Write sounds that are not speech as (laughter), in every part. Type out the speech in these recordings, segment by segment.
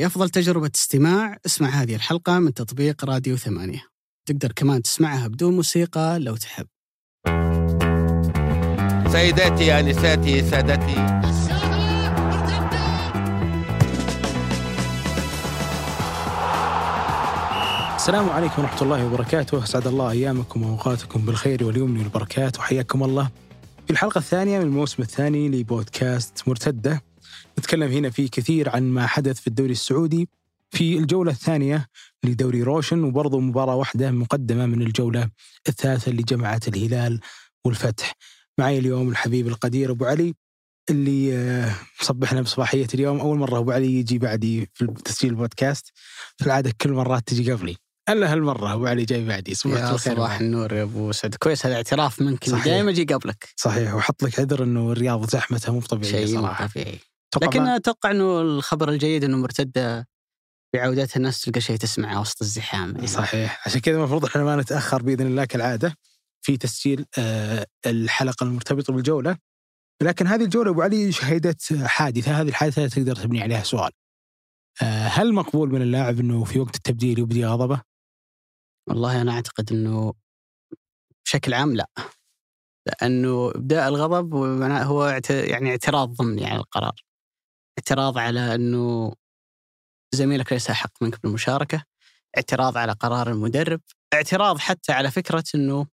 لأفضل تجربة استماع. اسمع هذه الحلقة من تطبيق راديو ثمانية. تقدر كمان تسمعها بدون موسيقى لو تحب. سيداتي انساتي سادتي. السلام عليكم ورحمة الله وبركاته، أسعد الله أيامكم وأوقاتكم بالخير واليمن والبركات. وحياكم الله. في الحلقة الثانية من الموسم الثاني لبودكاست مرتدة. نتكلم هنا في كثير عن ما حدث في الدوري السعودي. في الجولة الثانية لدوري روشن وبرضه مباراة واحدة مقدمة من الجولة الثالثة اللي جمعت الهلال والفتح. معي اليوم الحبيب القدير أبو علي اللي آه، صبحنا بصباحية اليوم. أول مرة أبو علي يجي بعدي في تسجيل البودكاست. في العادة كل مرات تجي قبلي. ألا هالمرة أبو علي جاي بعدي. صباح الخير صباح. النور يا أبو سعد. كويس هذا اعتراف منك اني. دائما أجي قبلك. صحيح. وحط لك عذر إنه الرياض زحمتها مو طبيعيه شيء صراحة. طبيعي. لكن أتوقع إنه الخبر الجيد إنه مرتدة بعودتها الناس تلقى شيء تسمعه وسط الزحام يعني. صحيح. عشان كذا المفروض إحنا ما نتأخر بإذن الله كالعادة في تسجيل آه، الحلقة المرتبطة بالجولة. لكن هذه الجولة أبو علي شهدت حادثة هذه الحادثة تقدر تبني عليها سؤال. آه، هل مقبول من اللاعب إنه في وقت التبديل يبدي غضبه؟ والله أنا أعتقد إنه بشكل عام لا. لأنه إبداء الغضب هو يعني اعتراض ضمني على القرار. اعتراض على إنه زميلك ليس أحق منك بالمشاركة اعتراض على قرار المدرب اعتراض حتى على فكرة إنه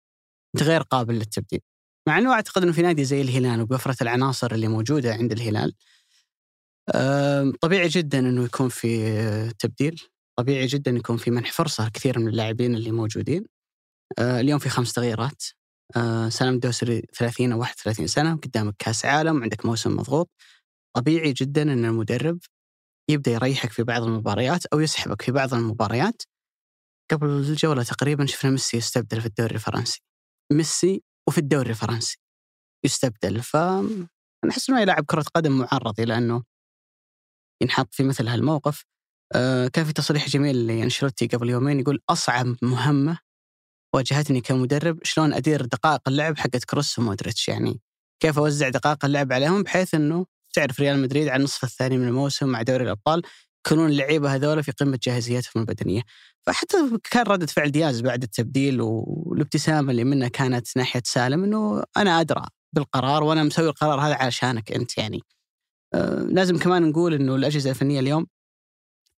أنت غير قابل للتبديل. مع إنه أعتقد إنه في نادي زي الهلال وبوفره العناصر اللي موجودة عند الهلال طبيعي جدا إنه يكون في تبديل طبيعي جدا يكون في منح فرصة لكثير من اللاعبين اللي موجودين. أه، اليوم في خمس تغييرات أه، سلام الدوسري 30 أو 31 سنة قدامك كأس عالم عندك موسم مضغوط. طبيعي جدا إن المدرب يبدأ يريحك في بعض المباريات أو يسحبك في بعض المباريات. قبل الجولة تقريبا شفنا ميسي يستبدل في الدوري الفرنسي. ميسي وفي الدوري الفرنسي يستبدل. ف أنا احس إنه أي لاعب كرة قدم معرض إلى انه ينحط في مثل هالموقف. آه، كان في تصريح جميل لأنشيلوتي قبل يومين يقول أصعب مهمة واجهتني كمدرب شلون أدير دقائق اللعب حقت كروس ومودريتش يعني كيف أوزع دقائق اللعب عليهم بحيث إنه تعرف ريال مدريد على النصف الثاني من الموسم مع دوري الأبطال يكونون اللعيبه هذول في قمة جاهزيتهم البدنية. فحتى كان ردة فعل دياز بعد التبديل والابتسامة اللي منه كانت ناحية سالم إنه أنا أدرى بالقرار وأنا مسوي القرار هذا علشانك أنت يعني. آه لازم كمان نقول إنه الأجهزة الفنية اليوم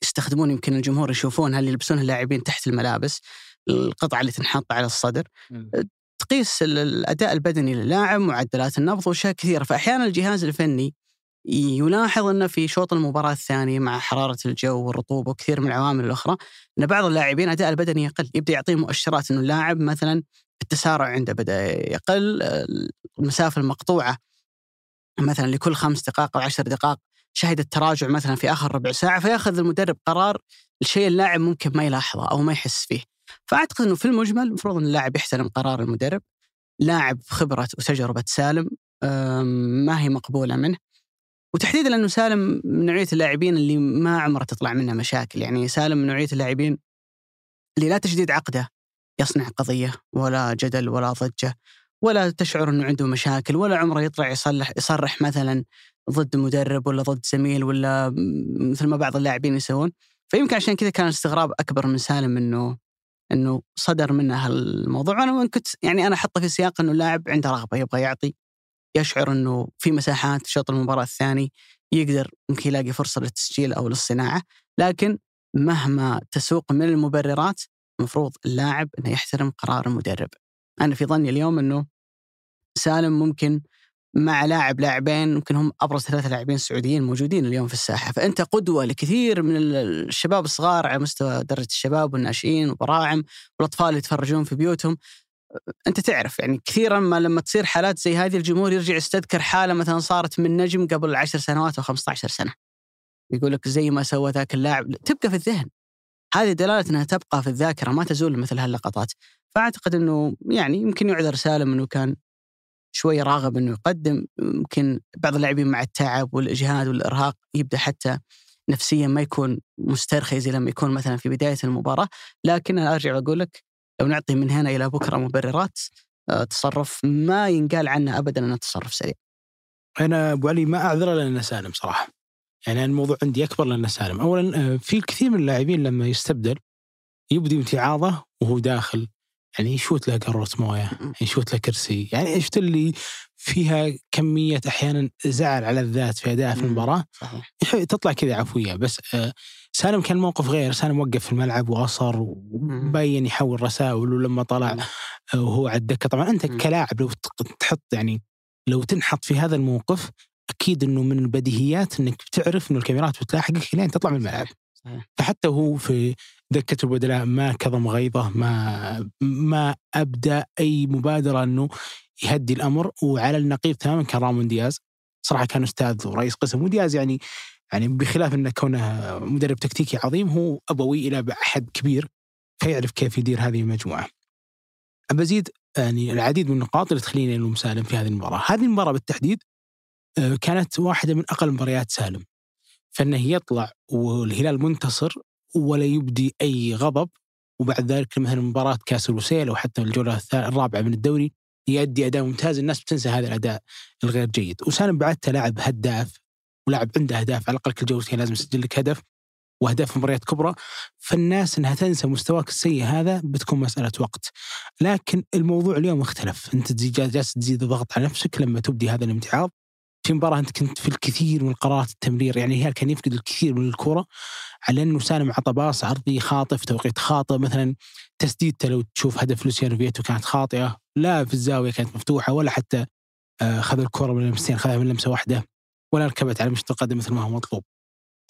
يستخدمون يمكن الجمهور يشوفون هل يلبسونها اللاعبين تحت الملابس القطعة اللي تنحط على الصدر تقيس ال- الأداء البدني للاعب معدلات النبض وأشياء كثيرة. فأحيانا الجهاز الفني يلاحظ إنه في شوط المباراة الثاني مع حرارة الجو والرطوبة وكثير من العوامل الأخرى إن بعض اللاعبين أداء البدني يقل يبدأ يعطيه مؤشرات إنه اللاعب مثلا التسارع عنده بدأ يقل المسافة المقطوعة مثلا لكل خمس دقائق أو عشر دقائق شهدت تراجع مثلا في آخر ربع ساعة فيأخذ المدرب قرار الشيء اللاعب ممكن ما يلاحظه أو ما يحس فيه. فأعتقد إنه في المجمل المفروض إن اللاعب يحترم قرار المدرب. لاعب خبرة وتجربة سالم ما هي مقبولة منه. وتحديدا لأنه سالم من نوعية اللاعبين اللي ما عمره تطلع منه مشاكل، يعني سالم من نوعية اللاعبين اللي لا تجديد عقده يصنع قضية ولا جدل ولا ضجة ولا تشعر أنه عنده مشاكل ولا عمره يطلع يصلح يصرح مثلا ضد مدرب ولا ضد زميل ولا مثل ما بعض اللاعبين يسوون. فيمكن عشان كذا كان الاستغراب أكبر من سالم انه أنه صدر منه هالموضوع. وأنا كنت يعني أنا أحطه في سياق أنه اللاعب عنده رغبة يبغى يعطي يشعر إنه في مساحات شوط المباراة الثاني يقدر يمكن يلاقي فرصة للتسجيل أو للصناعة لكن مهما تسوق من المبررات المفروض اللاعب إنه يحترم قرار المدرب. أنا في ظني اليوم إنه سالم ممكن مع لاعب لاعبين ممكن هم أبرز ثلاثة لاعبين سعوديين موجودين اليوم في الساحة، فأنت قدوة لكثير من الشباب الصغار على مستوى درجة الشباب والناشئين وبراعم والأطفال اللي يتفرجون في بيوتهم. أنت تعرف يعني كثيرا ما لما تصير حالات زي هذه الجمهور يرجع يستذكر حالة مثلا صارت من نجم قبل 10 سنوات أو 15 سنة. يقول لك زي ما سوى ذاك اللاعب تبقى في الذهن. هذه دلالة إنها تبقى في الذاكرة ما تزول مثل هاللقطات. فأعتقد إنه يعني يمكن يعذر سالم إنه كان شوي راغب إنه يقدم يمكن بعض اللاعبين مع التعب والإجهاد والإرهاق يبدأ حتى نفسيا ما يكون مسترخي زي لما يكون مثلا في بداية المباراة لكن أنا أرجع وأقول لك لو نعطي من هنا إلى بكرة مبررات آه، تصرف ما ينقال عنه ابدا إنه تصرف سريع. أنا أبو علي ما اعذره لأنه سالم صراحة. يعني الموضوع عندي أكبر لأنه سالم اولا آه، في الكثير من اللاعبين لما يستبدل يبدي امتعاضه وهو داخل يعني يشوت له قارورة موية يشوت له كرسي. يعني شفت اللي فيها كمية أحيانا زعل على الذات في أداء في. المباراة؟ صحيح. تطلع كذا عفوية بس آه، سالم كان الموقف غير سالم وقف في الملعب وأصر وبين يحول رسائل ولما طلع وهو على الدكة. طبعا أنت. كلاعب لو تحط يعني لو تنحط في هذا الموقف أكيد إنه من البديهيات إنك بتعرف إنه الكاميرات بتلاحقك لين تطلع من الملعب. فحتى هو في دكة البدلاء ما كظم غيظة ما ما أبدى أي مبادرة إنه يهدي الأمر. وعلى النقيض تماما كان رامون دياز. صراحة كان أستاذ ورئيس قسم. ودياز يعني يعني بخلاف انه كونه مدرب تكتيكي عظيم هو أبوي إلى حد كبير فيعرف كيف يدير هذه المجموعة. بزيد يعني العديد من النقاط اللي تخليني ألوم سالم في هذه المباراة، هذه المباراة بالتحديد آه، كانت واحدة من أقل مباريات سالم. فإنه يطلع والهلال منتصر ولا يبدي أي غضب وبعد ذلك مثلا مباراة كاس الوسيل أو حتى الجولة الرابعة من الدوري يؤدي أداء ممتاز الناس بتنسى هذا الأداء الغير جيد وسالم بعدته لاعب هداف ولاعب عنده أهداف على الأقل كل جولتين لازم يسجل لك هدف وأهداف مباريات كبرى. فالناس إنها تنسى مستواك السيء هذا بتكون مسألة وقت. لكن الموضوع اليوم اختلف. أنت جالس تزيد الضغط على نفسك لما تبدي هذا الامتعاض في مباراة أنت كنت في الكثير من قرارات التمرير يعني الهلال كان يفقد الكثير من الكرة على أنه سالم عطى باص عرضي خاطئ في توقيت خاطئ مثلا تسديدته لو تشوف هدف لوسيانو فيتو كانت خاطئة لا في الزاوية كانت مفتوحة ولا حتى آه، خذ الكرة من لمستين خذها من لمسة واحدة. ولا ركبت على مشط القدم مثل ما هو مطلوب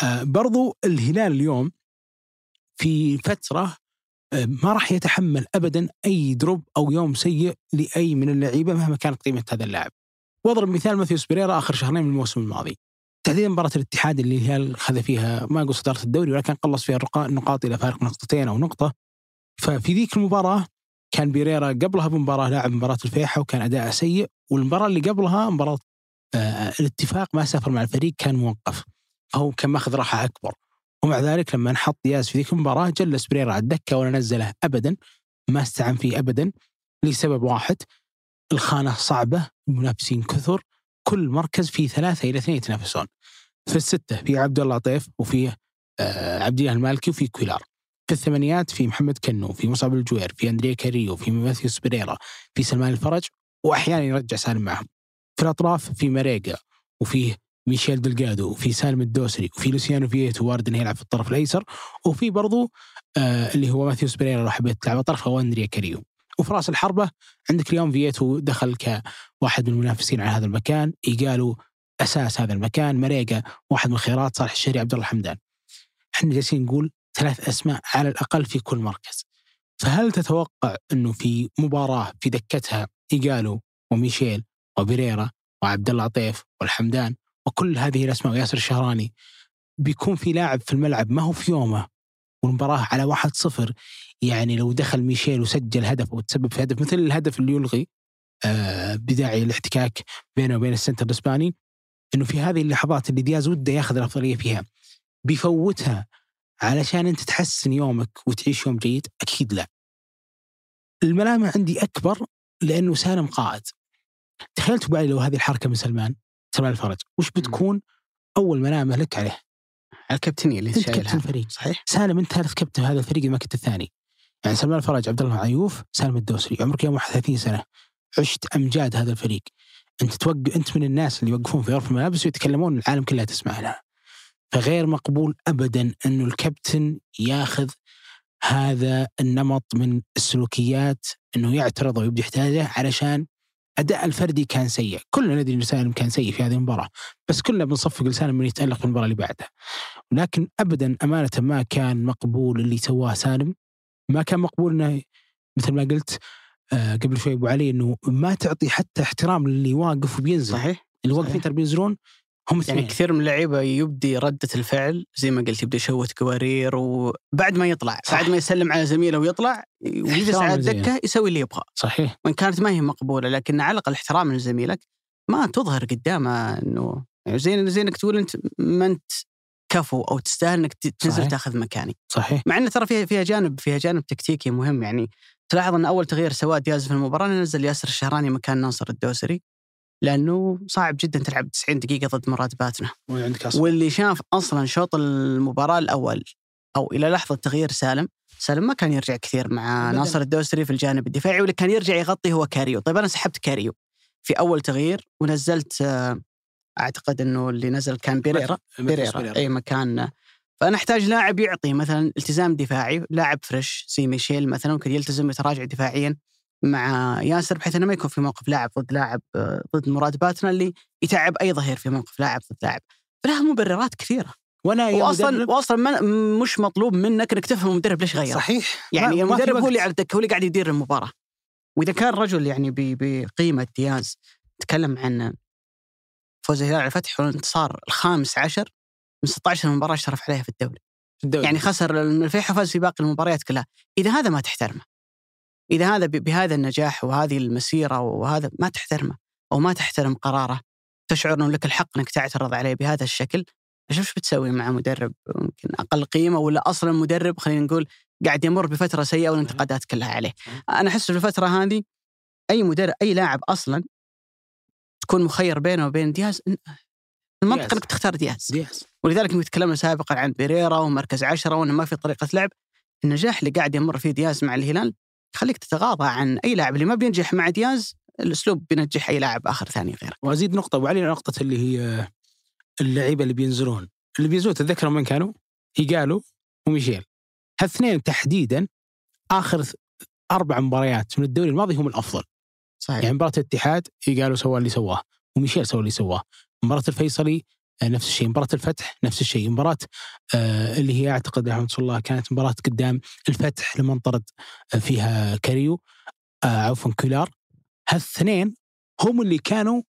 آه، برضو الهلال اليوم في فترة آه، ما راح يتحمل ابدا أي دروب أو يوم سيء لأي من اللعيبة مهما كانت قيمة هذا اللاعب. واضرب مثال ماثيوس بيريرا آخر شهرين من الموسم الماضي. تحديدا مباراة الاتحاد اللي الهلال خذ فيها ما أقول صداره الدوري ولكن قلص فيها النقاط إلى فارق نقطتين أو نقطة. ففي ذيك المباراة كان بيريرا قبلها بمباراة لاعب مباراة الفيحة وكان اداءه سيء والمباراة اللي قبلها مباراة آه الاتفاق ما سافر مع الفريق كان موقف. فهو كان ماخذ راحة أكبر. ومع ذلك لما انحط دياز في ذيك المباراة جلس بريرا على الدكة ولا نزله ابدا. ما استعان فيه ابدا. لسبب واحد الخانة صعبة المنافسين كثر. كل مركز فيه ثلاثة إلى اثنين يتنافسون. في الستة في عبد الله عطيف وفي آه عبد الله المالكي وفي كويلار في الثمانيات في محمد كنو في مصعب الجوير في أندريا كاريو في ماثيوس بريرا في سلمان الفرج. واحيانا يرجع سالم معهم. في الأطراف في مريقا وفيه ميشيل دلجادو وفي سالم الدوسري وفي لوسيانو فييتو وارد إنه يلعب في الطرف الأيسر وفي برضو آه اللي هو ماثيوس بريرا لو حبيت تلعب طرف أو اندريا كاريو وفي راس الحربة عندك اليوم فييتو دخل كواحد من المنافسين على هذا المكان إيجالو أساس هذا المكان مريقا واحد من الخيارات صالح الشهري عبد الله حمدان. إحنا جالسين نقول ثلاث أسماء على الأقل في كل مركز. فهل تتوقع إنه في مباراة في دكتها إيجالو وميشيل وبيريرا وعبد الله عطيف والحمدان وكل هذه الأسماء وياسر الشهراني. بيكون في لاعب في الملعب ما هو في يومه. والمباراة على واحد صفر. يعني لو دخل ميشيل وسجل هدف أو تسبب في هدف مثل الهدف اللي يلغي آه بداعي الاحتكاك بينه وبين السنتر الإسباني إنه في هذه اللحظات اللي دياز وده ياخذ الأفضلية فيها. بيفوتها علشان أنت تحسن يومك وتعيش يوم جيد؟ أكيد لا. الملامه عندي أكبر لأنه سالم قائد. تخيلت بالي لو هذه الحركة من سلمان سلمان الفرج وش بتكون أول ملامه لك عليه؟ الكابتنية اللي أنت كابتن شايلها الفريق صحيح؟ سالم أنت ثالث كابتن هذا الفريق إذا ما كنت الثاني. يعني سلمان الفرج عبد الله عيوف سالم الدوسري. عمرك يوم 31 سنة عشت أمجاد هذا الفريق. أنت توقف أنت من الناس اللي يوقفون في غرفه الملابس ويتكلمون العالم كلها تسمع لها. فغير مقبول ابدا انه الكابتن ياخذ هذا النمط من السلوكيات أنه يعترض ويبدي احتجاجه علشان أداء الفردي كان سيء، كلنا ندري إن سالم كان سيء في هذه المباراة، بس كلنا بنصفق لسالم من يتألق في المباراة اللي بعدها. لكن ابدا أمانة ما كان مقبول اللي سواه سالم، ما كان مقبول إنه مثل ما قلت آه قبل شوي أبو علي إنه ما تعطي حتى احترام للي واقف وبينزل، صحيح اللي. واقفين ترى بينزلون هم يعني كثير من اللعيبة يبدي ردة الفعل زي ما قلت يبدا يشوت قوارير وبعد ما يطلع صح. بعد ما يسلم على زميله ويطلع ويجلس على. الدكة يسوي اللي يبغى صحيح وإن كانت ما هي مقبولة لكن على الأقل احترام لزميلك ما تظهر قدامه إنه يعني زي زي انك تقول أنت ما أنت كفو أو تستاهل إنك تنزل صحيح. تاخذ مكاني صحيح مع انه ترى فيها فيها جانب فيها جانب تكتيكي مهم يعني تلاحظ إن أول تغيير سواه دياز في المباراة نزل ياسر الشهراني مكان ناصر الدوسري لأنه صعب جدا تلعب 90 دقيقة ضد مراد باتنا وعندك أصلاً. واللي شاف أصلا شوط المباراة الأول أو إلى لحظة تغيير سالم سالم ما كان يرجع كثير مع أبداً. ناصر الدوسري في الجانب الدفاعي واللي كان يرجع يغطي هو كاريو. طيب أنا سحبت كاريو في أول تغيير ونزلت آه، أعتقد إنه اللي نزل كان بيريرا. بيريرا. أي مكان. فأنا أحتاج لاعب يعطي مثلا التزام دفاعي لاعب fresh زي ميشيل مثلا ممكن يلتزم ويتراجع دفاعيا. مع ياسر بحيث إنه ما يكون في موقف لاعب ضد لاعب آه، ضد مراد باتنا اللي يتعب أي ظهير في موقف لاعب ضد لاعب. فلها مبررات كثيرة. وأنا واصلا واصلا مش مطلوب منك إنك تفهم المدرب ليش غير. صحيح. يعني ما- ما في المدرب هو. اللي على الدكة هو اللي قاعد يدير المباراة. وإذا كان رجل يعني بقيمة دياز تكلم عن فوز الهلال على الفتح والانتصار الخامس عشر من 16 مباراة اشترف عليها في الدوري. الدوري. يعني خسر الملفيح وفاز في باقي المباريات كلها. إذا هذا ما تحترمه. إذا هذا بهذا النجاح وهذه المسيرة وهذا ما تحترمه أو ما تحترم قراره تشعر إنه لك الحق إنك تعترض عليه بهذا الشكل إيش وش بتسوي مع مدرب؟ يمكن أقل قيمة ولا أصلا مدرب؟ خلينا نقول قاعد يمر بفترة سيئة والانتقادات كلها عليه. أنا أحس في الفترة هذه أي مدرب أي لاعب أصلا تكون مخير بينه وبين دياز المنطق. إنك تختار دياز. دياز. ولذلك تكلمنا سابقا عن بيريرا ومركز عشرة وإنه ما في طريقة لعب. النجاح اللي قاعد يمر فيه دياز مع الهلال يخليك تتغاضى عن أي لاعب اللي ما بينجح مع دياز الأسلوب بينجح أي لاعب آخر ثاني غيره وأزيد نقطة أبو علي نقطة اللي هي اللعيبة اللي بينزلون. اللي بينزلون تتذكروا من كانوا؟ ايجالو وميشيل. هالاثنين تحديدا آخر أربع مباريات من الدوري الماضي هم الأفضل. صحيح. يعني مباراة الاتحاد ايجالو سوى اللي سواه وميشيل سوى اللي سواه. مباراة الفيصلي نفس الشيء مباراة الفتح نفس الشيء. مباراة آه اللي هي أعتقد رحمة الله كانت مباراة قدام الفتح لما انطرد آه، فيها كاريو آه عفوا كولار. هالاثنين هم اللي كانوا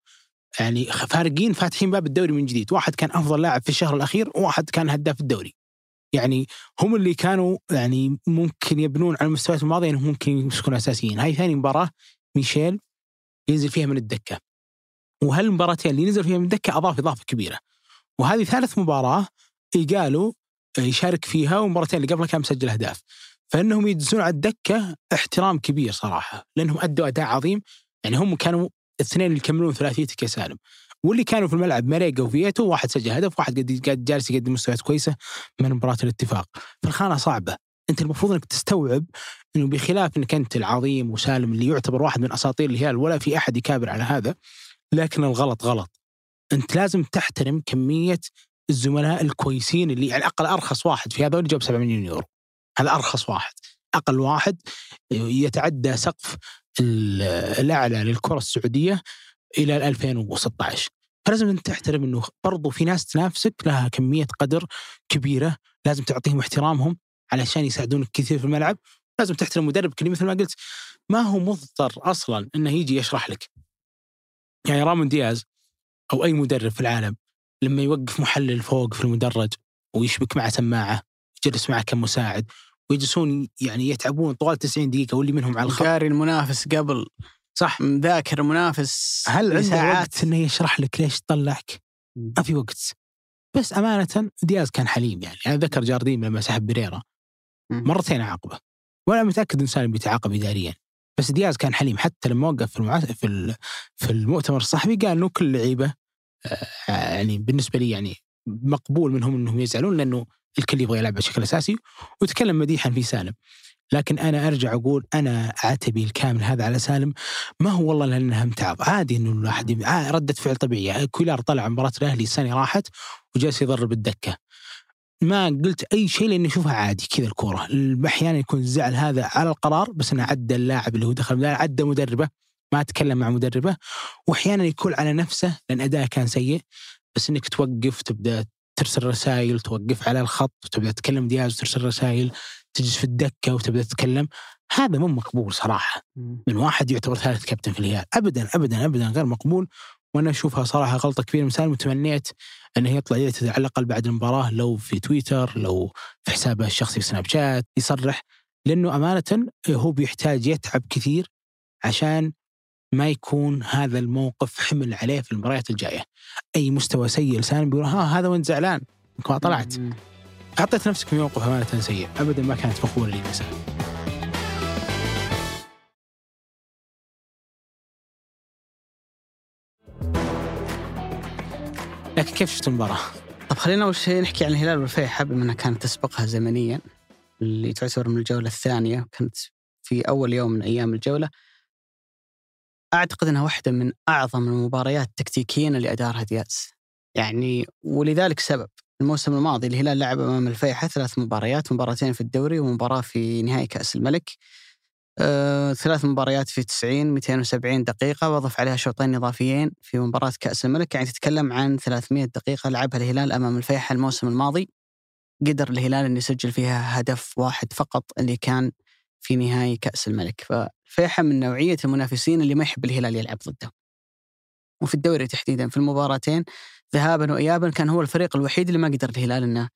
يعني فارقين فاتحين باب الدوري من جديد. واحد كان أفضل لاعب في الشهر الأخير وواحد كان هداف الدوري. يعني هم اللي كانوا يعني ممكن يبنون على المستويات الماضية أنهم ممكن يمسكون أساسيين. هاي ثاني مباراة ميشيل ينزل فيها من الدكة. وهالمباراتين اللي نزل فيها من الدكة أضاف إضافة كبيرة. وهذه ثالث مباراة قالوا يشارك فيها والمباراتين اللي قبلها كان مسجل أهداف. فإنهم يدزون على الدكة احترام كبير صراحة لأنهم أدوا أداء عظيم. يعني هم كانوا الاثنين اللي يكملون ثلاثيتك يا سالم. واللي كانوا في الملعب مريقا وفيتو واحد سجل هدف واحد قاعد جالس يقدم مستويات كويسة من مباراة الاتفاق. فالخانة صعبة. أنت المفروض إنك تستوعب إنه بخلاف إنك أنت العظيم وسالم اللي يعتبر واحد من أساطير الهلال ولا في أحد يكابر على هذا لكن الغلط غلط. انت لازم تحترم كمية الزملاء الكويسين اللي على الأقل أرخص واحد. في هذول جاب 7 مليون يورو. هذا أرخص واحد. أقل واحد يتعدى سقف ال- الأعلى للكرة السعودية إلى 2016 فلازم أنت تحترم إنه برضو في ناس تنافسك لها كمية قدر كبيرة. لازم تعطيهم احترامهم علشان يساعدونك كثير في الملعب. لازم تحترم مدربك اللي مثل ما قلت. ما هو مضطر أصلا إنه يجي يشرح لك. يعني رامون دياز أو أي مدرب في العالم لما يوقف محلل فوق في المدرج ويشبك معه سماعة يجلس معه كم مساعد ويجلسون يعني يتعبون طوال 90 دقيقة واللي منهم على الخط. قاري المنافس قبل. صح. مذاكر المنافس هل عنده. وقت إنه يشرح لك ليش طلعك؟ ما في وقت. بس أمانة دياز كان حليم يعني. أنا ذكر جارديم لما سحب بريرا. مرتين عاقبه. وأنا متأكد ان سالم بيتعاقب اداريا. بس دياز كان حليم. حتى لما وقف في المعا... في في المؤتمر الصحفي قال إنه كل اللعيبه يعني بالنسبة لي يعني مقبول منهم إنهم يزعلون لأنه الكل يبغى يلعب بشكل أساسي وتكلم مديحا في سالم. لكن أنا أرجع أقول أنا عتبي الكامل هذا على سالم. ما هو والله لانها امتعاض عادي إنه الواحد آه ردة فعل طبيعية. كولار طلع مباراة الأهلي السنة راحت وجالس يضرب الدكه ما قلت أي شيء لأني أشوفها عادي كذا الكورة. أحيانا يكون الزعل هذا على القرار بس إنه عدى اللاعب اللي هو دخل عدى مدربه. ما تكلم مع مدربه واحيانا يكون على نفسه لأن أداءه كان سيء بس إنك توقف تبدأ ترسل رسائل توقف على الخط وتبدا تتكلم دياز وترسل رسائل تجلس في الدكة وتبدأ تتكلم هذا مو مقبول صراحة. من واحد يعتبر ثالث كابتن في الهلال. ابدا ابدا ابدا غير مقبول وأنا أشوفها صراحة غلطة كبيرة. من سالم وتمنيت إنه يطلع يعتذر على الاقل بعد المباراة لو في تويتر لو في حسابه الشخصي في سناب شات يصرح لأنه أمانة هو بيحتاج يتعب كثير عشان ما يكون هذا الموقف حمل عليه في المباريات الجاية. أي مستوى سيء لسالم بيقول ها هذا وانت زعلان ما طلعت. حطيت نفسك في موقف أمانة سيء، ابدا ما كانت مقبوله لي سالم. كيف شفت المباراة؟ طب خلينا أول شيء نحكي عن الهلال والفيحة بما إنها كانت تسبقها زمنيا اللي تعتبر من الجولة الثانية كانت في أول يوم من أيام الجولة أعتقد إنها واحدة من أعظم المباريات تكتيكيا اللي أدارها دياز. يعني ولذلك سبب. الموسم الماضي الهلال لعب أمام الفيحة ثلاث مباريات مباراتين في الدوري ومباراة في نهائي كأس الملك. آه، ثلاث مباريات في 90 270 دقيقة وأضف عليها شوطين إضافيين في مباراة كأس الملك. يعني تتكلم عن 300 دقيقة لعبها الهلال أمام الفيحة الموسم الماضي. قدر الهلال أن يسجل فيها هدف واحد فقط اللي كان في نهائي كأس الملك. ففيحة من نوعية المنافسين اللي ما يحب الهلال يلعب ضده. وفي الدوري تحديدا في المباراتين ذهابا وإيابا كان هو الفريق الوحيد اللي ما قدر الهلال أنه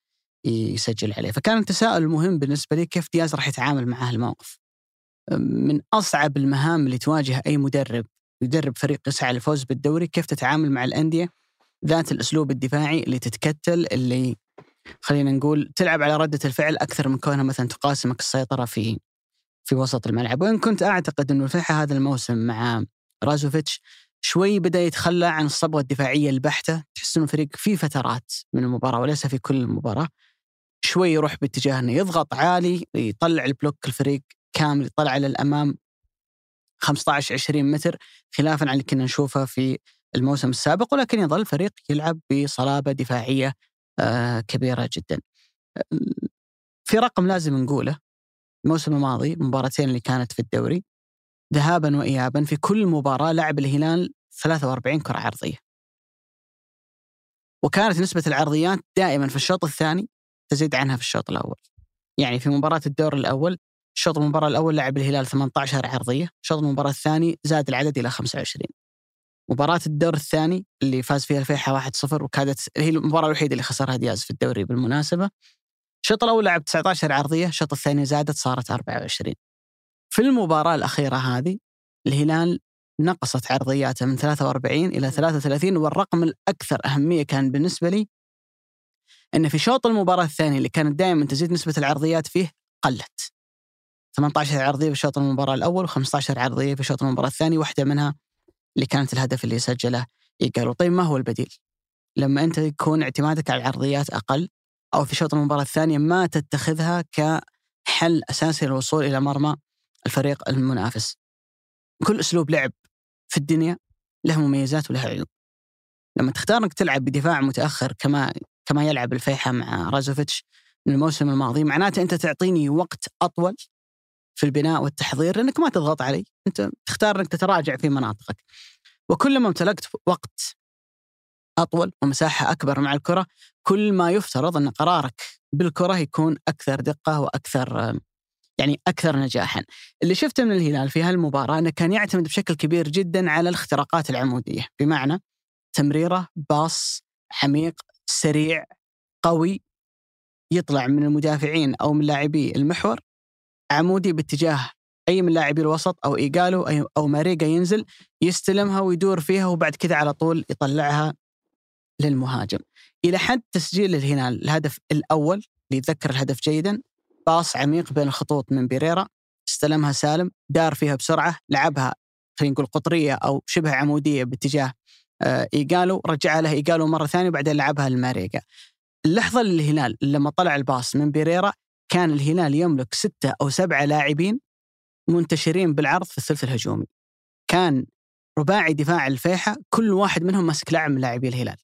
يسجل عليه. فكان التساؤل المهم بالنسبة لي كيف دياز راح يتعامل مع هالموقف؟ من أصعب المهام اللي تواجه أي مدرب يدرب فريق يسعى للفوز بالدوري كيف تتعامل مع الأندية؟ ذات الأسلوب الدفاعي اللي تتكتل اللي خلينا نقول تلعب على ردة الفعل أكثر من كونها مثلا تقاسمك السيطرة في في وسط الملعب. وإن كنت أعتقد أنه الفيحة هذا الموسم مع رازوفيتش شوي بدأ يتخلى عن الصبغة الدفاعية البحتة. تحس أنه الفريق في فترات من المباراة وليس في كل المباراة. شوي يروح باتجاه أنه يضغط عالي يطلع البلوك الفريق كامل يطلع للأمام 15 20 متر خلافا عن اللي كنا نشوفه في الموسم السابق. ولكن يظل الفريق يلعب بصلابة دفاعية آه، كبيرة جدا. في رقم لازم نقوله الموسم الماضي المباراتين اللي كانت في الدوري ذهابا وإيابا في كل مباراة لعب الهلال 43 كرة عرضية. وكانت نسبة العرضيات دائما في الشوط الثاني تزيد عنها في الشوط الأول. يعني في مباراة الدور الأول شوط المباراة الأول لعب الهلال 18 عرضية شوط المباراة الثاني زاد العدد إلى 25 مباراة الدور الثاني اللي فاز فيها الفيحة 1-0 وكادت هي المباراة الوحيدة اللي خسرها دياز في الدوري بالمناسبة الشوط الأول لعب 19 عرضية الشوط الثاني زادت صارت 24 في المباراة الأخيرة هذه الهلال نقصت عرضياته من 43 إلى 33 والرقم الأكثر أهمية كان بالنسبة لي أن في شوط المباراة الثاني اللي كانت دائما تزيد نسبة العرضيات فيه قلت. 18 عرضية في شوط المباراة الأول و15 عرضية في شوط المباراة الثاني واحدة منها اللي كانت الهدف اللي سجله قالوا طيب ما هو البديل؟ لما أنت يكون اعتمادك على العرضيات أقل أو في شوط المباراة الثانية ما تتخذها كحل أساسي للوصول إلى مرمى الفريق المنافس. كل أسلوب لعب في الدنيا له مميزات وله عيوب. لما تختار إنك تلعب بدفاع متأخر كما كما يلعب الفيحة مع رازوفيتش من الموسم الماضي معناته أنت تعطيني وقت أطول في البناء والتحضير لأنك ما تضغط علي، أنت تختار إنك تتراجع في مناطقك. وكلما امتلكت وقت أطول ومساحة أكبر مع الكرة، كل ما يفترض أن قرارك بالكرة يكون أكثر دقة وأكثر يعني أكثر نجاحا. اللي شفته من الهلال في هالمباراة أنه كان يعتمد بشكل كبير جدا على الاختراقات العمودية، بمعنى تمريره، باص عميق، سريع، قوي يطلع من المدافعين أو من لاعبي المحور عمودي باتجاه أي من لاعبي الوسط أو إيجالو أو ماريجا ينزل يستلمها ويدور فيها وبعد كذا على طول يطلعها للمهاجم. إلى حد تسجيل الهلال الهدف الأول اللي يتذكر الهدف جيدا باص عميق بين الخطوط من بيريرا استلمها سالم دار فيها بسرعة لعبها خلينا نقول قطرية أو شبه عمودية باتجاه آه، ايجالو رجعها له ايجالو مرة ثانية وبعدين لعبها لماريجا. اللحظة اللي الهلال لما طلع ال pass من بيريرا كان الهلال يملك ستة أو سبعة لاعبين منتشرين بالعرض في الثلث الهجومي كان رباعي دفاع الفيحة كل واحد منهم ماسك لاعب من لاعبي الهلال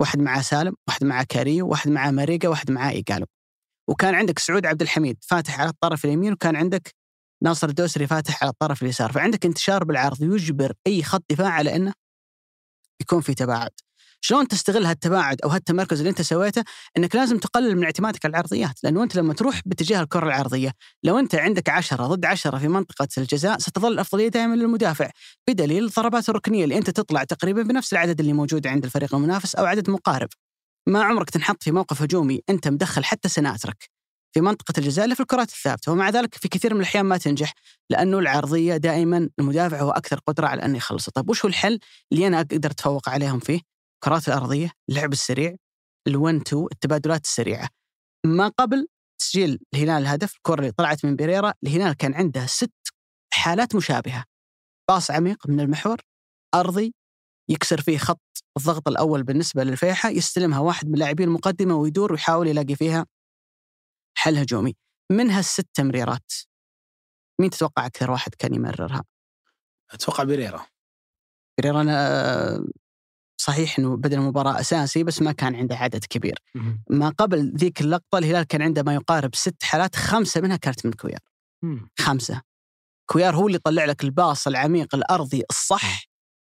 واحد معاه سالم واحد معاه كاريو واحد معاه ماريجا واحد معاه إيجالو وكان عندك سعود عبد الحميد فاتح على الطرف اليمين وكان عندك ناصر الدوسري فاتح على الطرف اليسار. فعندك انتشار بالعرض يجبر أي خط دفاع على أنه يكون في تباعد. شلون تستغل هالتباعد أو هالتمركز اللي أنت سويته إنك لازم تقلل من اعتمادك على العرضيات. لأنه أنت لما تروح باتجاه الكرة العرضية لو أنت عندك 10 ضد 10 في منطقة الجزاء ستظل الافضليه دائما للمدافع بدليل الضربات الركنية اللي أنت تطلع تقريبا بنفس العدد اللي موجود عند الفريق المنافس أو عدد مقارب. ما عمرك تنحط في موقف هجومي أنت مدخل حتى سناترك في منطقة الجزاء اللي في الكرات الثابتة. ومع ذلك في كثير من الأحيان ما تنجح لأنه العرضية دائما المدافع هو أكثر قدرة على أنه يخلص طيب وش هو الحل اللي أنا أقدر أتفوق عليهم فيه؟ الكرات الأرضية، اللعب السريع، ال1 2 التبادلات السريعة. ما قبل تسجيل الهلال الهدف الكرة اللي طلعت من بيريرا، الهلال كان عنده ست حالات مشابهة. باص عميق من المحور، أرضي، يكسر فيه خط الضغط الأول بالنسبة للفيحة يستلمها واحد من لاعبين المقدمة ويدور ويحاول يلاقي فيها حل هجومي منها الست تمريرات مين تتوقع أكثر واحد كان يمررها؟ أتوقع بيريرا بيريرا أنا صحيح إنه بدا المباراة أساسي بس ما كان عنده عدد كبير. ما قبل ذيك اللقطة الهلال كان عنده ما يقارب ست حالات خمسة منها كانت من كويار. خمسة. كويار هو اللي يطلع لك ال pass العميق الأرضي الصح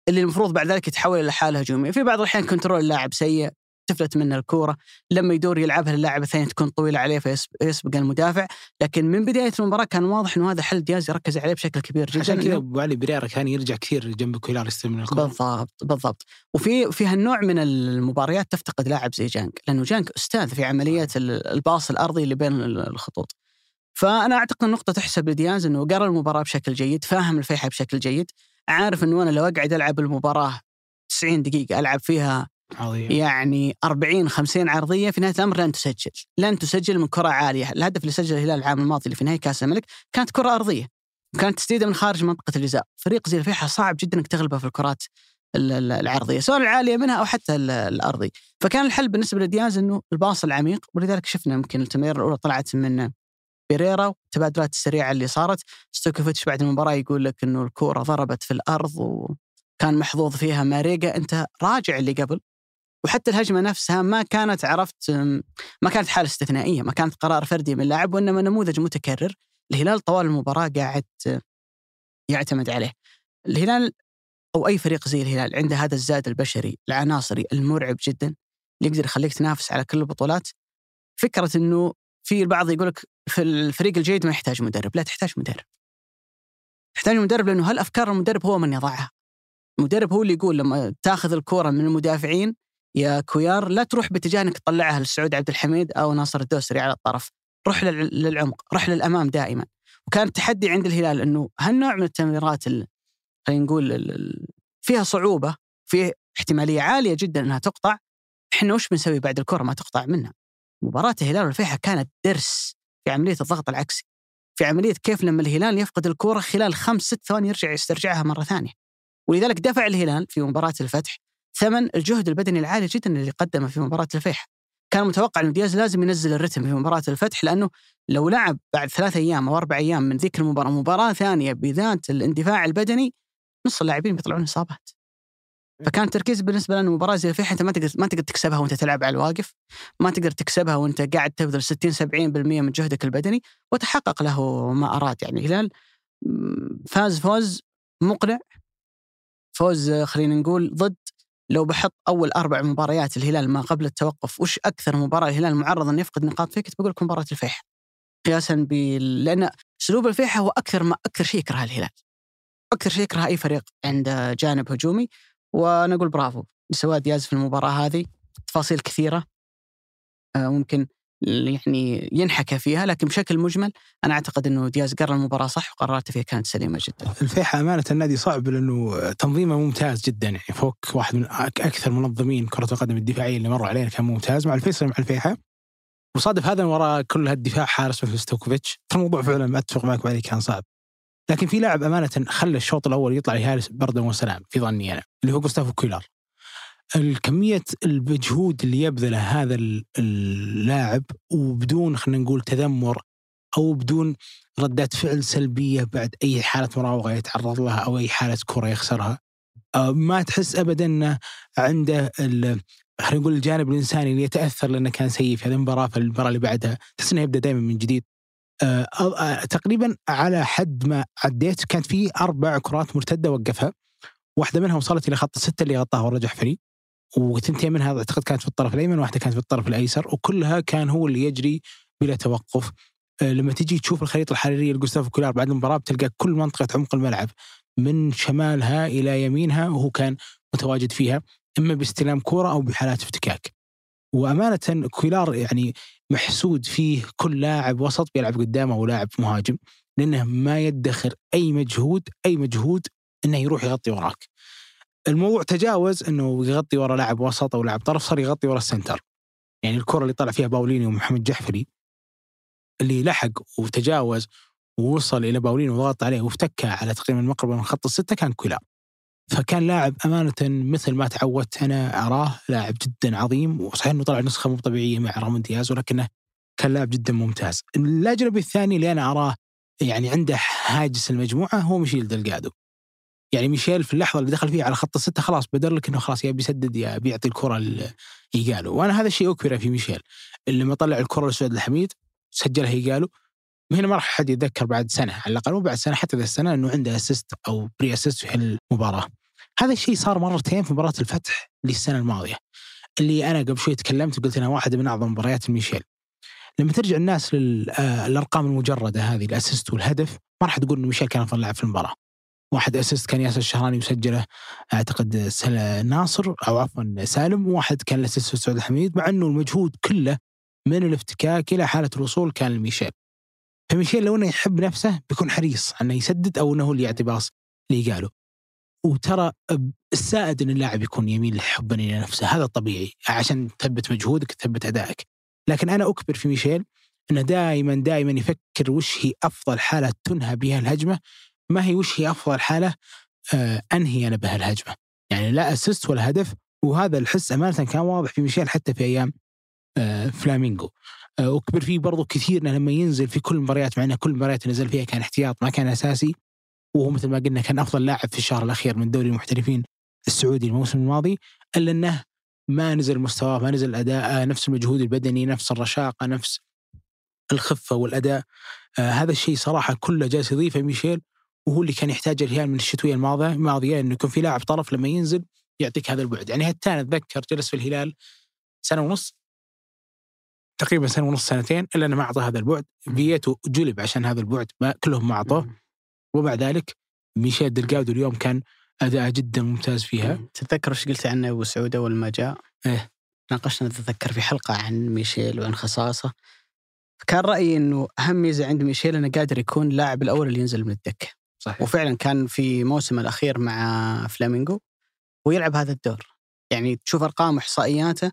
اللي المفروض بعد ذلك يتحول إلى حالة هجومية. في بعض الأحيان control اللاعب سيء. تفلت منه الكورة. لما يدور يلعبها اللاعب الثاني تكون طويلة عليه فيسبق المدافع. لكن من بداية المباراة كان واضح إنه هذا حل دياز يركز عليه بشكل كبير جدا عشان كذا أبو علي بيريرا كان يرجع كثير جنب كويلار يستلم من الكره بالضبط بالضبط. وفي في هالنوع من المباريات تفتقد لاعب زي جانك لأنه جانك أستاذ في عملية ال- الباص الأرضي اللي بين ال- الخطوط. فأنا أعتقد النقطه تحسب لدياز إنه قرأ المباراة بشكل جيد فاهم الفيحة بشكل جيد. عارف إنه أنا لو أقعد ألعب المباراة 90 دقيقة ألعب فيها عظيم. يعني 40 50 عرضية في نهاية الأمر لن تسجل، لن تسجل من كرة عالية، الهدف اللي سجله الهلال العام الماضي اللي في نهائي كأس الملك كانت كرة أرضية. وكانت تسديده من خارج منطقة الجزاء، فريق زي الفيحة صعب جدا إنك تغلبه في الكرات ال- ال- العرضية، سواء العالية منها أو حتى ال- الأرضي. فكان الحل بالنسبة لدياز إنه ال pass العميق ولذلك شفنا يمكن التمريره الأولى طلعت من بيريرا والتبادلات السريعة اللي صارت، ستويكوفيتش بعد المباراة يقول لك إنه الكورة ضربت في الأرض وكان محظوظ فيها ماريجا، أنت راجع اللي قبل وحتى الهجمة نفسها ما كانت عرفت ما كانت حالة استثنائية، ما كانت قرار فردي من لاعب وإنما نموذج متكرر، الهلال طوال المباراة قاعد يعتمد عليه. الهلال أو أي فريق زي الهلال عنده هذا الزاد البشري العناصري المرعب جدا اللي يقدر يخليك تنافس على كل البطولات. فكرة إنه في البعض يقول لك في الفريق الجيد ما يحتاج مدرب، لا تحتاج مدرب. تحتاج مدرب لأنه هالأفكار المدرب هو من يضعها. المدرب هو اللي يقول لما تاخذ الكوره من المدافعين يا كويار لا تروح باتجاه انك تطلعها لسعود عبد الحميد أو ناصر الدوسري على الطرف، روح لل- للعمق، روح للأمام دائما. وكان التحدي عند الهلال إنه هالنوع من التمريرات ال- خلينا نقول فيها صعوبة، في احتمالية عالية جدا إنها تقطع، إحنا وش بنسوي بعد الكرة ما تقطع منا؟ مباراة الهلال والفيحة كانت درس في عملية الضغط العكسي. في عملية كيف لما الهلال يفقد الكرة خلال خمس ست ثواني يرجع يسترجعها مرة ثانية. ولذلك دفع الهلال في مباراة الفتح ثمن الجهد البدني العالي جدا اللي قدمه في مباراة الفيحة. كان متوقع انه دياز لازم ينزل الرتم في مباراة الفتح لأنه لو لعب بعد ثلاثة أيام أو أربع أيام من ذيك المباراة مباراة ثانية بذات الاندفاع البدني نص اللاعبين بيطلعون إصابات. فكان التركيز بالنسبة لنا مباراة زي الفيحة أنت ما تقدر ما تقدر تكسبها وأنت تلعب على الواقف، ما تقدر تكسبها وأنت قاعد تبذل 60 70% من جهدك البدني وتحقق له ما أراد يعني الهلال فاز فوز مقنع فوز خلينا نقول ضد لو بحط أول أربع مباريات الهلال ما قبل التوقف وش أكثر مباراة الهلال معرض إنه يفقد نقاط فيها كنت بقول لك مباراة الفيحة. قياسا بال لأن أسلوب الفيحة هو أكثر ما أكثر شيء يكره الهلال. أكثر شيء يكره أي فريق عنده جانب هجومي وأنا أقول برافو. لسواد دياز في المباراة هذه تفاصيل كثيرة. آه، ممكن يعني ينحكى فيها لكن بشكل مجمل أنا أعتقد إنه دياز قرر المباراة صح وقراراته فيها كانت سليمة جدا. الفيحة أمانة النادي صعب لأنه تنظيمه ممتاز جدا يعني فوك واحد من أكثر منظمين كرة القدم الدفاعية اللي مروا علينا كان ممتاز مع الفيصل مع الفيحة. وصادف هذا وراء كل هالدفاع حارس مثل ستويكوفيتش. ترى الموضوع فعلا ما أتفق معك عليه كان صعب. لكن في لاعب أمانة خلى الشوط الأول يطلع لحارس بردا وسلام في ظني أنا اللي هو جوستافو كويلار الكمية المجهود اللي يبذله هذا ال- اللاعب وبدون خلينا نقول تذمر أو بدون ردات فعل سلبية بعد أي حالة مراوغة يتعرض لها أو أي حالة كره يخسرها. آه، ما تحس ابدا إنه عنده خلينا نقول الجانب الإنساني اللي يتأثر لأنه كان سيء في هذه المباراة في المباراة اللي بعدها. تحس إنه يبدأ دائما من جديد. آه، آه، تقريبا على حد ما عديت كانت في أربع كرات مرتدة وقفها. واحدة منها وصلت إلى خط الستة اللي غطاها ورا جحفري وثنتين منها أعتقد كانت في الطرف الأيمن واحدة كانت في الطرف الأيسر وكلها كان هو اللي يجري بلا توقف آه، لما تجي تشوف الخريطة الحرارية لجوستافو كولار بعد المباراة بتلقى كل منطقة عمق الملعب من شمالها إلى يمينها وهو كان متواجد فيها إما باستلام كورة أو بحالات افتكاك. وأمانة كولار يعني محسود فيه كل لاعب وسط بيلعب قدامه أو لاعب مهاجم لأنه ما يدخر أي مجهود أي مجهود إنه يروح يغطي وراك. الموضوع تجاوز إنه يغطي ورا لاعب وسط أو لاعب طرف صار يغطي ورا ال center. يعني الكرة اللي طلع فيها باولينيو ومحمد جحفري اللي لحق وتجاوز ووصل إلى باولينو وضغط عليه وافتكها على تقريبا المقربه من خط الستة كان كويلار. فكان لاعب أمانة مثل ما تعودت أنا أراه لاعب جدا عظيم وصحيح إنه طلع نسخة مو طبيعية مع رامون دياز ولكنه كان لاعب جدا ممتاز. الاجنبي الثاني اللي أنا أراه يعني عنده هاجس المجموعة هو ميشيل دلقادو. يعني ميشيل في اللحظة اللي دخل فيها على خط الستة خلاص بدر لك إنه خلاص يا بيسدد يا بيعطي الكرة لإيجالو وأنا هذا الشيء اكبر في ميشيل لما طلع الكرة لسعود عبد الحميد سجلها إيجالو هنا ما راح حد يتذكر بعد سنة على الأقل مو بعد سنة حتى ذا السنة إنه عنده assist أو pre-assist في المباراه. هذا الشيء صار مرتين في مباراة الفتح للسنة الماضية. اللي أنا قبل شوي تكلمت وقلت إنها واحدة من أعظم مباريات ميشيل. لما ترجع الناس للارقام المجردة هذه ال assist والهدف ما راح تقول إنه ميشيل كان أفضل لاعب في المباراة. واحد assist كان ياسر الشهراني مسجله أعتقد ناصر أو عفوا سالم وواحد كان ال assist سعود عبد الحميد مع إنه المجهود كله من الافتكاك إلى حالة الوصول كان لميشيل. فميشيل لو إنه يحب نفسه بيكون حريص إنه يسدد أو إنه هو اللي يعطي pass لإيجالو. وترى السائد إن اللاعب يكون يميل حبا إلى نفسه هذا طبيعي عشان تثبت مجهودك تثبت أدائك. لكن أنا أكبر في ميشيل إنه دائما دائما يفكر وش هي أفضل حالة تنهى بها الهجمة ما هي وش هي أفضل حالة آه أنهي أنا بها الهجمة. يعني لا assist ولا هدف وهذا الحس أمانة كان واضح في ميشيل حتى في أيام آه فلامينغو. آه، وكبر فيه برضو كثير لما ينزل في كل المباريات مع إنه كل المباريات نزل فيها كان احتياط ما كان أساسي وهو مثل ما قلنا كان أفضل لاعب في الشهر الأخير من دوري المحترفين السعودي الموسم الماضي إلا إنه ما نزل مستواه ما نزل اداءه نفس المجهود البدني نفس الرشاقة نفس الخفة والأداء آه هذا الشيء صراحة كله جالس يضيفه ميشيل وهو اللي كان يحتاجه الهلال من الشتوية الماضيه الماضية إنه يكون في لاعب طرف لما ينزل يعطيك هذا البعد. يعني هتان أتذكر جلس في الهلال سنة ونص. تقريبا سنة ونص سنتين إلا أنه ما أعطى هذا البعد. فييتو جلب عشان هذا البعد ما كلهم ما أعطوه. ومع ذلك ميشيل دلقادو اليوم كان أداء جدا ممتاز فيها. تتذكر إيش قلت عنه أبو سعود أول ما جاء؟ إيه. ناقشنا تتذكر في حلقة عن ميشيل وعن خصاصة. كان رأيي إنه أهم ميزة عند ميشيل إنه قادر يكون اللاعب الأول اللي ينزل من الدكة. صحيح. وفعلا كان في موسمه الأخير مع فلامينغو ويلعب هذا الدور. يعني تشوف أرقام واحصائياته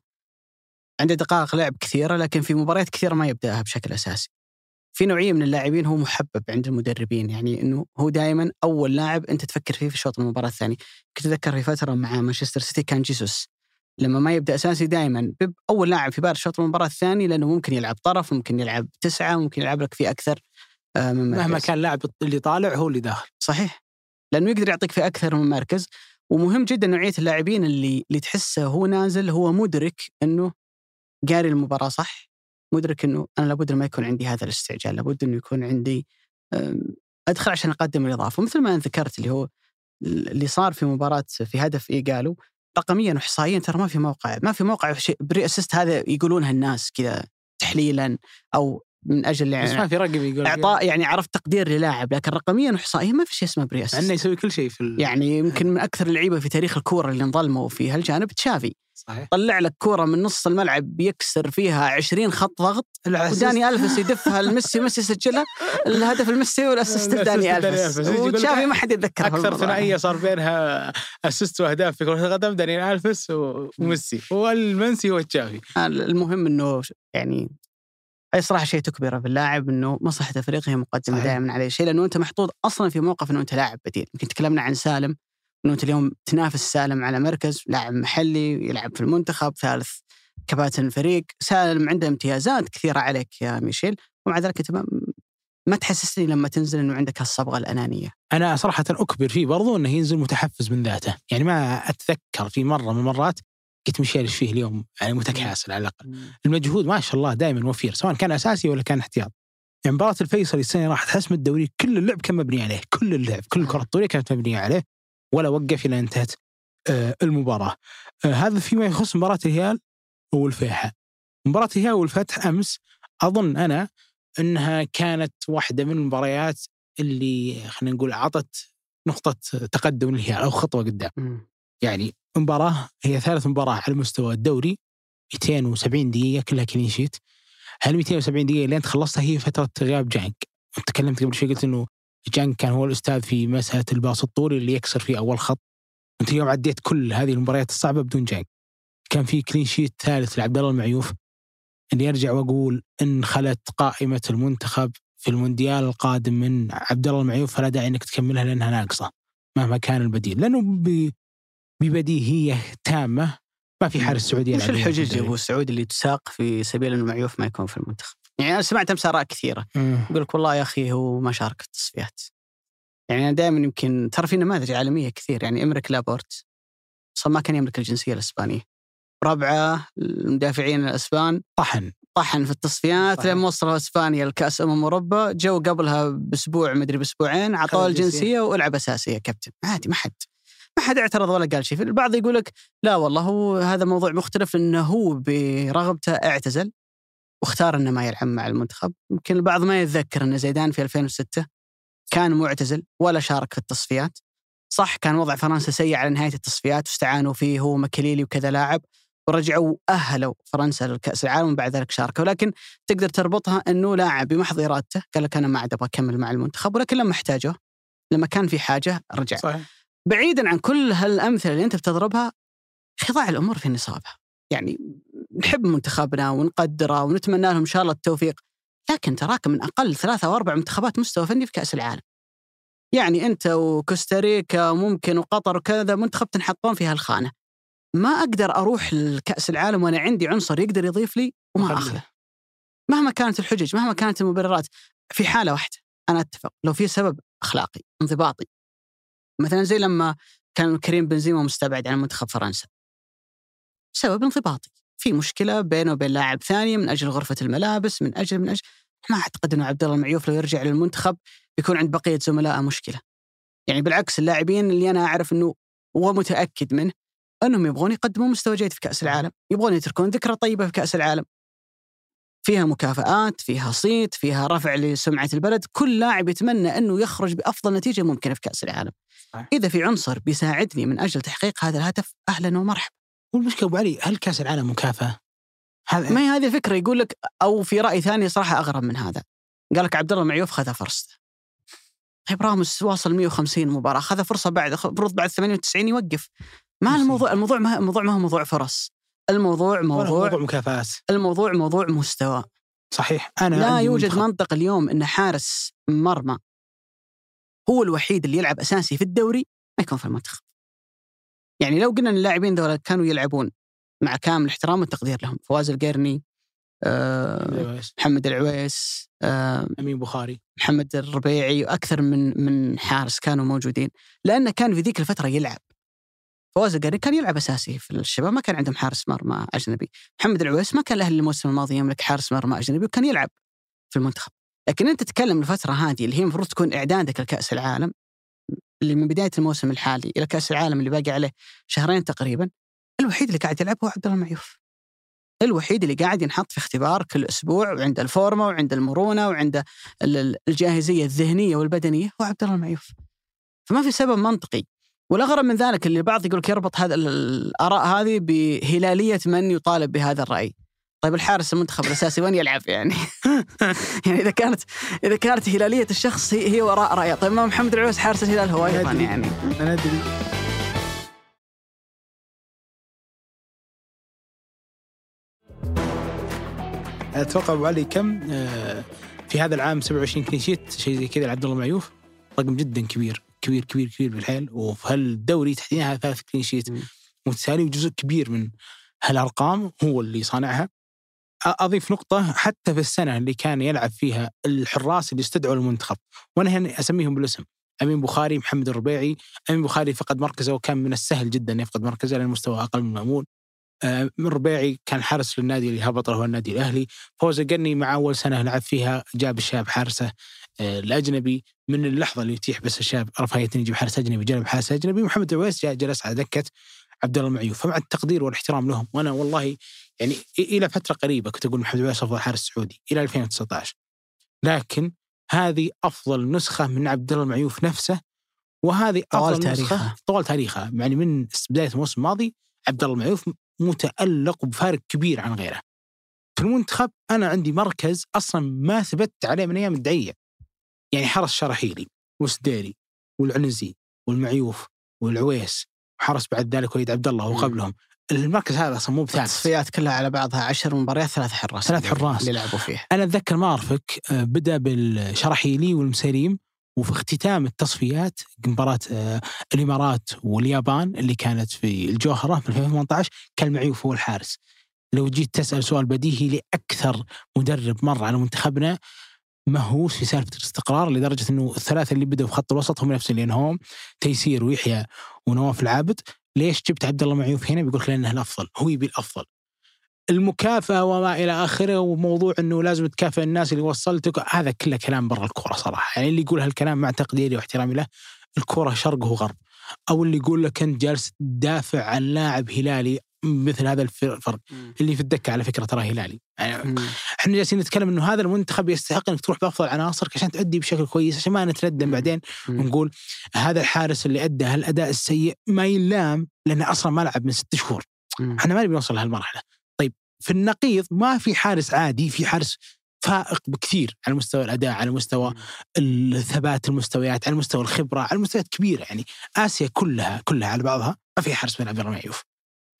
عنده دقائق لعب كثيرة لكن في مباريات كثيرة ما يبدأها بشكل أساسي. في نوعية من اللاعبين هو محبب عند المدربين يعني أنه هو دائما أول لاعب أنت تفكر فيه في شوط المباراة الثاني. كنت أتذكر في فترة مع مانشستر سيتي كان جيسوس. لما ما يبدأ أساسي دائما أول لاعب في بال شوط المباراة الثاني لأنه ممكن يلعب طرف ممكن يلعب تسعة ممكن يلعب لك في أكثر. من مركز مهما كان اللاعب اللي طالع هو اللي داخل. صحيح. لأنه يقدر يعطيك في أكثر من مركز ومهم جدا نوعية اللاعبين اللي اللي تحسه هو نازل هو مدرك إنه قاري المباراة صح. مدرك إنه أنا لابد ما يكون عندي هذا الاستعجال. لابد إنه يكون عندي أدخل عشان أقدم الإضافة. مثل ما ذكرت اللي هو اللي صار في مباراة في هدف ايجالو رقميا واحصائيا ترى ما في موقع ما في موقع pre-assist هذا يقولونها الناس كذا تحليلا أو من أجل يعني بس ما في رقم يقول إعطاء يعني عرفت تقدير للاعب لكن رقميا واحصائيا ما في شيء اسمه pre-assist انه يسوي كل شيء في ال... يعني يمكن من أكثر اللعيبة في تاريخ الكورة اللي انظلموا في هالجانب تشافي. صحيح. طلع لك كورة من نص الملعب يكسر فيها 20 خط ضغط وداني الفس يدفها لميسي ميسي يسجلها. الهدف لميسي وال assist (laughs) داني الفس وتشافي (laughs) ما حد يتذكر أكثر ثنائية صار بينها assist وأهداف في كرة القدم داني الفس وميسي. والمنسي هو تشافي المهم إنه يعني هاي صراحة شيء تكبره في اللاعب إنه مصلحة الفريق هي مقدمة دائما على شيء لأنه أنت محطوط أصلا في موقف إنه أنت لاعب بديل. يمكن تكلمنا عن سالم إنه أنت اليوم تنافس سالم على مركز لاعب محلي يلعب في المنتخب ثالث كباتن الفريق. سالم عنده امتيازات كثيرة عليك يا ميشيل ومع ذلك أنت ما تحسسني لما تنزل إنه عندك هالصبغة الأنانية. أنا صراحة أكبر فيه برضو إنه ينزل متحفز من ذاته، يعني ما أتذكر في مرة من المرات قلت ميشيل إيش فيه اليوم يعني متكاسل على الأقل. المجهود ما شاء الله دائما وفير سواء كان أساسي ولا كان احتياط. يعني مباراة الفيصل السنة راح تحسم الدوري كل اللعب كان مبني عليه، كل اللعب، كل الكرة الطولية كانت مبنية عليه. ولا وقف إلى انتهت آه، المباراة. آه، هذا فيما يخص مباراة الهلال والفيحاء. مباراة الهلال والفتح أمس أظن أنا إنها كانت واحدة من المباريات اللي خلينا نقول اعطت نقطة تقدم للهلال أو خطوة قدام. يعني مباراة هي ثالث مباراة على مستوى الدوري 270 دقيقة كلها كلين شيت. هل 270 دقيقة اللي انت خلصتها هي فترة غياب جانك؟ تكلمت قبل شوي قلت إنه جانك كان هو الأستاذ في مسألة الباص الطولي اللي يكسر فيه أول خط أنت اليوم عديت كل هذه المباريات الصعبة بدون جانك كان في كلين شيت ثالث لعبد الله المعيوف إني أرجع وأقول إن خلت قائمة المنتخب في المونديال القادم من عبد الله المعيوف فلا داعي إنك تكملها لأنها ناقصة مهما كان البديل لأنه ببديهية تامة ما في حارس سعودي وش يلعب الحجج في يا أبو سعود اللي تساق في سبيل أنه معيوف ما يكون في المنتخب؟ يعني أنا سمعت أمس آراء كثيرة. يقول لك والله يا أخي هو ما شارك في التصفيات. يعني أنا دائما يمكن ترى في نماذج عالمية كثير يعني إمريك لابورت أصلا ما كان يملك الجنسية الإسبانية. ربعه المدافعين الإسبان طحن طحن في التصفيات صحيح. لما وصلوا اسبانيا لكأس أمم أوروبا جو قبلها بأسبوع مدري بأسبوعين عطوه. الجنسية والعب اساسي يا كابتن عادي ما حد ما حد اعترض ولا قال شيء. البعض يقول لك لا والله هو هذا موضوع مختلف إنه هو برغبته اعتزل واختار إنه ما يلعب مع المنتخب. يمكن البعض ما يتذكر إن زيدان في 2006 كان معتزل ولا شارك في التصفيات. صح كان وضع فرنسا سيء على نهاية التصفيات واستعانوا فيه هو مكليلي وكذا لاعب ورجعوا أهلوا فرنسا لكأس العالم وبعد ذلك شاركوا. ولكن تقدر تربطها إنه لاعب بمحض إرادته قال لك أنا ما عاد أبغى أكمل مع المنتخب ولكن لما احتاجه لما كان في حاجة رجع. صحيح. بعيدا عن كل هالأمثلة اللي أنت بتضربها خضاع الأمور في نصابها. يعني نحب منتخبنا ونقدره ونتمنى لهم إن شاء الله التوفيق لكن تراك من أقل ثلاثة أو أربع منتخبات مستوى فني في كأس العالم. يعني أنت وكوستاريكا ممكن وقطر وكذا منتخب تنحطون في هالخانة. ما أقدر أروح لكأس العالم وأنا عندي عنصر يقدر يضيف لي وما. أخذه. مهما كانت الحجج مهما كانت المبررات في حالة واحدة أنا أتفق لو في سبب أخلاقي انضباطي مثلا زي لما كان كريم بنزيما مستبعد عن منتخب فرنسا. سبب انضباطي. في مشكلة بينه وبين لاعب ثاني من أجل غرفة الملابس من أجل من أجل. ما أعتقد إنه عبد الله المعيوف لو يرجع للمنتخب بيكون عند بقية زملائه مشكلة. يعني بالعكس اللاعبين اللي أنا أعرف إنه ومتاكد منه إنهم يبغون يقدمون مستوى جيد في كأس العالم يبغون يتركون ذكرى طيبة في كأس العالم. فيها مكافآت فيها صيت فيها رفع لسمعة البلد. كل لاعب يتمنى أنه يخرج بأفضل نتيجة ممكنة في كأس العالم. إذا في عنصر بيساعدني من أجل تحقيق هذا الهدف أهلا ومرحبا. والمشكلة أبو علي هل كأس العالم مكافأة؟ هذا ما هي هذه الفكرة يقول لك أو في رأي ثاني صراحة أغرب من هذا. قال لك عبد الله المعيوف خذ فرصته. طيب راموس واصل 150 مباراة خذ فرصة بعد المفروض بعد 98 يوقف. ما. الموضوع الموضوع ما الموضوع ما هو موضوع فرص. الموضوع موضوع موضوع مكافآت الموضوع موضوع مستوى صحيح أنا لا يوجد منتخب. منطق اليوم إن حارس مرمى هو الوحيد اللي يلعب أساسي في الدوري ما يكون في المنتخب. يعني لو قلنا إن اللاعبين ذولا كانوا يلعبون مع كامل الاحترام والتقدير لهم، فواز القرني، آه،. محمد العويس، آه، أمين بخاري محمد الربيعي وأكثر من من حارس كانوا موجودين، لأنه كان في ذيك الفترة يلعب. فواز القرني كان يلعب أساسي في الشباب ما كان عندهم حارس مرمى أجنبي، محمد العويس ما كان له الموسم الماضي يملك حارس مرمى أجنبي وكان يلعب في المنتخب. لكن أنت تتكلم الفترة هذه اللي هي المفروض تكون إعدادك لكأس العالم اللي من بداية الموسم الحالي إلى كأس العالم اللي باقي عليه شهرين تقريبا الوحيد اللي قاعد يلعب هو عبد الله المعيوف. الوحيد اللي قاعد ينحط في اختبار كل أسبوع وعنده الفورمة وعنده المرونة وعنده ال- ال- الجاهزية الذهنية والبدنية هو عبد الله المعيوف. فما في سبب منطقي والأغرب من ذلك اللي البعض يقول لك يربط هذا ال- الآراء هذه بهلالية من يطالب بهذا الرأي. طيب الحارس المنتخب الأساسي وين يلعب يعني؟ (laughs) يعني إذا كانت إذا كانت هلالية الشخص هي, هي وراء رأيه، طيب ما محمد العويس حارس الهلال هو أيضا. يعني. أنا أدري أتوقع أبو علي كم آه، في هذا العام 27 clean sheet شيء زي كذا لعبد الله المعيوف رقم جدا كبير كبير كبير كبير بالحيل. وفي هالدوري تحديدا هذا ثلاث clean sheet. متتالي وجزء كبير من هالأرقام هو اللي صانعها. أضيف نقطة حتى في السنة اللي كان يلعب فيها الحراس اللي استدعوا المنتخب. وأنا هنا أسميهم بالاسم. أمين بخاري محمد الربيعي. أمين بخاري فقد مركزه وكان من السهل جدا يفقد مركزه لأن مستوى أقل من المامول من الربيعي كان حارس للنادي اللي هبط له النادي الأهلي. فوز القرني مع أول سنة لعب فيها جاب الشاب حارسه. الأجنبي من اللحظة اللي يتيح بس الشاب رفاهيه يجيب حارس أجنبي جلب حارس أجنبي محمد العويس جاء جلس على دكة عبد الله المعيوف فمع التقدير والاحترام لهم وأنا والله يعني إلى فترة قريبة كنت أقول محمد العويس أفضل حارس سعودي إلى 2019 لكن هذه أفضل نسخة من عبد الله المعيوف نفسه وهذه طوال أفضل نسخة تاريخها. طوال تاريخها يعني من بداية الموسم الماضي عبد الله المعيوف متألق بفارق كبير عن غيره. في المنتخب أنا عندي مركز أصلا ما ثبت عليه من أيام الدعية. يعني حرس شرحيلي وسديري والعنزي والمعيوف والعويس وحرس بعد ذلك وليد عبد الله وقبلهم المركز هذا أصلا مو بثابت التصفيات كلها على بعضها عشر مباريات ثلاث حراس ثلاث حراس. اللي لعبوا فيها أنا أتذكر ما اعرفك آه، بدأ بالشرحيلي والمسيريم وفي اختتام التصفيات مباراة آه، الإمارات واليابان اللي كانت في الجوهرة في 2018 كان معيوف هو الحارس. لو جيت تسأل سؤال بديهي لأكثر مدرب مر على منتخبنا مهووس في سالفة الاستقرار لدرجة إنه الثلاثة اللي بدأوا في خط الوسط هم نفسهم لانهم تيسير ويحيى ونواف العابد. ليش جبت عبد الله معيوف هنا؟ بيقول لك لأنه الأفضل. هو يبي الأفضل. المكافأة وما إلى آخره وموضوع إنه لازم تكافئ الناس اللي وصلتك. هذا كله كلام برا الكورة صراحة. يعني اللي يقول هالكلام مع تقديري واحترامي له الكورة شرق وغرب. أو اللي يقول لك أنت جالس تدافع عن لاعب هلالي مثل هذا الفرق اللي في الدكة على فكرة ترى هلالي. يعني إحنا جالسين نتكلم إنه هذا المنتخب يستحق إنك تروح بأفضل عناصرك عشان تؤدي بشكل كويس عشان ما نتندم بعدين ونقول هذا الحارس اللي أدى هالأداء السيء ما يلام لأنه أصلا ما لعب من ست شهور. إحنا ما نبي نوصل لهالمرحلة. طيب في النقيض ما في حارس عادي في حارس فائق بكثير على مستوى الأداء على مستوى الثبات المستويات على مستوى الخبرة على مستويات كبيرة. يعني آسيا كلها كلها على بعضها ما في حارس من عبد الله معيوف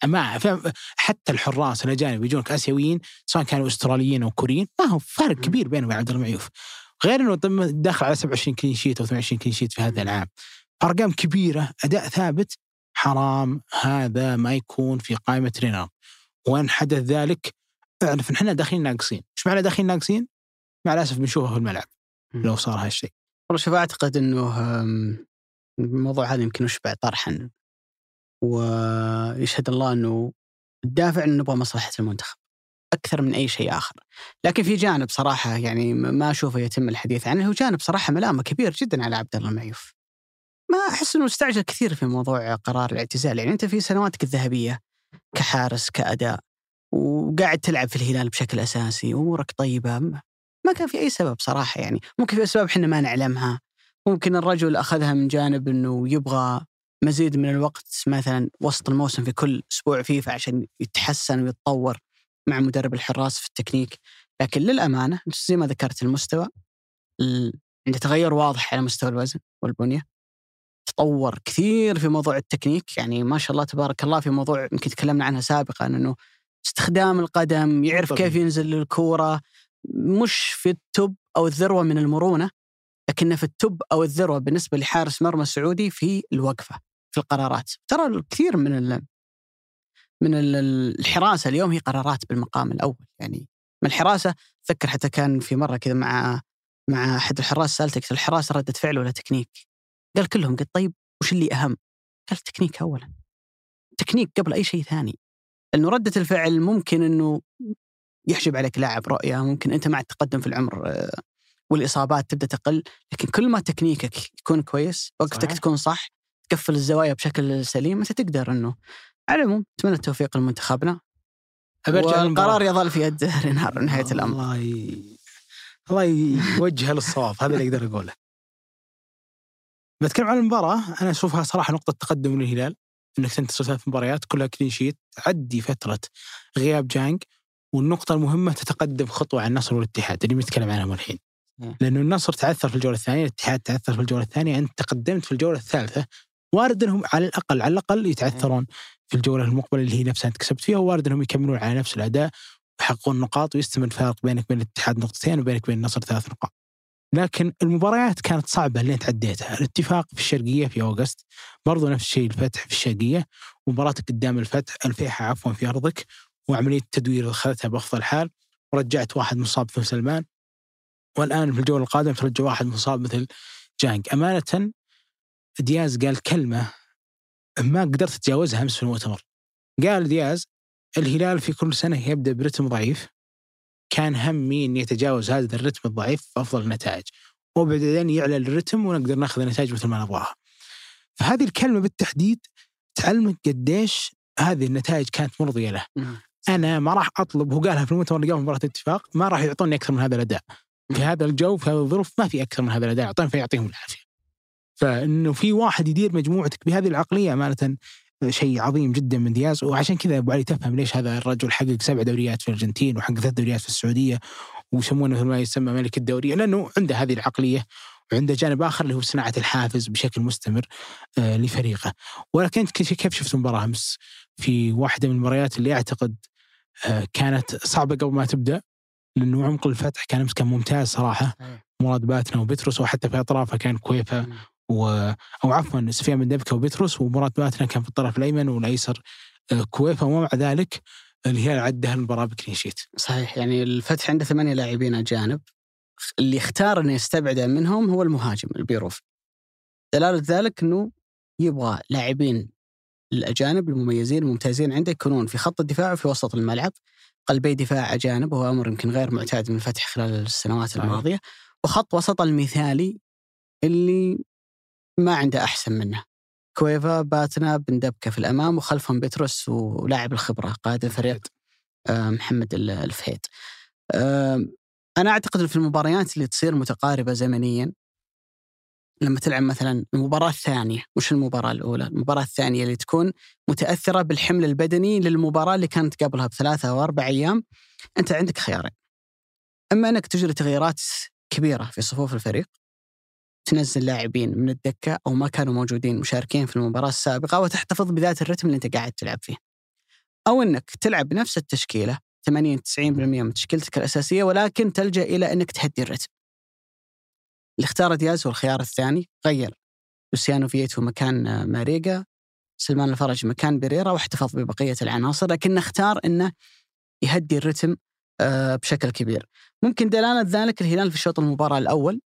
ما حتى الحراس الاجانب يجونك آسيويين سواء كانوا أستراليين أو كوريين ما هو فارق كبير بينه وبين عبد الله معيوف غير إنه داخل على 27 clean sheet أو 28 clean sheet في هذا العام. أرقام كبيرة أداء ثابت حرام هذا ما يكون في قائمة رينار وإن حدث ذلك اعرف إن إحنا داخلين ناقصين، إيش معنى داخلين ناقصين؟ مع الأسف بنشوفه في الملعب لو صار هالشيء. والله شوف أعتقد إنه الموضوع هذا يمكن يشبع طرحا. ويشهد الله إنه الدافع إنه نبغى مصلحة المنتخب أكثر من أي شيء آخر. لكن في جانب صراحة يعني ما أشوفه يتم الحديث عنه هو جانب صراحة ملامة كبير جدا على عبد الله المعيوف. ما أحس إنه استعجل كثير في موضوع قرار الاعتزال، يعني أنت في سنواتك الذهبية كحارس كأداء وقاعد تلعب في الهلال بشكل أساسي وأمورك طيبة ما كان في أي سبب صراحة يعني ممكن في اسباب إحنا ما نعلمها ممكن الرجل أخذها من جانب إنه يبغى مزيد من الوقت مثلا وسط الموسم في كل أسبوع فيفا عشان يتحسن ويتطور مع مدرب الحراس في التكنيك. لكن للأمانة زي ما ذكرت المستوى عنده تغير واضح على مستوى الوزن والبنية. تطور كثير في موضوع التكنيك. يعني ما شاء الله تبارك الله في موضوع يمكن تكلمنا عنها سابقا إنه استخدام القدم يعرف طبعا. كيف ينزل الكوره مش في ال top أو الذروة من المرونة لكنه في ال top أو الذروة بالنسبة لحارس مرمى السعودي في الوقفة. في القرارات ترى الكثير من ال من الحراسة اليوم هي قرارات بالمقام الأول يعني من الحراسة اتذكر حتى كان في مرة كذا مع مع أحد الحراس سألتك الحراسة ردة فعل ولا تكنيك؟ قال كلهم قلت طيب وش اللي أهم؟ قال تكنيك اولا تكنيك قبل أي شيء ثاني انه ردة الفعل ممكن إنه يحجب عليك لاعب رؤية ممكن أنت مع التقدم في العمر آه، والإصابات تبدأ تقل لكن كل ما تكنيكك يكون كويس وقتك صحيح. تكون صح تقفل الزوايا بشكل سليم أنت تقدر إنه على العموم أتمنى التوفيق لمنتخبنا. والقرار يظل في يد (laughs) رينار نهاية الأمر. الله ي... الله يوجهه للصواب هذا اللي أقدر أقوله. بتكلم عن المباراة أنا أشوفها صراحة نقطة تقدم للهلال إنك تنتصر ثلاث مباريات كلها كلين شيت تعدي فترة غياب جانج والنقطة المهمة تتقدم خطوة عن النصر والاتحاد اللي بنتكلم عنهم الحين. لأنه النصر تعثر في الجولة الثانية، الاتحاد تعثر في الجولة الثانية، أنت تقدمت في الجولة الثالثة وارد إنهم على الأقل على الأقل يتعثرون في الجولة المقبلة اللي هي نفسها أنت كسبت فيها وارد إنهم يكملون على نفس الأداء ويحققون نقاط ويستمر الفارق بينك وبين الاتحاد نقطتين وبينك وبين النصر ثلاث نقاط. لكن المباريات كانت صعبة اللي أنت عديتها، الاتفاق في الشرقية في أوغست برضو نفس الشيء الفتح في الشرقية ومباراتك قدام الفتح الفيحة عفوا في أرضك وعملية التدوير اخذتها بافضل حال ورجعت واحد مصاب مثل سلمان والآن في الجولة القادمة ترجع واحد مصاب مثل جانج. أمانة دياز قال كلمة ما قدرت أتجاوزها أمس في المؤتمر قال دياز الهلال في كل سنة يبدأ برتم ضعيف كان همي إني أتجاوز هذا الرتم الضعيف في أفضل النتائج وبعدين يعلى الرتم ونقدر ناخذ النتائج مثل ما نبغاها. فهذه الكلمة بالتحديد تعلمك قديش هذه النتائج كانت مرضية له. أنا ما راح أطلب هو قالها في المؤتمر اللي قبل مباراة الاتفاق ما راح يعطوني أكثر من هذا الأداء. في هذا الجو في هذه الظروف ما في أكثر من هذا الأداء اعطيهم فيعطيهم العافية. فإنه في واحد يدير مجموعتك بهذه العقلية امانه شيء عظيم جدا من دياز. وعشان كذا أبو علي تفهم ليش هذا الرجل حقق سبع دوريات في الأرجنتين وحقق ثلاث دوريات في السعودية ويسمونه مثل ما يسمى ملك الدوري لأنه عنده هذه العقلية وعنده جانب آخر اللي هو صناعة الحافز بشكل مستمر آه لفريقه. ولكن كيف شفت المباراة أمس؟ في واحدة من المباريات اللي أعتقد آه كانت صعبة قبل ما تبدأ لأنه عمق الفتح كان أمس كان ممتاز صراحة. مراد باتنا وبتروس وحتى في أطرافه كان كويفا و أو عفوا سفيان بن دبكة وبتروس ومراد باتنا كان في الطرف الأيمن والأيسر آه، كويفا ومع ذلك الهلال عدى هالمباراه بكلين شيت صحيح يعني الفتح عنده ثمانية لاعبين أجانب. اللي اختار أنه يستبعد منهم هو المهاجم البيروفي دلالة ذلك أنه يبغى لاعبين الأجانب المميزين الممتازين عنده يكونون في خط الدفاع وفي وسط الملعب. قلبي دفاع أجانب وهو أمر يمكن غير معتاد من الفتح خلال السنوات صحيح. الماضية. وخط وسط المثالي اللي ما عنده أحسن منه. كويفا باتنا بن دبكة في الأمام وخلفهم بتروس ولاعب الخبرة قائد الفريق آه، محمد ال- الفهيد أنا أعتقد في المباريات اللي تصير متقاربة زمنيا لما تلعب مثلا المباراة الثانية مش المباراة الأولى المباراة الثانية اللي تكون متأثرة بالحمل البدني للمباراة اللي كانت قبلها بثلاثة أو أربع أيام أنت عندك خيارين. أما أنك تجري تغييرات كبيرة في صفوف الفريق تنزل لاعبين من الدكة أو ما كانوا موجودين مشاركين في المباراة السابقة وتحتفظ بذات الرتم اللي أنت قاعد تلعب فيه. أو أنك تلعب بنفس التشكيلة 80 90% من تشكيلتك الأساسية ولكن تلجأ إلى أنك تهدي الرتم. اللي اختار دياز هو الخيار الثاني غير. لوسيانو فييتو مكان آه، ماريجا سلمان الفرج مكان بيريرا واحتفظ ببقية العناصر لكنه اختار أنه يهدي الرتم آه، بشكل كبير. ممكن دلالة ذلك الهلال في شوط المباراة الأول.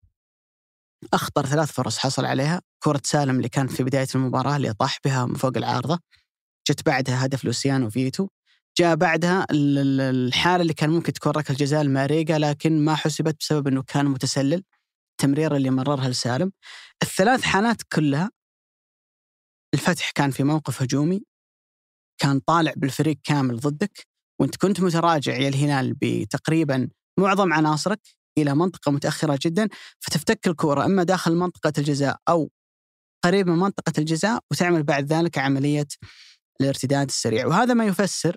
أخطر ثلاث فرص حصل عليها. كرة سالم اللي كانت في بداية المباراة اللي طاح بها من فوق العارضة. جت بعدها هدف لوسيانو فيتو جاء بعدها ال- ال- الحالة اللي كان ممكن تكون ركلة جزاء الماريجا لكن ما حسبت بسبب أنه كان متسلل. التمريرة اللي مررها لسالم. الثلاث حالات كلها الفتح كان في موقف هجومي. كان طالع بالفريق كامل ضدك. وإنت كنت متراجع يا الهلال بتقريبا معظم عناصرك. إلى منطقة متأخرة جدا فتفتك الكره أما داخل منطقة الجزاء أو قريب من منطقة الجزاء وتعمل بعد ذلك عملية الارتداد السريع. وهذا ما يفسر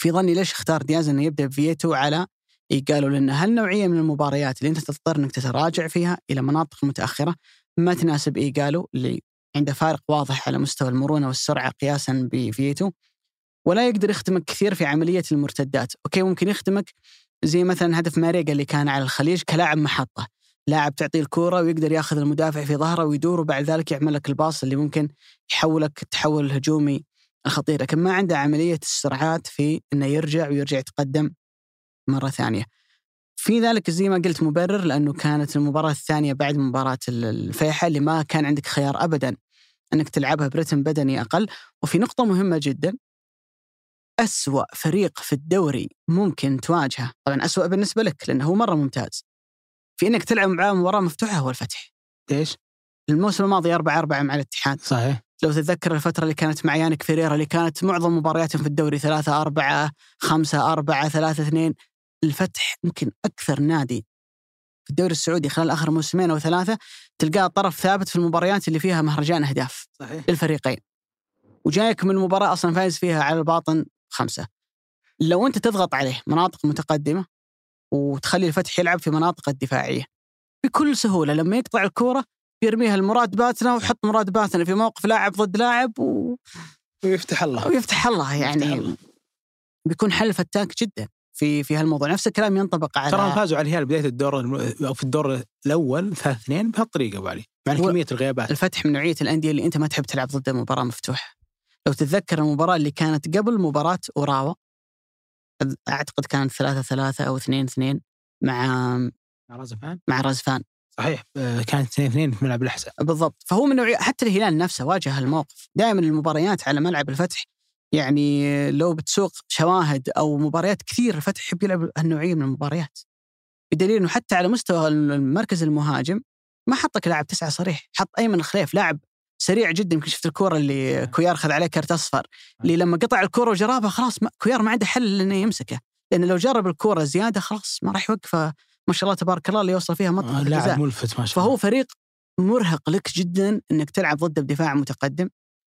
في ظني ليش اختار دياز إنه يبدأ بفيتو على قالوا لأن هالنوعيه من المباريات اللي أنت تضطر إنك تتراجع فيها إلى مناطق متأخرة ما تناسب إيجالو اللي عنده فارق واضح على مستوى المرونة والسرعة قياسا بفيتو؟ ولا يقدر يخدمك كثير في عملية المرتدات، أوكي ممكن يخدمك زي مثلا هدف ماريجا اللي كان على الخليج كلاعب محطة، لاعب تعطيه الكورة ويقدر ياخذ المدافع في ظهره ويدور وبعد ذلك يعمل لك الباص اللي ممكن يحولك التحول الهجومي الخطير، لكن ما عنده عملية السرعات في إنه يرجع ويرجع يتقدم مرة ثانية. في ذلك زي ما قلت مبرر لأنه كانت المباراة الثانية بعد مباراة الفيحة اللي ما كان عندك خيار ابدا إنك تلعبها برتم بدني أقل، وفي نقطة مهمة جدا أسوأ فريق في الدوري ممكن تواجهه، طبعا أسوأ بالنسبة لك لأنه هو مرة ممتاز. في إنك تلعب معاه مباراه مفتوحة هو الفتح. إيش؟ الموسم الماضي 4 4 مع الاتحاد، صحيح لو تتذكر الفترة اللي كانت مع يانك فيريرا اللي كانت معظم مبارياتهم في الدوري 3 4 5 4 3 2 الفتح يمكن أكثر نادي في الدوري السعودي خلال آخر موسمين أو ثلاثة تلقاه طرف ثابت في المباريات اللي فيها مهرجان اهداف صحيح للفريقين وجايك من مباراة أصلا فايز فيها على الباطن خمسة. لو أنت تضغط عليه مناطق متقدمة وتخلي الفتح يلعب في مناطق الدفاعية بكل سهولة لما يقطع الكورة يرميها المراد باتنا ويحط مراد باتنا في موقف لاعب ضد لاعب و... ويفتح الله. ويفتح الله يعني. يفتح الله. بيكون حل فتاك جدا في في هالموضوع. نفس الكلام ينطبق على ترى فازوا على الهلال بداية الدور الم... أو في الدور الأول 3 2 بهالطريقة أبو علي. مع هو- كمية الغيابات. الفتح من نوعية الأندية اللي أنت ما تحب تلعب ضد مباراة مفتوحة. لو تتذكر المباراة اللي كانت قبل مباراة أوراوا أعتقد كانت ثلاثة ثلاثة أو اثنين اثنين مع مع رازفان مع رزفان صحيح. آه، كانت 2 2 في ملعب الاحساء بالضبط. فهو من نوعية حتى الهلال نفسه واجه الموقف. دائما المباريات على ملعب الفتح يعني لو بتسوق شواهد أو مباريات كثير الفتح يحب يلعب هالنوعية من المباريات. بدليل أنه حتى على مستوى المركز المهاجم ما حطك لاعب تسعة صريح حط أيمن الخليف لاعب سريع جدا يمكن شفت الكورة اللي كويار خذ عليه كرت أصفر اللي لما قطع الكورة وجربها خلاص ما كويار ما عنده حل إنه يمسكه. لأنه لو جرب الكورة زيادة خلاص ما راح يوقفه. ما شاء الله تبارك الله اللي يوصل فيها منطقة آه، لاعب ملفت ما شاء فهو الله. فريق مرهق لك جدا إنك تلعب ضده بدفاع متقدم.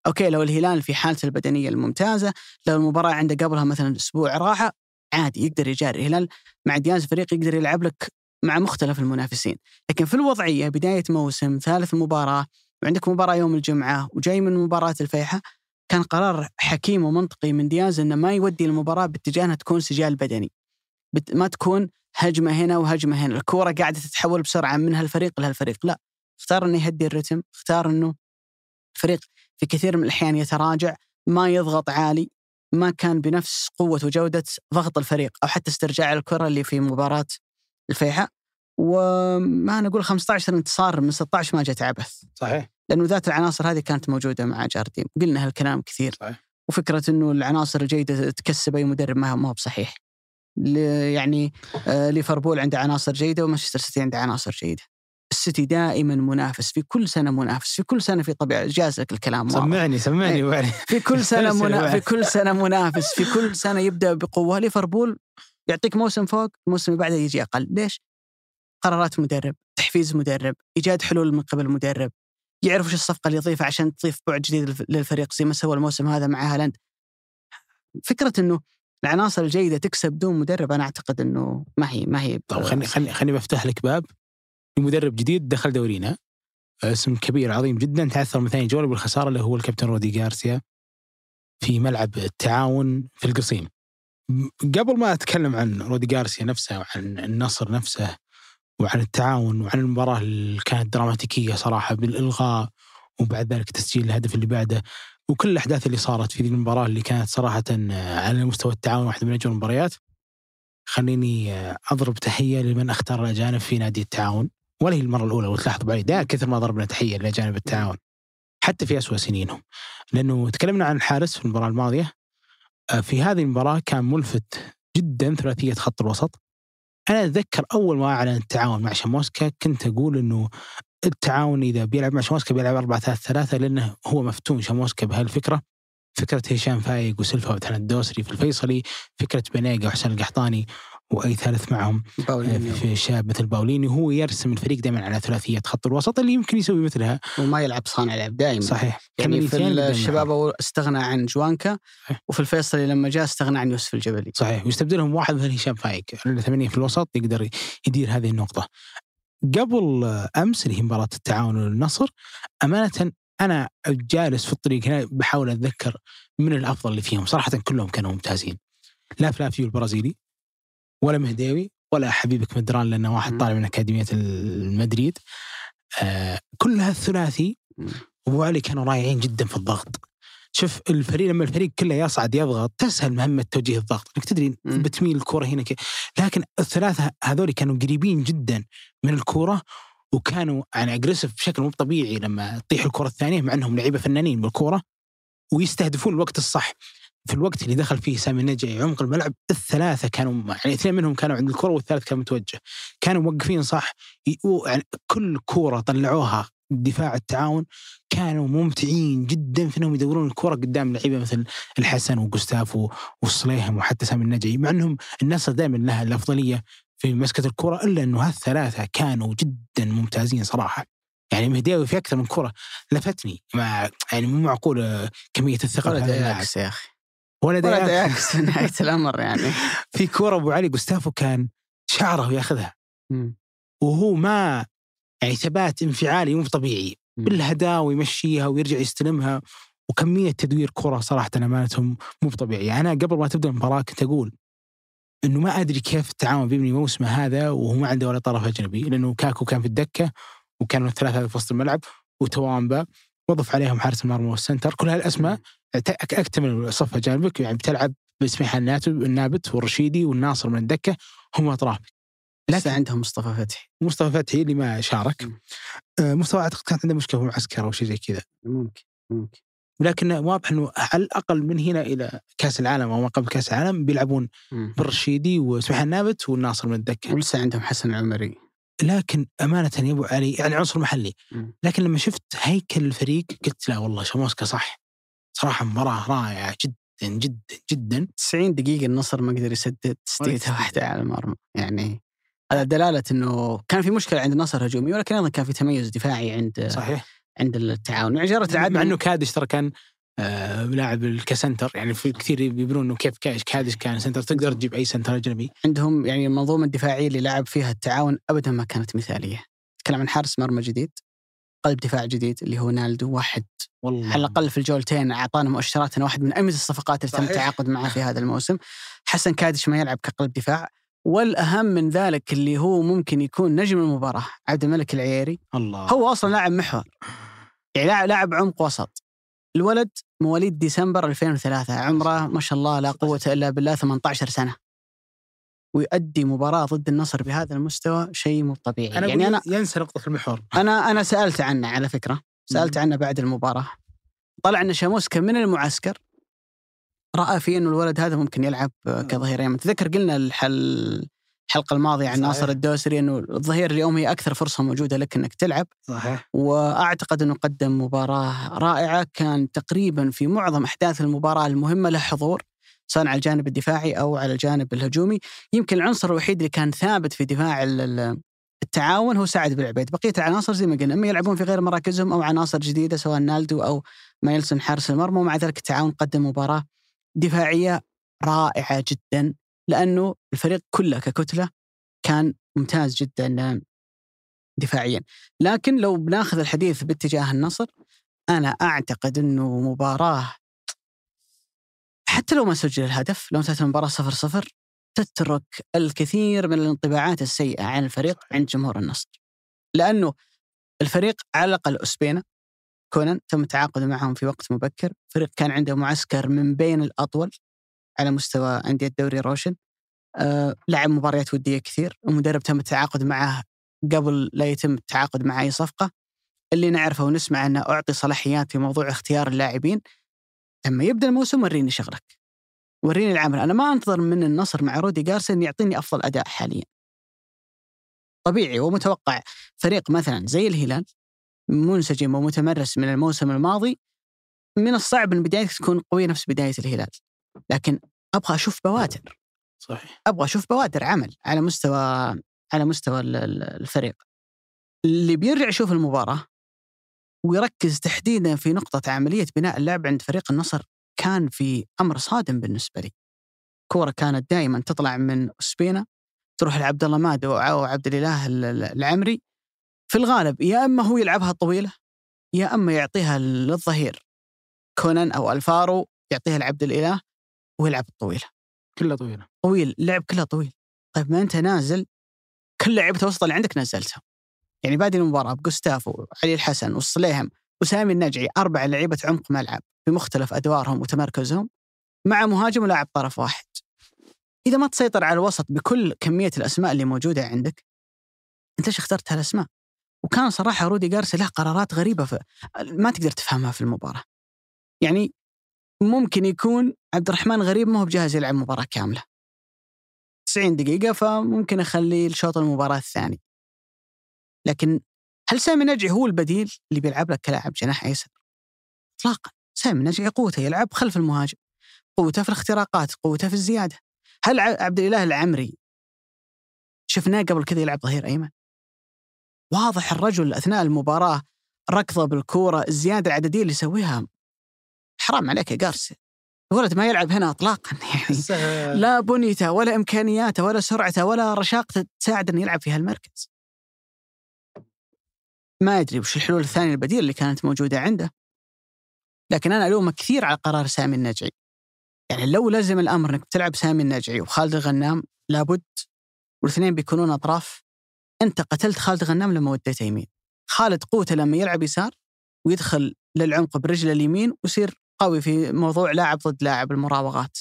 أوكي لو الهلال في حالته البدنية الممتازة لو المباراة عنده قبلها مثلا أسبوع راحة عادي يقدر يجاري. الهلال مع دياز فريق يقدر يلعب لك مع مختلف المنافسين. لكن في الوضعية بداية موسم ثالث مباراة وعندك مباراة يوم الجمعة وجاي من مباراة الفيحة. كان قرار حكيم ومنطقي من دياز إنه ما يودي المباراة باتجاه إنها تكون سجال بدني. ما تكون هجمة هنا وهجمة هنا. الكورة قاعدة تتحول بسرعة من هالفريق لهالفريق. لا اختار إنه يهدي الرتم اختار إنه الفريق في كثير من الأحيان يتراجع ما يضغط عالي ما كان بنفس قوة وجودة ضغط الفريق أو حتى استرجاع الكرة اللي في مباراة الفيحاء وما نقول 15 انتصار من 16 ما جت عبث. صحيح. لأنه ذات العناصر هذه كانت موجودة مع جارديم. قلنا هالكلام كثير. صحيح. وفكرة إنه العناصر الجيده تكسب أي مدرب ما هو بصحيح. يعني آه، ليفربول عنده عناصر جيدة ومانشستر سيتي عنده عناصر جيدة. السيتي دائما منافس. في كل سنة منافس. في كل سنة في طبيعه جاز لك الكلام واضح. سمعني سمعني إيه. في كل (laughs) سنة منا... في كل سنة منافس. في كل سنة يبدأ بقوة. ليفربول يعطيك موسم فوق الموسم اللي بعده يجي أقل. ليش؟ قرارات مدرب تحفيز مدرب إيجاد حلول من قبل مدرب يعرف وش الصفقة اللي يضيفها عشان تضيف بعد جديد للف- للفريق زي ما سوى الموسم هذا مع هالاند فكرة إنه العناصر الجيدة تكسب بدون مدرب أنا أعتقد إنه ما هي ما هي طيب خلني خلني خلني بفتح لك باب لمدرب جديد دخل دورينا اسم كبير عظيم جدا تعثر من ثاني جوله بالخساره اللي هو الكابتن رودي غارسيا في ملعب التعاون في القصيم. قبل ما أتكلم عن رودي غارسيا نفسه وعن النصر نفسه وعن التعاون وعن المباراة اللي كانت دراماتيكية صراحة بالإلغاء وبعد ذلك تسجيل الهدف اللي بعده وكل الأحداث اللي صارت في ذي المباراة اللي كانت صراحة على مستوى التعاون واحدة من أجمل المباريات. خليني آه، أضرب تحية لمن أختار الأجانب في نادي التعاون. ولا هي المرة الأولى وتلاحظوا بعيد دا كثر ما ضربنا تحية لأجانب التعاون حتى في اسوء سنينهم. لأنه تكلمنا عن الحارس في المباراة الماضية آه، في هذه المباراة كان ملفت جدا ثلاثية خط الوسط. أنا أتذكر أول ما أعلن التعاون مع شاموسكا كنت أقول إنه التعاون إذا بيلعب مع شاموسكا بيلعب 4 3 3 لأنه هو مفتون شاموسكا بهالفكرة. فكرة هشام فايق وسلفا وثان الدوسري في الفيصلي فكرة بنيقة وحسن القحطاني وأي ثالث معهم. باولينيو. في شاب مثل باوليني هو يرسم الفريق دائما على ثلاثية خط الوسط اللي يمكن يسوي مثلها. وما يلعب صانع لعب دائما. صحيح. يعني في الشباب استغنى عن جوانكا. وفي الفيصلي لما جاء استغنى عن يوسف الجبلي. صحيح. ويستبدلهم واحد مثل هشام فايق لأن ثمانية في الوسط يقدر يدير هذه النقطة. قبل أمس اللي هي مباراة التعاون والنصر أمانة أنا جالس في الطريق هنا بحاول أتذكر من الأفضل اللي فيهم. صراحة كلهم كانوا ممتازين. لا فلافيو البرازيلي. ولا مهداوي ولا حبيبك مدران لأنه واحد. طالع من أكاديمية المدريد آه كل هالثلاثي مم. أبو علي كانوا رائعين جدا في الضغط شوف الفريق لما الفريق كله يصعد يضغط تسهل مهمة توجيه الضغط إنك تدري. بتميل الكرة هنا كي. لكن الثلاثة هذول كانوا قريبين جدا من الكرة وكانوا يعني اجريسف بشكل مو طبيعي لما تطيح الكرة الثانية مع إنهم لعيبة فنانين بالكوره ويستهدفون الوقت الصح في الوقت اللي دخل فيه سامي النجعي عمق الملعب الثلاثة كانوا يعني اثنين منهم كانوا عند الكرة والثالث كان متوجه. كانوا موقفين صح يعني كل كوره طلعوها دفاع التعاون كانوا ممتعين جدا في إنهم يدورون الكرة قدام لعيبة مثل الحسن وجوستافو والصليهم وحتى سامي النجعي مع إنهم النصر دائما لها الأفضلية في مسكة الكرة إلا إنه هالثلاثة كانوا جدا ممتازين صراحة. يعني مهداوي في أكثر من كرة لفتني مع يعني مو معقول آه، كمية الثقة. دياكس يا أخي. ولا في (laughs) نهاية الأمر يعني. (laughs) في كورة أبو علي جوستافو كان شعره وياخذها مم. وهو ما يعني ثبات انفعالي مو طبيعي. مم. بالهداوة يمشيها ويرجع يستلمها. وكمية تدوير كره صراحة امانتهم مو طبيعية. أنا قبل ما تبدأ المباراة كنت أقول إنه ما أدري كيف التعاون بيبني موسمه هذا وهو ما عنده ولا طرف أجنبي. لأنه كاكو كان في الدكة وكانوا الثلاثة في وسط الملعب وتوامبا وضف عليهم حارس المرمى والسنتر. كل هالأسماء أكتمل صف اجانبك يعني بتلعب الناتب النابت والرشيدي والناصر من الدكة هم اطرافك لسه عندهم مصطفى فتحي. مصطفى فتحي اللي ما شارك. آه، مصطفى أعتقد كانت عنده مشكلة في المعسكر أو شيء زي كذا. ممكن ممكن. لكن واضح إنه على الأقل من هنا إلى كأس العالم أو ما قبل كأس العالم بيلعبون. بالرشيدي وسبحان النابت والناصر من الدكة. ولسه عندهم حسن العمري. لكن أمانة يا أبو علي يعني عنصر محلي. مم. لكن لما شفت هيكل الفريق قلت لا والله شاموسكا صح. صراحة مباراة رائعة جدا جدا جدا. 90 دقيقة النصر ما قدر يسدد تسديدة واحدة على المرمى. يعني هذا دلالة إنه كان في مشكلة عند النصر هجومي ولكن أيضا كان في تميز دفاعي عند صحيح. عند التعاون. يعني جرت العادة مع إنه كادش ترى كان آه لاعب ال center. يعني في كثير يقولون إنه كيف كادش كان center. تقدر تجيب أي سنتر أجنبي. عندهم يعني المنظومة الدفاعية اللي لعب فيها التعاون ابدا ما كانت مثالية. تكلم عن حارس مرمى جديد. قلب دفاع جديد اللي هو نالدو واحد والله. على الأقل في الجولتين أعطانا مؤشرات إنه واحد من اميز الصفقات اللي تم. التعاقد معها في هذا الموسم. حسن كادش ما يلعب كقلب دفاع والأهم من ذلك اللي هو ممكن يكون نجم المباراة عبد الملك العييري. الله. هو أصلا لاعب محور يعني لاعب عمق وسط. الولد مواليد ديسمبر 2003 عمره ما شاء الله لا قوة إلا بالله 18 سنة. ويؤدي مباراة ضد النصر بهذا المستوى شيء مو طبيعي. أنا يعني أنا ينسى نقطة المحور. أنا أنا سألت عنه على فكرة. سألت. عنه بعد المباراة. طلع إن شاموسكا من المعسكر. رأى فيه إنه الولد هذا ممكن يلعب كظهير ايمن تذكر قلنا الحل الحلقة الماضية عن. ناصر الدوسري إنه الظهير اليوم هي أكثر فرصة موجودة لك إنك تلعب. صحيح. وأعتقد إنه قدم مباراة رائعة. كان تقريبا في معظم أحداث المباراة المهمة له حضور. سواء على الجانب الدفاعي أو على الجانب الهجومي. يمكن العنصر الوحيد اللي كان ثابت في دفاع ال- ال- التعاون هو سعد بن عبيد. بقية العناصر زي ما قلنا أما يلعبون في غير مراكزهم أو عناصر جديدة سواء نالدو أو مايلسون حارس المرمى ومع ذلك التعاون قدم مباراة دفاعية رائعة جدا لأنه الفريق كله ككتلة كان ممتاز جدا دفاعيا. لكن لو بناخذ الحديث باتجاه النصر أنا أعتقد إنه مباراة حتى لو ما سجل الهدف لو انتهت المباراه 0 0 تترك الكثير من الانطباعات السيئة عن الفريق عند جمهور النصر. لأنه الفريق على الأقل أسبينا كونان تم التعاقد معهم في وقت مبكر فريق كان عنده معسكر من بين الأطول على مستوى أندية الدوري روشن أه لعب مباريات ودية كثير المدرب تم التعاقد معه قبل لا يتم التعاقد مع أي صفقة. اللي نعرفه ونسمع أنه أعطي صلاحيات في موضوع اختيار اللاعبين لما يبدأ الموسم وريني شغلك. وريني العمل. أنا ما أنتظر من النصر مع رودي جارسيا ان يعطيني أفضل أداء حاليا. طبيعي ومتوقع. فريق مثلا زي الهلال منسجم ومتمرس من الموسم الماضي من الصعب ان بدايتك تكون قوية نفس بداية الهلال. لكن أبغى أشوف بوادر. صحيح. أبغى أشوف بوادر عمل على مستوى على مستوى ال- ال- الفريق. اللي بيرجع يشوف المباراة ويركز تحديدا في نقطة عملية بناء اللعب عند فريق النصر كان في أمر صادم بالنسبة لي. كورة كانت دائما تطلع من اسبينا تروح لعبد الله مادو أو عبد الإله ال- ال- العمري. في الغالب يا إما هو يلعبها طويلة يا إما يعطيها للظهير. كونان أو ألفارو يعطيها لعبد الإله ويلعب الطويله كلها طويلة. طويل اللعب كله طويل. طيب ما أنت نازل كل لعيبه الوسط اللي عندك نزلتهم يعني بادي المباراة بجوستافو علي الحسن والصليهم وسامي النجعي أربع لعيبة عمق ملعب بمختلف أدوارهم وتمركزهم مع مهاجم ولاعب طرف واحد. إذا ما تسيطر على الوسط بكل كمية الأسماء اللي موجودة عندك أنت إيش اخترت هالأسماء؟ وكان صراحة رودي جارسي له قرارات غريبة في ما تقدر تفهمها في المباراة. يعني ممكن يكون عبد الرحمن غريب ما هو بجاهز يلعب مباراة كاملة. 90 دقيقة فممكن أخليه الشوط المباراة الثاني. لكن هل سامي نجعي هو البديل اللي بيلعب لك كلاعب جناح أيسر؟ إطلاقا. سامي نجعي قوته يلعب خلف المهاجم قوته في الاختراقات قوته في الزيادة. هل عبد الإله العمري شفناه قبل كذا يلعب ظهير أيمن؟ واضح الرجل أثناء المباراة ركضه بالكورة الزيادة العددية اللي يسويها. حرام عليك يا جارسي الولد ما يلعب هنا اطلاقا (laughs) يعني لا لا بنيته ولا إمكانياته ولا سرعته ولا رشاقته تساعد إنه يلعب في هالمركز. ما أدري وش الحلول الثانية البديلة اللي كانت موجودة عنده. لكن أنا الومه كثير على قرار سامي النجعي. يعني لو لزم الأمر إنك تلعب سامي النجعي وخالد الغنام لابد والاثنين بيكونون أطراف أنت قتلت خالد الغنام لما وديته يمين. خالد قوته لما يلعب يسار ويدخل للعمق برجله اليمين ويصير قوي في موضوع لاعب ضد لاعب المراوغات.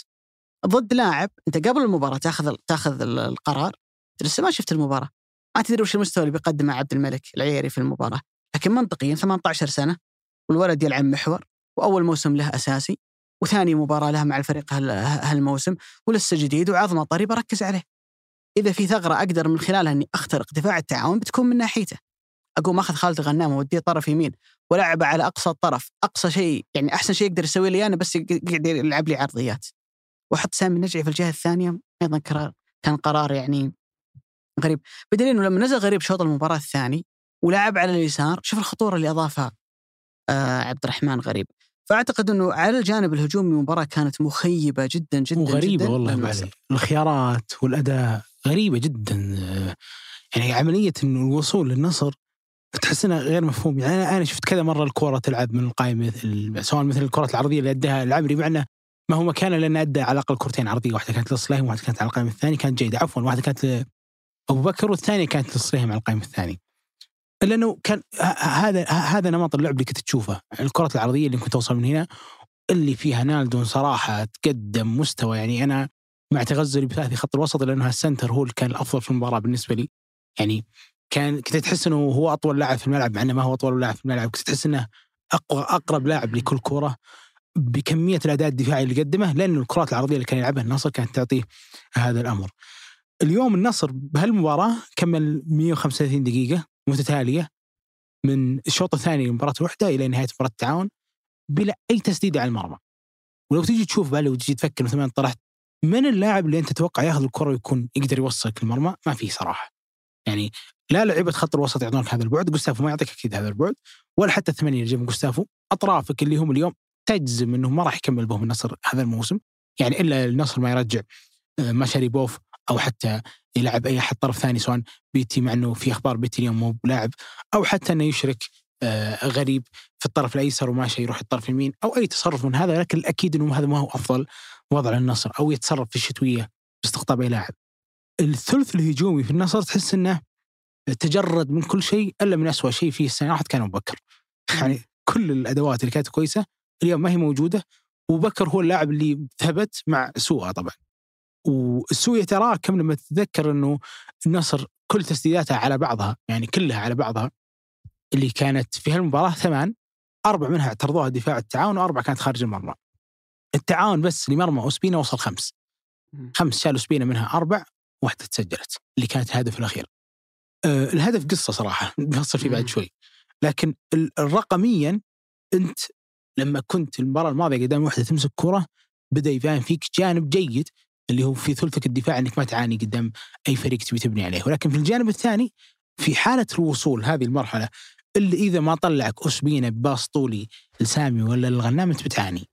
ضد لاعب أنت قبل المباراة تاخذ تاخذ ال- القرار لسه ما شفت المباراة ما تدري وش المستوى اللي بيقدمه عبد الملك العييري في المباراة. لكن منطقيا 18 سنة والولد يلعب محور وأول موسم له أساسي وثاني مباراة له مع الفريق هال- هالموسم ولسه جديد وعظمة طري بركز عليه. إذا في ثغرة أقدر من خلالها إني أخترق دفاع التعاون بتكون من ناحيته. أقوم أخذ خالد الغنام ووديه طرف يمين ولعبه على أقصى الطرف. أقصى شيء يعني أحسن شيء يقدر يسوي لي أنا بس يقعد يلعب لي عرضيات. وأحط سامي النجعي في الجهة الثانية أيضا كان قرار يعني غريب. بدليل إنه لما نزل غريب شوط المباراة الثاني ولعب على اليسار شوف الخطورة اللي أضافها آه عبد الرحمن غريب. فأعتقد إنه على الجانب الهجومي المباراة كانت مخيبة جدا جدا وغريبة جدا والله الخيارات والأداء غريبة جدا آه، يعني عملية إنه الوصول للنصر تحس إنها غير مفهوم. يعني أنا شفت كذا مرة الكوره تلعب من القائمة سواء مثل الكرات العرضية اللي أداها العمري مع إنه ما هو مكانه لأن أدى على الأقل كرتين عرضية واحدة كانت للصليهم وواحدة كانت على القائم الثاني كانت جيدة. عفوا واحدة كانت أبو بكر والثانيه كانت للصليهم على القائم الثاني. لأنه كان هذا هذا نمط اللعب اللي كنت تشوفه. الكرات العرضية اللي كنت توصل من هنا اللي فيها نالدون صراحة تقدم مستوى. يعني أنا مع تغزلي بثلاث في خط الوسط لأنه السنتر هو اللي كان الأفضل في المباراة بالنسبة لي. يعني كان كنت تحس إنه هو أطول لاعب في الملعب مع إنه ما هو أطول لاعب في الملعب. كنت تحس إنه أقوى أقرب لاعب لكل كرة بكمية الأداء الدفاعي اللي قدمه لأنه الكرات العرضية اللي كان يلعبها النصر كانت تعطيه هذا الأمر. اليوم النصر بهالمباراة كمل 135 دقيقة متتالية من الشوط الثاني للمباراه الوحدة إلى نهاية مباراة التعاون بلا أي تسديده على المرمى. ولو تيجي تشوف بقى لو تجي تفكر مثلا طرحت من اللاعب اللي أنت تتوقع ياخذ الكرة ويكون يقدر يوصلك المرمى ما في صراحة. يعني لا لعيبة خط الوسط يعطونك هذا البعد، جوستافو ما يعطيك أكيد هذا البعد، ولا حتى الثمانية اللي جنب جوستافو، أطرافك اللي هم اليوم تجزم انه ما راح يكمل بهم النصر هذا الموسم، يعني إلا النصر ما يرجع آه، مشاري بوف أو حتى يلعب أي أحد طرف ثاني سواء بيتي مع إنه في أخبار بيتي اليوم مو بلاعب أو حتى إنه يشرك آه، غريب في الطرف الأيسر وماشي يروح الطرف اليمين أو أي تصرف من هذا لكن الأكيد إنه هذا ما هو أفضل وضع للنصر أو يتصرف في الشتوية باستقطاب أي لاعب. الثلث الهجومي في النصر تحس إنه تجرد من كل شيء إلا من أسوأ شيء فيه السنة راحت كان ابو بكر. يعني كل الأدوات اللي كانت كويسة اليوم ما هي موجودة وبكر هو اللاعب اللي ثبت مع سوء طبعا. والسوء يتراكم لما تتذكر إنه النصر كل تسديداتها على بعضها يعني كلها على بعضها اللي كانت في هالمباراة ثمان أربع منها اعترضوها دفاع التعاون وأربع كانت خارج المرمى. التعاون بس لمرمى أوسبينا وصل خمس. خمس شالوا سبينا منها أربع واحدة تسجلت اللي كانت الهدف الأخير. أه الهدف قصة صراحة (laughs) بنفصل فيه بعد. شوي. لكن الرقميا أنت لما كنت المباراة الماضية قدام واحدة تمسك كره بدأ يبان فيك جانب جيد اللي هو في ثلثك الدفاع إنك ما تعاني قدام أي فريق تبي تبني عليه، ولكن في الجانب الثاني في حالة الوصول هذه المرحلة اللي إذا ما طلعك اسبينا بباص طولي لسامي ولا الغنام أنت بتعاني.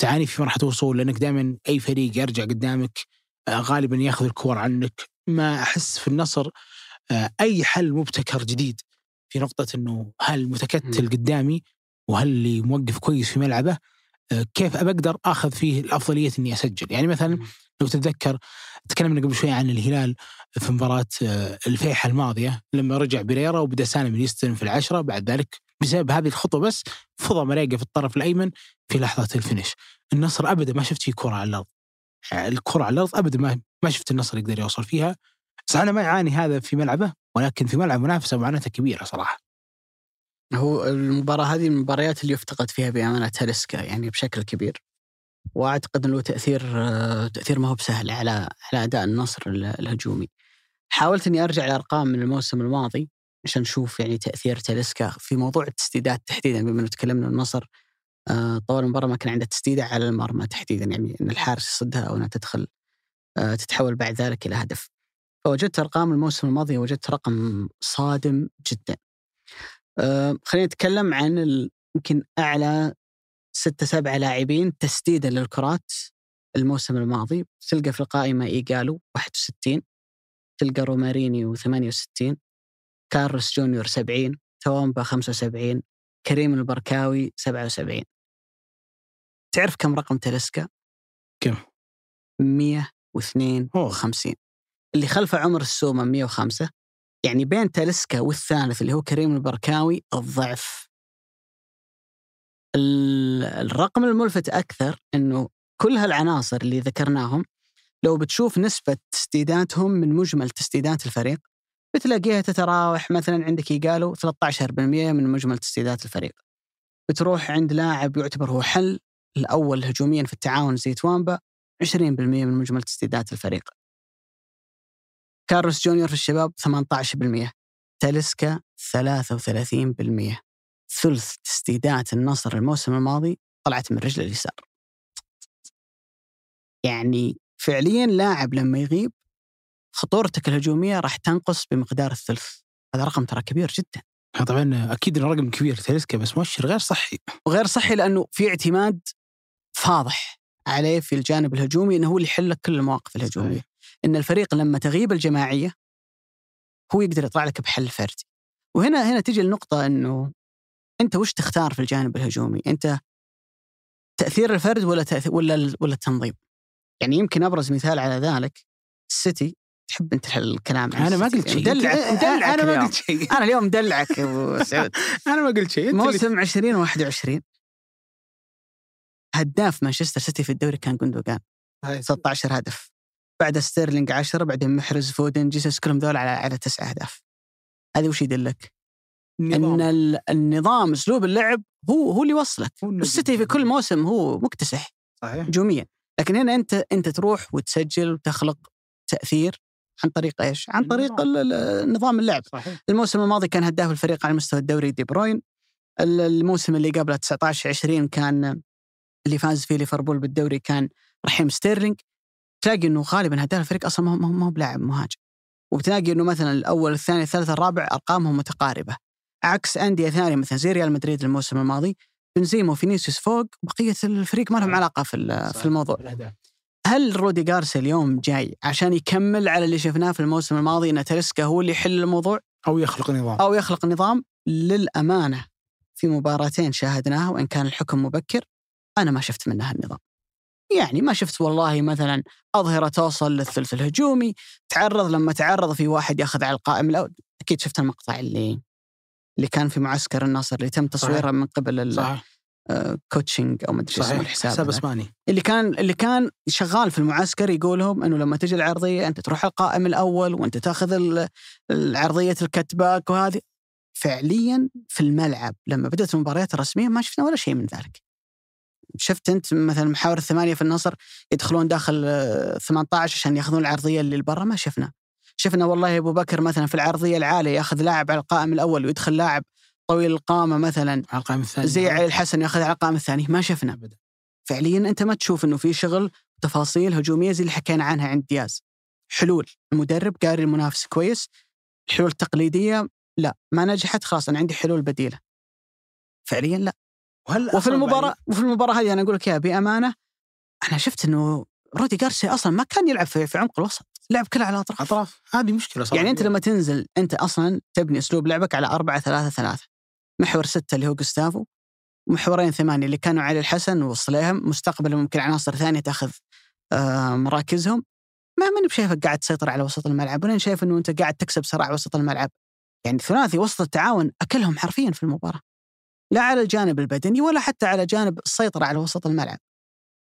تعاني في مرحلة الوصول لأنك دائما أي فريق يرجع قدامك آه، غالبا ياخذ الكور عنك، ما أحس في النصر آه، أي حل مبتكر جديد في نقطة إنه هل متكتل قدامي وهل اللي موقف كويس في ملعبه آه، كيف ابى أقدر أخذ فيه الأفضلية إني أسجل، يعني مثلا. لو تتذكر تكلمنا قبل شوي عن الهلال في مباراة آه، الفيحة الماضية لما رجع بريرا وبدأ سالم يستلم في العشرة بعد ذلك بسبب هذه الخطوة بس فضى مريقة في الطرف الأيمن في لحظة الفينش. النصر أبدا ما شفت فيه كرة على الأرض. يعني الكرة على الأرض أبدا ما ما شفت النصر يقدر يوصل فيها. صح أنا ما يعاني هذا في ملعبه ولكن في ملعب منافسة معاناته كبيرة صراحة. هو المباراة هذه من المباريات اللي يفتقد فيها بأمانة تاليسكا يعني بشكل كبير. وأعتقد أنه له تأثير آه، تأثير ما هو بسهل على على أداء النصر ال- الهجومي. حاولت أني أرجع لأرقام من الموسم الماضي عشان نشوف يعني تأثير تاليسكا في موضوع التسديدات تحديدا. بما أنه تكلمنا النصر آه، طوال المباراة ما كان عنده تسديدة على المرمى تحديدا. يعني أن الحارس يصدها أو أنها تدخل آه، تتحول بعد ذلك إلى هدف. فوجدت أرقام الموسم الماضي وجدت رقم صادم جدا. خلينا نتكلم عن يمكن أعلى ستة سبعة لاعبين تسديدا للكرات الموسم الماضي. تلقى في القائمة إيجالو 61 تلقى رومارينيو 68 كارلوس جونيور 70 توامبا 75 كريم البركاوي 77 تعرف كم رقم تلسكا؟ كم؟ 152 اللي خلفه عمر السومة 105 يعني بين تلسكا والثالث اللي هو كريم البركاوي الضعف. ال- الرقم الملفت أكثر أنه كل هالعناصر اللي ذكرناهم لو بتشوف نسبة تسديداتهم من مجمل تسديدات الفريق بتلاقيها تتراوح مثلا عندك يقالوا 13% من مجمل تسديدات الفريق. بتروح عند لاعب يعتبر هو حل الأول هجوميا في التعاون زي توامبا 20% من مجمل تسديدات الفريق. كارلوس جونيور في الشباب 18% تاليسكا 33% ثلث تسديدات النصر الموسم الماضي طلعت من رجل اليسار. يعني فعليا لاعب لما يغيب خطورتك الهجومية راح تنقص بمقدار الثلث. هذا رقم ترى كبير جدا. طبعا أكيد إنه رقم كبير. تاليسكا بس مؤشر غير صحي. وغير صحي لأنه في اعتماد فاضح عليه في الجانب الهجومي إنه هو اللي يحل لك كل المواقف الهجومية. صحيح. إن الفريق لما تغيب الجماعية هو يقدر يطلع لك بحل فردي. وهنا هنا تجي النقطة إنه أنت وش تختار في الجانب الهجومي؟ أنت تأثير الفرد ولا تأثير ولا ولا التنظيم؟ يعني يمكن أبرز مثال على ذلك السيتي. تحب أنت الكلام عن (laughs) أنا ما. قلت شيء. أنت- مدلعك أنا ما. قلت شيء أنا اليوم مدلعك أبو سعود. أنا ما قلت شيء. موسم 20 21 هداف مانشستر سيتي في الدوري كان جوندوجان. 16 هدف. بعد ستيرلينج 10 بعدين محرز فودن جيسوس كلهم ذول على على تسع أهداف. هذه وش يدلك؟ النظام. ان ال- النظام أسلوب اللعب هو هو اللي يوصلك. النظام. السيتي في كل موسم هو مكتسح صحيح. هجوميا لكن هنا أنت أنت تروح وتسجل وتخلق تأثير عن طريق إيش؟ عن طريق نظام اللعب. صحيح. الموسم الماضي كان هداف الفريق على مستوى الدوري دي بروين. ال- الموسم اللي قبله 19 20 كان اللي فاز فيه ليفربول بالدوري كان رحيم ستيرلينج. تلاقي إنه غالبا هداف الفريق أصلا ما هو بلاعب مهاجم. وبتلاقي إنه مثلا الأول الثاني الثالث الرابع أرقامهم متقاربة. عكس أندية ثانية مثلا زي ريال مدريد الموسم الماضي. بنزيما وفينيسيوس فوق بقية الفريق ما لهم علاقة في في الموضوع. هل رودي جارسيا اليوم جاي عشان يكمل على اللي شفناه في الموسم الماضي إن تلسكا هو اللي يحل الموضوع؟ أو يخلق نظام. أو يخلق نظام. للأمانة في مباراتين شاهدناها وإن كان الحكم مبكر أنا ما شفت منها النظام. يعني ما شفت والله مثلا أظهرة توصل للثلث الهجومي، تعرض لما تعرض في واحد ياخذ على القائم الأول، أكيد شفت المقطع اللي اللي كان في معسكر النصر اللي تم تصويره من قبل صحيح الكوتشنج أو ما أدري اسمه صحيح الحساب حساب. اسباني اللي كان اللي كان شغال في المعسكر يقول لهم إنه لما تجي العرضية أنت تروح القائم الأول وأنت تأخذ ال- العرضية الكتباك وهذه فعليا في الملعب لما بدأت المباريات الرسمية ما شفنا ولا شيء من ذلك. شفت أنت مثلا محاور الثمانية في النصر يدخلون داخل آه، 18 عشان يأخذون العرضية اللي برا ما شفنا. شفنا والله أبو بكر مثلا في العرضية العالية يأخذ لاعب على القائم الأول ويدخل لاعب طويل القامة مثلا. على القائم الثاني. زي علي الحسن يأخذ على القائم الثاني. ما شفنا. أبداً. فعليا أنت ما تشوف إنه في شغل تفاصيل هجومية زي اللي حكينا عنها عند دياز. حلول. المدرب قاري المنافس كويس. الحلول التقليديه لا ما نجحت. خلاص أنا عندي حلول بديلة. فعليا لا. وهل وفي المباراه وفي المباراة هذه أنا أقول لك إياها بأمانة أنا شفت إنه رودي جارسيا أصلا ما كان يلعب في, في عمق الوسط. لعب كله على الاطراف أطراف. هذه مشكلة صراحة. يعني أنت لما تنزل أنت أصلا تبني أسلوب لعبك على أربعة ثلاثة ثلاثة. محور ستة اللي هو جوستافو محورين ثمانية اللي كانوا علي الحسن وصليهم مستقبلا ممكن عناصر ثانية تأخذ مراكزهم. ما ماني بشايفك قاعد تسيطر على وسط الملعب ولا شايف إنه أنت قاعد تكسب صراع وسط الملعب. يعني ثلاثي وسط التعاون أكلهم حرفيا في المباراة. لا على الجانب البدني ولا حتى على جانب السيطرة على وسط الملعب.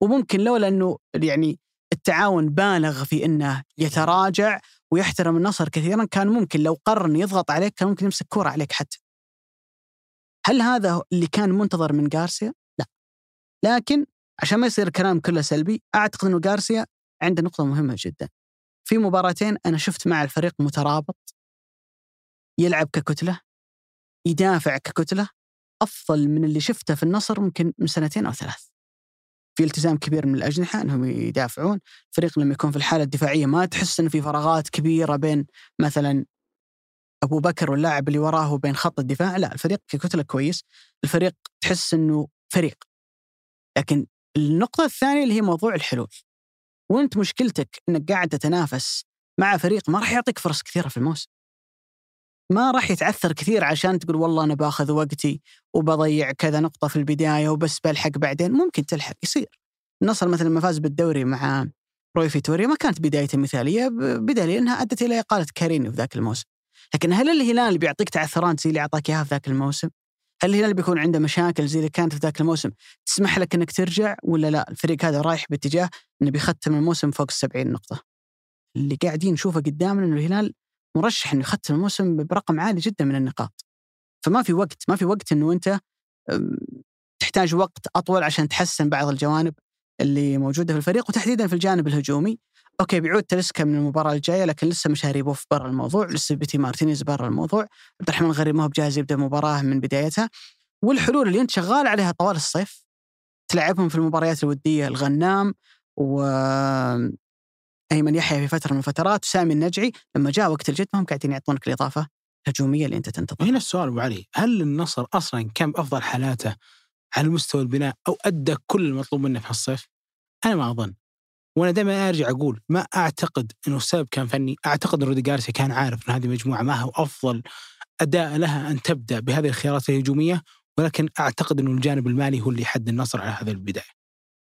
وممكن لولا إنه يعني التعاون بالغ في إنه يتراجع ويحترم النصر كثيرا كان ممكن لو قرر انه يضغط عليك كان ممكن يمسك كرة عليك حتى. هل هذا اللي كان منتظر من جارسيا؟ لا. لكن عشان ما يصير الكلام كله سلبي أعتقد إنه جارسيا عنده نقطة مهمة جدا. في مباراتين أنا شفت مع الفريق مترابط يلعب ككتلة يدافع ككتلة أفضل من اللي شفته في النصر ممكن من سنتين أو ثلاث. في التزام كبير من الأجنحة إنهم يدافعون، الفريق لما يكون في الحالة الدفاعية ما تحس إنه في فراغات كبيرة بين مثلا أبو بكر واللاعب اللي وراه وبين خط الدفاع، لا الفريق ككتلة كويس، الفريق تحس إنه فريق. لكن النقطة الثانية اللي هي موضوع الحلول. وأنت مشكلتك إنك قاعد تتنافس مع فريق ما راح يعطيك فرص كثيرة في الموسم. ما راح يتعثر كثير عشان تقول والله أنا باخذ وقتي وبضيع كذا نقطة في البداية وبس بلحق بعدين ممكن تلحق يصير. النصر مثلا لما فاز بالدوري مع روي فيتوريا ما كانت بدايته مثالية بدليل إنها أدت إلى إقالة كاريني في ذاك الموسم. لكن هل الهلال بيعطيك تعثرات زي اللي أعطاك إياها في ذاك الموسم؟ هل الهلال بيكون عنده مشاكل زي اللي كانت في ذاك الموسم تسمح لك إنك ترجع ولا لا؟ الفريق هذا رايح باتجاه إنه بيختم الموسم فوق ال 70 نقطة. اللي قاعدين نشوفه قدامنا إنه الهلال مرشح انه يختم الموسم برقم عالي جدا من النقاط. فما في وقت ما في وقت إنه أنت تحتاج وقت أطول عشان تحسن بعض الجوانب اللي موجودة في الفريق وتحديدا في الجانب الهجومي. okay بيعود تاليسكا من المباراة الجاية لكن لسه مشاري بوف برا الموضوع، لسه بيتي مارتينيز برا الموضوع، عبد الرحمن الغريب ما هو بجاهز يبدأ المباراه من بدايتها. والحلول اللي أنت شغال عليها طوال الصيف تلعبهم في المباريات الودية الغنام و ايمن يحيى في فترة من الفترات وسامي النجعي لما جاء وقت الجد ما هم قاعدين يعطونك الإضافة الهجومية اللي أنت تنتظرها. وهنا السؤال أبو علي هل النصر أصلا كان بافضل حالاته على مستوى البناء أو أدى كل المطلوب منه في هالصيف؟ أنا ما أظن وأنا دائما أرجع أقول ما أعتقد إنه السبب كان فني، أعتقد رودي جارسيا كان عارف إن هذه المجموعه ما هو أفضل أداء لها أن تبدأ بهذه الخيارات الهجومية ولكن أعتقد إنه الجانب المالي هو اللي يحد النصر على هذه البداية.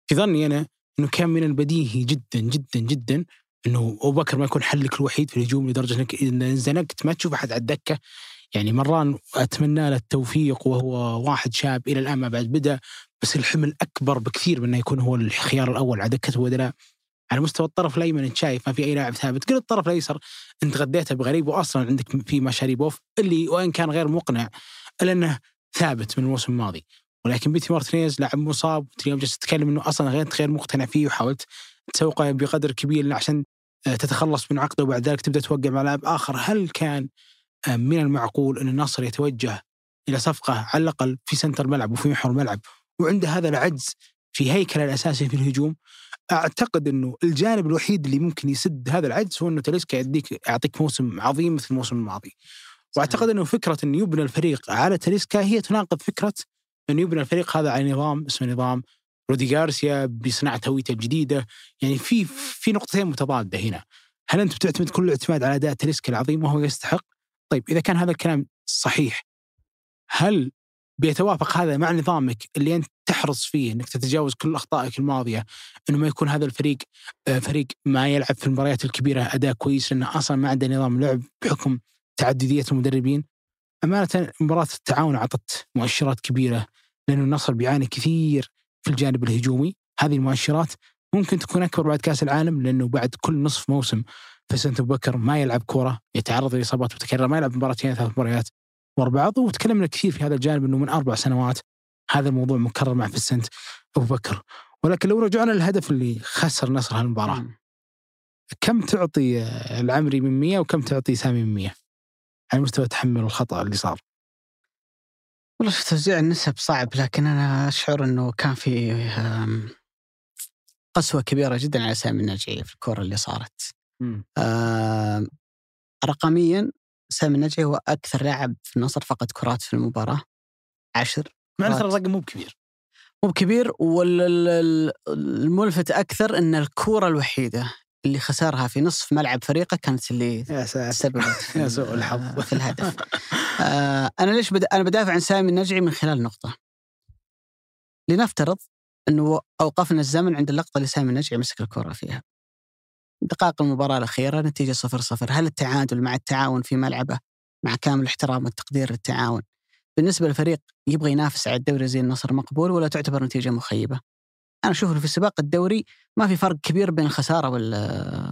في ظني أنا إنه كان من البديهي جدا جدا جدا إنه أبو بكر ما يكون حلك الوحيد في الهجوم لدرجة إنك إذا انزنقت ما تشوف أحد على الدكة. يعني مران أتمنى له التوفيق وهو واحد شاب إلى الآن ما بعد بدأ بس الحمل أكبر بكثير من إنه يكون هو الخيار الأول على دكة البدلاء على مستوى الطرف الأيمن انت شايف ما في أي لاعب ثابت. قل الطرف الأيسر أنت غديته بغريب واصلا عندك في مشاريبوف اللي وإن كان غير مقنع إلا إنه ثابت من الموسم الماضي. ولكن بيتي مارتينيز لاعب مصاب اليوم جالس تتكلم إنه أصلا غير غير مقتنع فيه وحاولت تسوقه بقدر كبير عشان آه، تتخلص من عقده وبعد ذلك تبدأ توقع مع لاعب آخر. هل كان آه، من المعقول إن النصر يتوجه إلى صفقة على الأقل في سنتر الملعب وفي محور الملعب وعنده هذا العجز في هيكله الأساسي في الهجوم؟ أعتقد إنه الجانب الوحيد اللي ممكن يسد هذا العجز هو إنه تاليسكا يديك يعطيك موسم عظيم مثل الموسم الماضي. وأعتقد إنه فكرة إنه يبنى الفريق على تلسكا هي تناقض فكرة انه يبنى الفريق هذا على نظام اسمه نظام رودي غارسيا بصناعة هويته الجديدة، يعني في في نقطتين متضادة هنا. هل أنت بتعتمد كل الاعتماد على أداء تلسكا العظيم وهو يستحق؟ طيب إذا كان هذا الكلام صحيح هل بيتوافق هذا مع نظامك اللي أنت تحرص فيه إنك تتجاوز كل أخطائك الماضية إنه ما يكون هذا الفريق آه، فريق ما يلعب في المباريات الكبيرة أداء كويس لأنه أصلا ما عنده نظام لعب بحكم تعددية المدربين أمانة مباراة التعاون اعطت مؤشرات كبيرة لأنه النصر بيعاني كثير في الجانب الهجومي. هذه المؤشرات ممكن تكون أكبر بعد كأس العالم لأنه بعد كل نصف موسم في سنة ابو بكر ما يلعب كوره يتعرض لإصابات متكررة ما يلعب مباراتين ثلاث مباريات ورا بعض. وتكلمنا كثير في هذا الجانب إنه من أربع سنوات هذا الموضوع مكرر مع فيسنت ابو بكر ولكن لو رجعنا للهدف اللي خسر نصر هالمباراة كم تعطي العمري من 100 وكم تعطي سامي من 100 على مستوى تحمل الخطأ اللي صار. والله في توزيع النسب صعب لكن أنا أشعر إنه كان في قسوة كبيرة جدا على سامي الناجي في الكره اللي صارت. رقميا سامي النجعي هو أكثر لاعب في النصر فقد كرات في المباراة. عشر مع ترى الرقم مو بكبير. مو بكبير والملفت أكثر إن الكورة الوحيدة. اللي خسرها في نصف ملعب فريقه كانت اللي يا سببت يا سوء الحظ. في الهدف. آه أنا ليش بد... أنا بدافع عن سامي النجعي من خلال نقطة. لنفترض إنه أوقفنا الزمن عند اللقطة اللي سامي النجعي مسك الكرة فيها. دقائق المباراة الأخيرة نتيجة صفر صفر. هل التعادل مع التعاون في ملعبه مع كامل الاحترام والتقدير للتعاون بالنسبة للفريق يبغى ينافس على الدوري زي النصر مقبول ولا تعتبر نتيجة مخيبة؟ أنا أشوف في سباق الدوري ما في فرق كبير بين الخسارة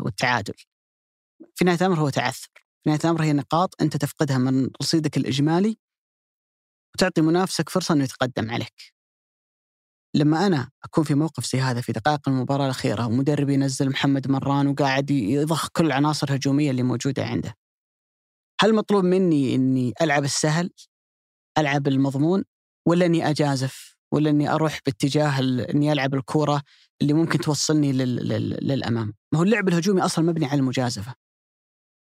والتعادل. في نهاية الأمر هو تعثر. في نهاية الأمر هي نقاط أنت تفقدها من رصيدك الإجمالي وتعطي منافسك فرصة أنه يتقدم عليك. لما أنا أكون في موقف زي هذا في دقائق المباراة الأخيرة ومدرب ينزل محمد مران وقاعد يضخ كل العناصر الهجومية اللي موجودة عنده هل مطلوب مني إني ألعب السهل ألعب المضمون ولا إني أجازف؟ ولا إني أروح باتجاه إني ألعب الكورة اللي ممكن توصلني لل... لل... للأمام ما هو اللعب الهجومي أصلا مبني على المجازفة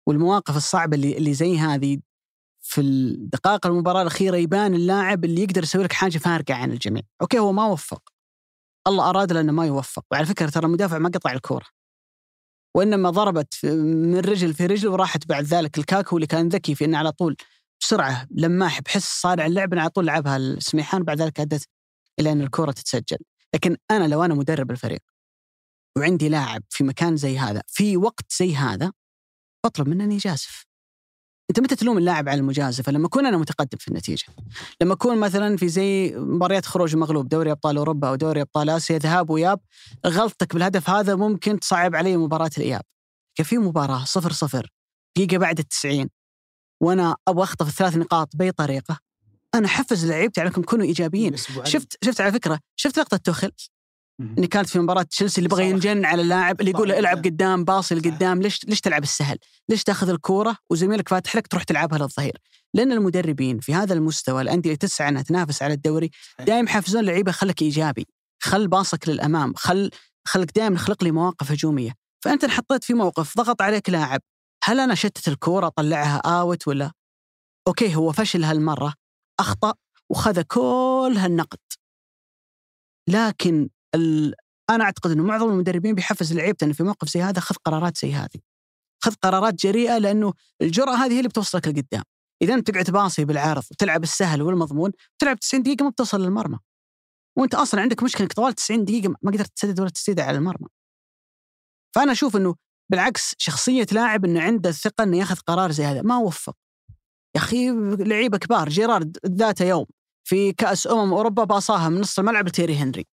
والمواقف الصعبة اللي اللي زي هذه في الدقائق المباراة الأخيرة يبان اللاعب اللي يقدر يسوي لك حاجة فارقة عن الجميع، أوكي هو ما وفق. الله أراد له إنه ما يوفق، وعلى فكرة ترى المدافع ما قطع الكورة. وإنما ضربت من رجل في رجل وراحت بعد ذلك الكاكو اللي كان ذكي في إنه على طول بسرعة لماح بحس صانع اللعب على طول لعبها السميحان بعد ذلك أدت إلى أن الكوره تتسجل. لكن أنا لو أنا مدرب الفريق وعندي لاعب في مكان زي هذا في وقت زي هذا بطلب منه انه يجازف. أنت متى تلوم اللاعب على المجازفة؟ لما أكون أنا متقدم في النتيجة. لما أكون مثلا في زي مباريات خروج مغلوب دوري أبطال أوروبا أو دوري أبطال آسيا ذهاب وإياب غلطتك بالهدف هذا ممكن تصعب علي مباراة الإياب. في مباراة صفر صفر دقيقة بعد التسعين وأنا أبغى أخطف الثلاث نقاط بأي طريقة أنا حفز لعيبتي عليكم كونوا إيجابيين. شفت شفت على فكرة شفت لقطة توخل إني كانت في مباراة تشيلسي اللي بغى ينجن على اللاعب اللي يقول له العب قدام باصي لقدام ليش ليش تلعب السهل؟ ليش تاخذ الكورة وزميلك فاتح لك تروح تلعبها للظهير؟ لأن المدربين في هذا المستوى الأندية اللي تسعى إنها تنافس على الدوري دائما يحفزون اللعيبه خليك إيجابي، خل باصك للأمام، خل خلك دائما خلق لي مواقف هجومية، فأنت انحطيت في موقف ضغط عليك لاعب، هل أنا شتت الكورة أطلعها آوت ولا؟ أوكي هو فشل هالمرة أخطأ وخذ كل هالنقد لكن أنا أعتقد إنه معظم المدربين بيحفز لعيبته انه في موقف زي هذا خذ قرارات زي هذه. خذ قرارات جريئة لأنه الجرأة هذه هي اللي بتوصلك لقدام. إذا أنت تقعد تباصي بالعرض وتلعب السهل والمضمون تلعب 90 دقيقة ما بتوصل للمرمى. وأنت أصلا عندك مشكلة إنك طوال 90 دقيقة ما قدرت تسدد ولا تسديد على المرمى فأنا أشوف إنه بالعكس شخصية لاعب إنه عنده الثقة إنه ياخذ قرار زي هذا ما وفق يا أخي لعيبة كبار جيرارد ذات يوم في كأس أمم أوروبا بأصاها من نص الملعب لتيري هنري.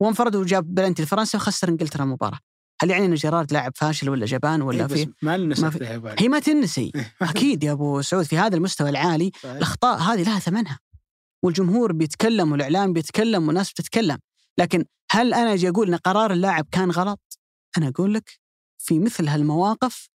وانفرد وجاب بلنتي لفرنسا وخسر إنجلترا المباراة. هل يعني إن جيرارد لاعب فاشل ولا جبان ولا إيه في ما ما في-. هي ما تنسي. أكيد يا أبو سعود في هذا المستوى العالي صحيح. الأخطاء هذه لها ثمنها. والجمهور بيتكلم والإعلام بيتكلم والناس بتتكلم. لكن هل أنا أجي أقول إن قرار اللاعب كان غلط؟ أنا أقول لك في مثل هالمواقف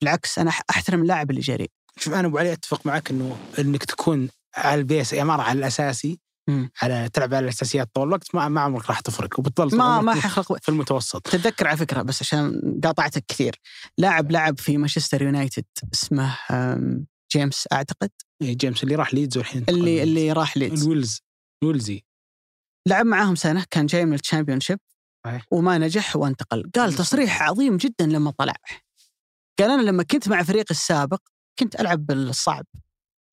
بالعكس أنا أحترم اللاعب اللي جريء شوف أنا أبو علي أتفق معك إنه إنك تكون على البيس يعني مره على الأساسي مم. على تلعب على الأساسيات طول الوقت ما, ما عمرك راح تفرق وبتضل ما ما في- حيخلق في المتوسط. تتذكر على فكرة بس عشان قاطعتك كثير لاعب لعب في مانشستر يونايتد اسمه جيمس أعتقد؟ إيه جيمس اللي راح ليدز والحين اللي. اللي راح ليدز. الويلز الويلزي لعب معاهم سنة كان جاي من ال Championship. وما نجح وانتقل. قال تصريح عظيم جدا لما طلع. قال أنا لما كنت مع فريقي السابق كنت ألعب بالصعب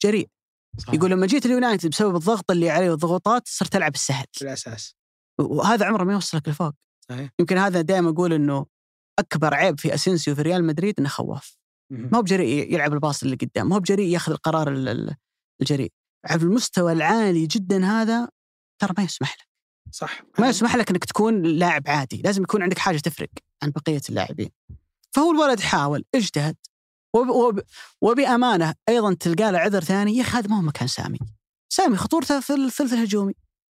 الجريء. صح. يقول لما جيت اليونايتد بسبب الضغط اللي علي والضغوطات صرت ألعب السهل. في الاساس وهذا عمره ما يوصلك لفوق. صحيح. يمكن هذا دائما أقول إنه أكبر عيب في أسينسيو في ريال مدريد إنه خواف. ما هو بجريء يلعب الباص اللي قدام ما هو بجريء ياخذ القرار ال- ال- الجريء. على المستوى العالي جدا هذا ترى ما يسمح لك. صح. ما يسمح لك إنك تكون لاعب عادي. لازم يكون عندك حاجة تفرق عن بقية اللاعبين. فهو الولد حاول اجتهد. وب وب وبأمانة أيضا تلقى له عذر ثاني يا أخي هذا ما هو مكان سامي. سامي خطورته في الثلث الهجومي.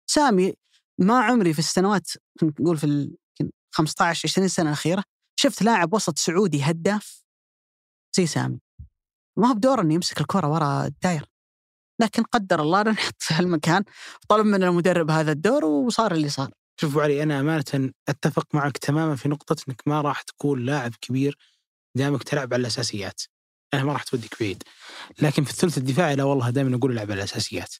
سامي ما عمري في السنوات نقول في ال يمكن 15 20 سنة الأخيرة شفت لاعب وسط سعودي هداف زي سامي. ما هو بدور إنه يمسك الكرة ورا الدايره لكن قدر الله نحط (laughs) في هالمكان طلب من المدرب هذا الدور وصار اللي صار. شوف أبو علي أنا أمانة أتفق معك تماما في نقطة إنك ما راح تكون لاعب كبير دامك تلعب على الأساسيات. أنا ما راح توديك بعيد لكن في الثلث الدفاعي لا والله دائما أقول ألعب على الأساسيات.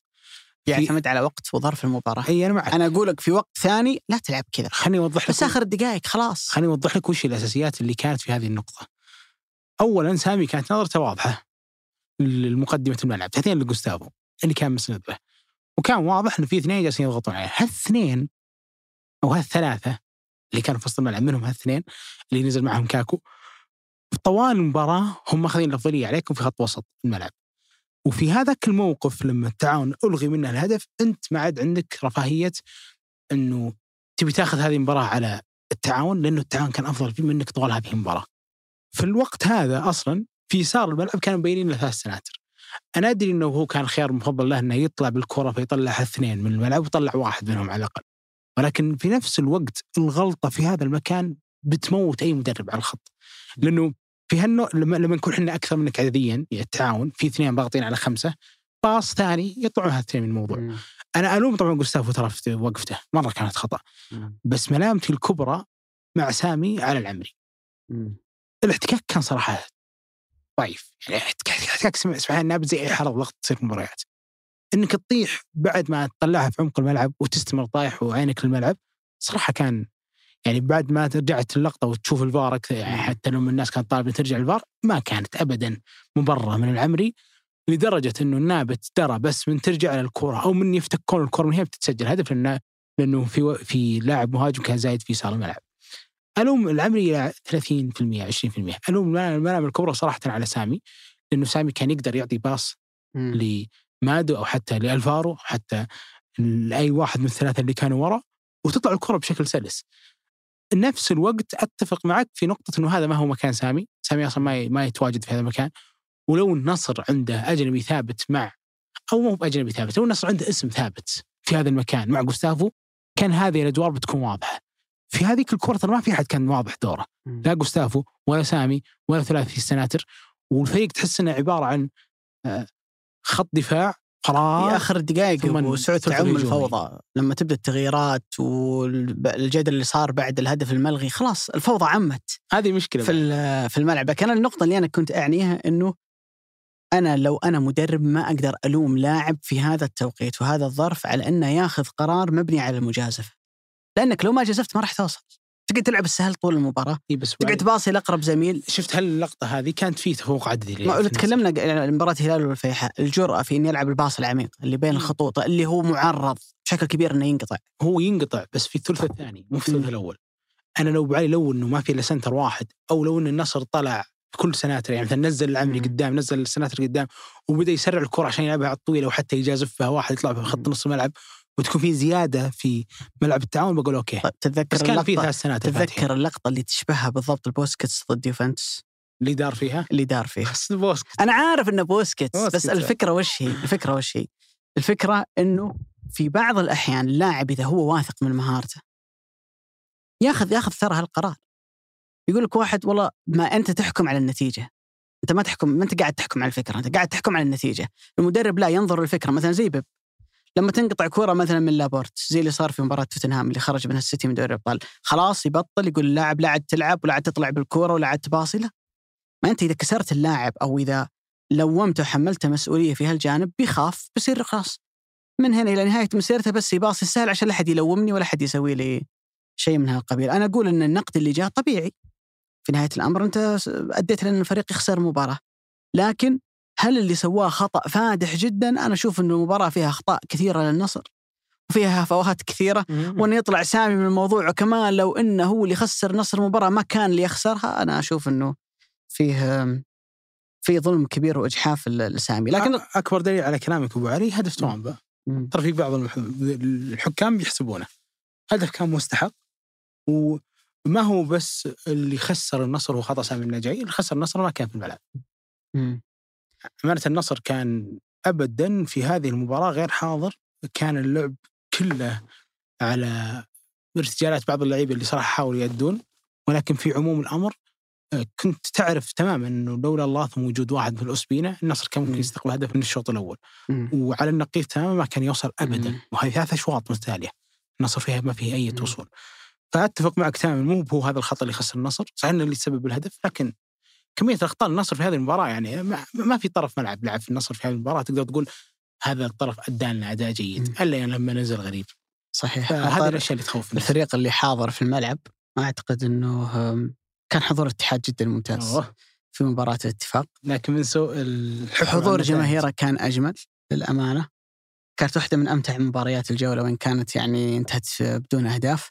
يعتمد على وقت وظرف المباراة. إي أنا معك أنا أقول لك في وقت ثاني لا تلعب كذا. خليني أوضح لك بس آخر الدقائق خلاص. خليني أوضح لك وش الأساسيات اللي كانت في هذه النقطة. اولا سامي كانت نظرته واضحة لمقدمه الملعب، ثانيا لجوستافو اللي كان مسند له. وكان واضح إنه في اثنين جالسين يضغطون عليه، هالاثنين أو هالثلاثة اللي كانوا في وسط الملعب منهم هالاثنين اللي نزل معهم كاكو طوال المباراة هم ماخذين الأفضلية عليكم في خط وسط الملعب. وفي هذاك الموقف لما التعاون ألغي منه الهدف أنت ما عاد عندك رفاهية إنه تبي تاخذ هذه المباراة على التعاون لأنه التعاون كان أفضل فيه منك طوال هذه المباراة. في الوقت هذا أصلا في يسار الملعب كانوا مبينين له ثلاث سناتر. أنا أدري إنه هو كان خيار مفضل له إنه يطلع بالكرة فيطلع اثنين من الملعب ويطلع واحد منهم على الأقل. ولكن في نفس الوقت الغلطة في هذا المكان بتموت أي مدرب على الخط. لأنه في هالنوع لما لما نكون إحنا أكثر منك عدديا التعاون في اثنين ضاغطين على خمسة باص ثاني يطلعون هالثنين من الموضوع. مم. أنا ألوم طبعا جوستافو ترى في وقفته مرة كانت خطأ. مم. بس ملامتي الكبرى مع سامي على العمري مم. الاحتكاك كان صراحة ضعيف يعني احتكاك سبحان النابت زي أي حرب ضغط تصير في المباريات إنك تطيح بعد ما تطلعها في عمق الملعب وتستمر طايح وعينك للملعب صراحة كان يعني بعد ما رجعت اللقطه وتشوف الفار أكثر- يعني حتى لما الناس كانت طالبة ترجع الفار ما كانت ابدا مبررة من العمري لدرجة إنه النابت درى بس من ترجع على الكره أو من يفتكون الكره من هي بتتسجل هدف لأنه لأنه في في لاعب مهاجم كان زايد في يسار الملعب. ألوم العمري إلى 30% 20% ألوم الملعب الكبرى صراحة على سامي لأنه سامي كان يقدر يعطي باص. لمادو أو حتى لألفارو أو حتى لاي واحد من الثلاثة اللي كانوا ورا وتطلع الكرة بشكل سلس. نفس الوقت أتفق معك في نقطة إنه هذا ما هو مكان سامي، سامي أصلا ما ما يتواجد في هذا المكان ولو النصر عنده أجنبي ثابت مع أو مو بأجنبي ثابت، لو النصر عنده اسم ثابت في هذا المكان مع جوستافو كان هذه الأدوار بتكون واضحة. في هذيك الكره ترى ما في أحد كان واضح دوره،. لا جوستافو ولا سامي ولا ثلاثي السناتر والفريق تحس إنه عبارة عن آه، خط دفاع في فراغ آخر الدقائق تعم. الفوضى. لما تبدأ التغييرات والجدل اللي صار بعد الهدف الملغي خلاص الفوضى عمت. هذه مشكلة في في الملعب. لكن النقطة اللي أنا كنت أعنيها إنه أنا لو أنا مدرب ما أقدر ألوم لاعب في هذا التوقيت وهذا الظرف على إنه ياخذ قرار مبني على المجازفة. لأنك لو ما جازفت ما راح توصل. تقعد تلعب السهل طول المباراة إي بس تقعد تباصي لأقرب زميل شفت هل اللقطة هذه كانت فيه تفوق عددي ما في. تكلمنا عن مباراة الهلال والفيحاء الجرأة في إنه يلعب الباص العميق اللي بين. الخطوط اللي هو معرض بشكل كبير إنه ينقطع هو ينقطع بس في الثلث الثاني مو في الثلث. الأول أنا لو أبو علي لو إنه ما في إلا سنتر واحد أو لو إن النصر طلع كل سناتر يعني مثلا نزل العمري. قدام نزل السناتر قدام وبدأ يسرع الكرة عشان يلعبها على الطويلة وحتى يجازفها واحد يطلع في خط. نص الملعب وتكون في زيادة في ملعب التعاون بقول okay. طيب تتذكر بس كان في ثلاث سنوات. تتذكر اللقطة اللي تشبهها بالضبط البوسكيتس ضد يوفنتوس؟ اللي دار فيها؟ اللي دار فيها. (laughs) بس بوسكـ أنا عارف إنه بوسكيتس بس بوسكيتس. الفكرة وش هي؟ الفكرة وش هي؟ الفكرة إنه في بعض الأحيان اللاعب إذا هو واثق من مهارته ياخذ ياخذ ترى هالقرار. يقول لك واحد والله ما أنت تحكم على النتيجة. أنت ما تحكم ما أنت قاعد تحكم على الفكرة أنت قاعد تحكم على النتيجة. المدرب لا ينظر للفكرة. مثلا زي بيب. لما تنقطع كوره مثلا من لابورت زي اللي صار في مباراة توتنهام اللي خرج منها السيتي من دوري الأبطال خلاص يبطل يقول اللاعب لا عاد تلعب ولا عاد تطلع بالكوره ولا عاد تباصي لا ما أنت إذا كسرت اللاعب أو إذا لومته وحملته مسؤولية في هالجانب بيخاف بيصير خلاص من هنا إلى نهاية مسيرته بس يباصي السهل عشان لا أحد يلومني ولا أحد يسوي لي شيء من هالقبيل، أنا أقول إن النقد اللي جاء طبيعي. في نهاية الأمر أنت أديت لأن الفريق يخسر مباراة. لكن هل اللي سواه خطأ فادح جدا؟ أنا أشوف انه المباراة فيها أخطاء كثيرة للنصر وفيها هفوات كثيرة وانه يطلع سامي من الموضوع وكمان لو إنه هو اللي خسر نصر مباراه ما كان اللي يخسرها أنا أشوف إنه فيه في ظلم كبير وإجحاف لسامي. لكن أكبر دليل على كلامك أبو علي هدف توامبا. ترى في بعض الحكام بيحسبونه هدف كان مستحق وما هو بس اللي خسر النصر هو خطا سامي النجاي اللي خسر النصر ما كان في الملعب. أمانة النصر كان أبدا في هذه المباراة غير حاضر كان اللعب كله على ارتجالات بعض اللعيبة اللي صراحة حاولوا يأدون ولكن في عموم الأمر آه، كنت تعرف تماما أنه لولا الله ثم وجود واحد من الأسبينة النصر كان ممكن مم. يستقبل هدف من الشوط الأول مم. وعلى النقيض تماما ما كان يوصل أبدا مم. وهذه ثلاث أشواط متتالية النصر فيها ما فيه مم. وصول فأتفق معك تماما مو هو هذا الخطأ اللي خسر النصر صحيح أنه اللي تسبب الهدف لكن كمية الأخطاء النصر في هذه المباراة يعني ما, ما في طرف ملعب لعب في النصر في هذه المباراة تقدر تقول هذا الطرف أدى لنا أداء جيد. إلا يعني لما نزل غريب صحيح أطار الأشياء اللي تخوف. الفريق اللي حاضر في الملعب ما أعتقد إنه كان حضور الاتحاد جدا ممتاز أوه. في مباراة الاتفاق لكن من سوء حضور. جماهيره كان أجمل للأمانة كانت واحدة من أمتع مباريات الجولة وإن كانت يعني انتهت بدون أهداف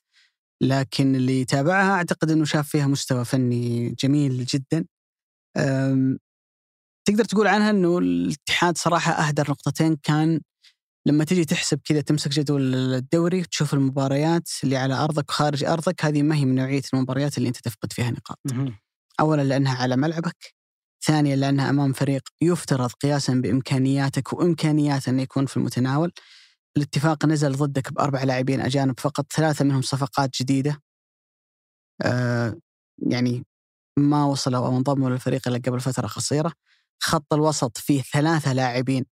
لكن اللي تابعها أعتقد إنه شاف فيها مستوى فني جميل جدا تقدر تقول عنها إنه الاتحاد صراحة اهدر نقطتين كان لما تجي تحسب كذا تمسك جدول الدوري وتشوف المباريات اللي على أرضك وخارج أرضك هذه ما هي من نوعية المباريات اللي أنت تفقد فيها نقاط. اولا لأنها على ملعبك ثانيا لأنها أمام فريق يفترض قياسا بإمكانياتك وامكانياته انه يكون في المتناول. الاتفاق نزل ضدك بأربع لاعبين أجانب فقط ثلاثة منهم صفقات جديدة. آه يعني ما وصلوا أو انضموا للفريق إلا قبل فترة قصيرة. خط الوسط فيه ثلاثة لاعبين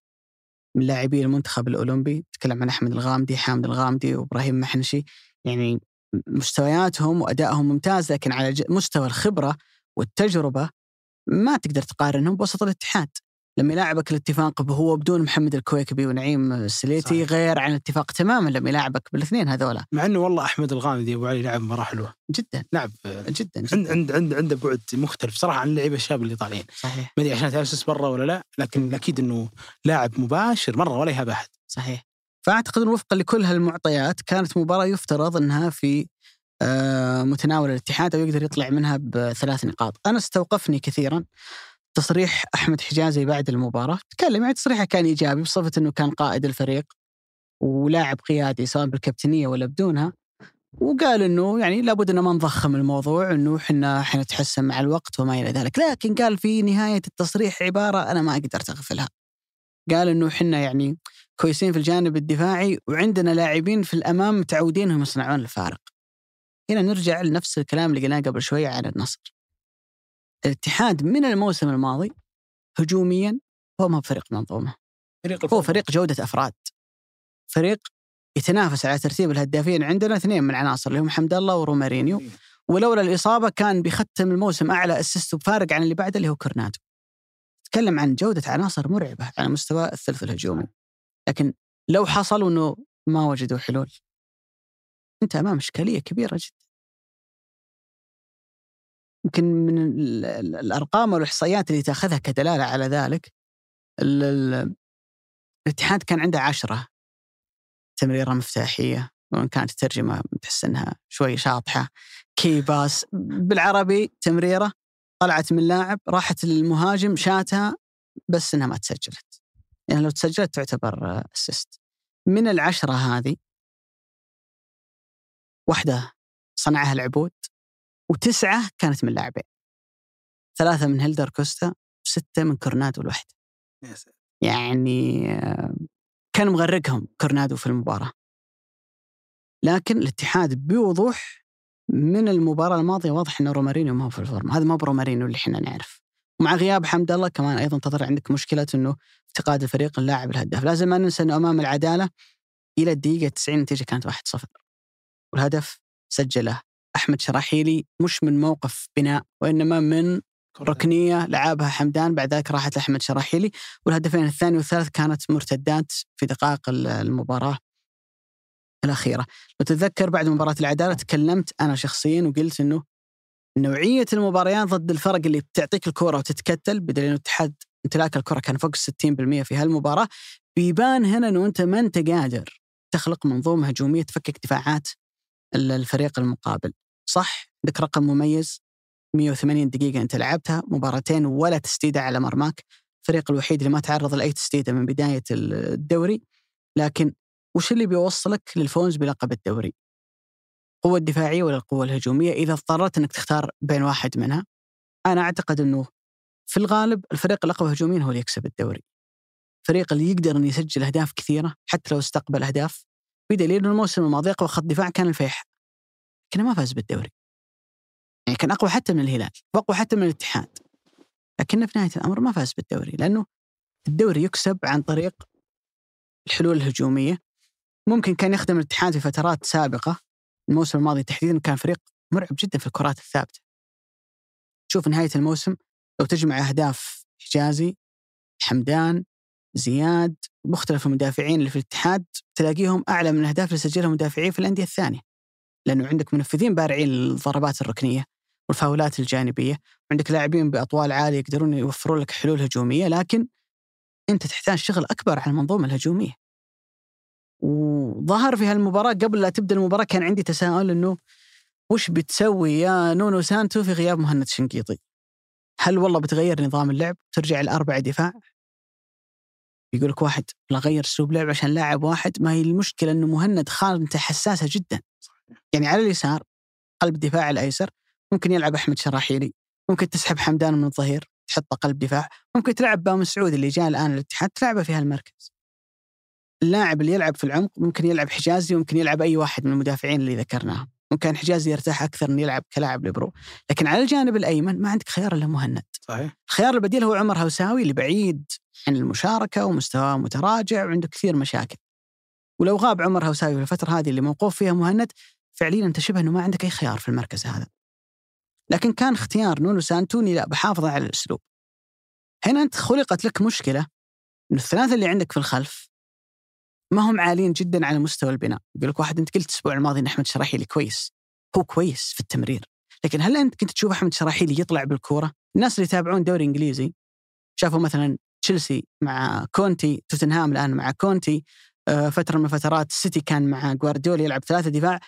من لاعبي المنتخب الأولمبي. تكلم عن أحمد الغامدي حامد الغامدي وإبراهيم محنشي. يعني مستوياتهم وأدائهم ممتاز لكن على مستوى الخبرة والتجربة ما تقدر تقارنهم بوسط الاتحاد. لما يلاعبك الاتفاق هو بدون محمد الكويكبي ونعيم السليتي صحيح. غير عن الاتفاق تماما لما يلاعبك بالاثنين هذولا. مع إنه والله أحمد الغامدي أبو علي لعب مباراه حلوة. جدا. لعب آه، جدا, عند جداً. عند عند عنده بعد مختلف صراحة عن اللعيبة الشباب اللي طالعين صحيح. ما أدري عشان تاسس برا ولا لا لكن أكيد إنه لاعب مباشر مرة ولا يهاب أحد. صحيح. فأعتقد وفقا لكل هالمعطيات كانت مباراة يفترض إنها في آه، متناول الاتحاد أو يقدر يطلع منها بثلاث نقاط، أنا استوقفني كثيرا. تصريح أحمد حجازي بعد المباراة، تكلم يعني تصريحه كان إيجابي بصفة إنه كان قائد الفريق ولاعب قيادي سواء بالكابتنية ولا بدونها وقال إنه يعني لابد ان ما نضخم الموضوع إنه إحنا حنتحسن مع الوقت وما إلى ذلك، لكن قال في نهاية التصريح عبارة أنا ما قدرت أغفلها. قال إنه إحنا يعني كويسين في الجانب الدفاعي وعندنا لاعبين في الأمام متعودين انهم يصنعون الفارق. هنا نرجع لنفس الكلام اللي قلناه قبل شوية عن النصر. الاتحاد من الموسم الماضي هجوميا هو ما فريق منظومة، فريق هو فريق جودة أفراد. فريق يتنافس على ترتيب الهدافين عندنا اثنين من عناصر اللي هم حمد الله ورومارينيو ولولا الإصابة كان بيختم الموسم أعلى assist بفارق عن اللي بعده اللي هو كورنادو. تكلم عن جودة عناصر مرعبة على مستوى الثلث الهجومي. لكن لو حصلوا إنه ما وجدوا حلول أنت أمام إشكالية كبيرة جدا. يمكن من ال- ال- الأرقام والإحصائيات اللي تأخذها كدلالة على ذلك ال- ال- الاتحاد كان عنده عشرة تمريرة مفتاحية وإن كانت الترجمة تحس إنها شوي شاطحة. كي باس بالعربي تمريرة طلعت من لاعب راحت للمهاجم شاتها بس إنها ما تسجلت. يعني لو تسجلت تعتبر assist من العشرة هذه واحدة صنعها العبود. وتسعة كانت من لاعبين. ثلاثة من هيلدر كوستا وسته من كورنادو لوحده. يعني كان مغرقهم كورنادو في المباراة. لكن الاتحاد بوضوح من المباراة الماضية واضح أن رومارينيو ما هو في ال form. هذا ما هو برومارينيو اللي إحنا نعرف. ومع غياب حمد الله كمان أيضا تظهر عندك مشكلة أنه افتقاد الفريق اللاعب الهداف. لازم ما ننسى أنه أمام العدالة إلى الدقيقة 90 النتيجة كانت 1-0 والهدف سجله أحمد شراحيلي مش من موقف بناء وإنما من ركنية لعبها حمدان بعد ذلك راحت لأحمد شراحيلي والهدفين الثاني والثالث كانت مرتدات في دقائق ال- المباراة الأخيرة. لو تتذكر بعد مباراة العدالة تكلمت أنا شخصيا وقلت إنه نوعية المباريات ضد الفرق اللي بتعطيك الكره وتتكتل بدليل إنه الاتحاد امتلاك الكره كان فوق ال 60% في هالمباراة بيبان هنا إنه أنت ما أنت قادر تخلق منظومة هجومية تفكك دفاعات ال- الفريق المقابل. صح؟ عندك رقم مميز. 180 دقيقة أنت لعبتها مباراتين ولا تسديدة على مرماك. الفريق الوحيد اللي ما تعرض لأي تسديدة من بداية الدوري. لكن وش اللي بيوصلك للفوز بلقب الدوري؟ القوة الدفاعية ولا القوة الهجومية؟ إذا اضطررت أنك تختار بين واحد منها أنا أعتقد أنه في الغالب الفريق الأقوى هجوميا هو اللي يكسب الدوري. الفريق اللي يقدر أن يسجل أهداف كثيرة حتى لو استقبل أهداف. بدليل أنه الموسم الماضي أقوى خط دفاع كان الفيح. لكنه ما فاز بالدوري. يعني كان أقوى حتى من الهلال وأقوى حتى من الاتحاد. لكنه في نهاية الأمر ما فاز بالدوري لأنه الدوري يكسب عن طريق الحلول الهجومية. ممكن كان يخدم الاتحاد في فترات سابقة الموسم الماضي تحديدا كان فريق مرعب جدا في الكرات الثابتة. شوف نهاية الموسم لو تجمع أهداف حجازي حمدان زياد مختلف المدافعين اللي في الاتحاد تلاقيهم أعلى من الأهداف اللي سجلها مدافعين في الأندية الثانية. لأنه عندك منفذين بارعين للضربات الركنية والفاولات الجانبية وعندك لاعبين بأطوال عالية يقدرون يوفرون لك حلول هجومية لكن أنت تحتاج شغل أكبر على المنظومة الهجومية. وظهر في هالمباراة قبل لا تبدأ المباراة كان عندي تساؤل إنه وش بتسوي يا نونو سانتو في غياب مهند شنقيطي هل والله بتغير نظام اللعب؟ ترجع الأربعة دفاع؟ يقول لك واحد لا غير أسلوب لعب عشان لاعب واحد ما هي المشكلة إنه مهند خانته حساسة جدا. يعني على اليسار قلب الدفاع الأيسر ممكن يلعب أحمد شراحيلي ممكن تسحب حمدان من الظهير تحطه قلب دفاع ممكن تلعب بام مسعود اللي جاء الآن الاتحاد تلعبه في هالمركز. اللاعب اللي يلعب في العمق ممكن يلعب حجازي وممكن يلعب أي واحد من المدافعين اللي ذكرناهم. ممكن حجازي يرتاح أكثر إنه يلعب كلاعب ليبرو. لكن على الجانب الأيمن ما عندك خيار إلا مهند. صحيح. الخيار البديل هو عمر هوساوي اللي بعيد عن المشاركة ومستواه متراجع وعنده كثير مشاكل. ولو غاب عمر هوساوي في الفترة هذه اللي موقوف فيها مهند فعليا أنت شبه إنه ما عندك أي خيار في المركز هذا. لكن كان اختيار نونو سانتو إني لا بحافظ على الأسلوب. هنا أنت خلقت لك مشكلة إنه الثلاثة اللي عندك في الخلف ما هم عاليين جدا على مستوى البناء. يقول لك واحد أنت قلت الأسبوع الماضي إن أحمد شراحيلي كويس. هو كويس في التمرير. لكن هل أنت كنت تشوف أحمد شراحيلي يطلع بالكورة؟ الناس اللي يتابعون دوري إنجليزي شافوا مثلا تشيلسي مع كونتي توتنهام الآن مع كونتي آه، فترة من الفترات السيتي كان مع جوارديولا يلعب ثلاثة دفاع.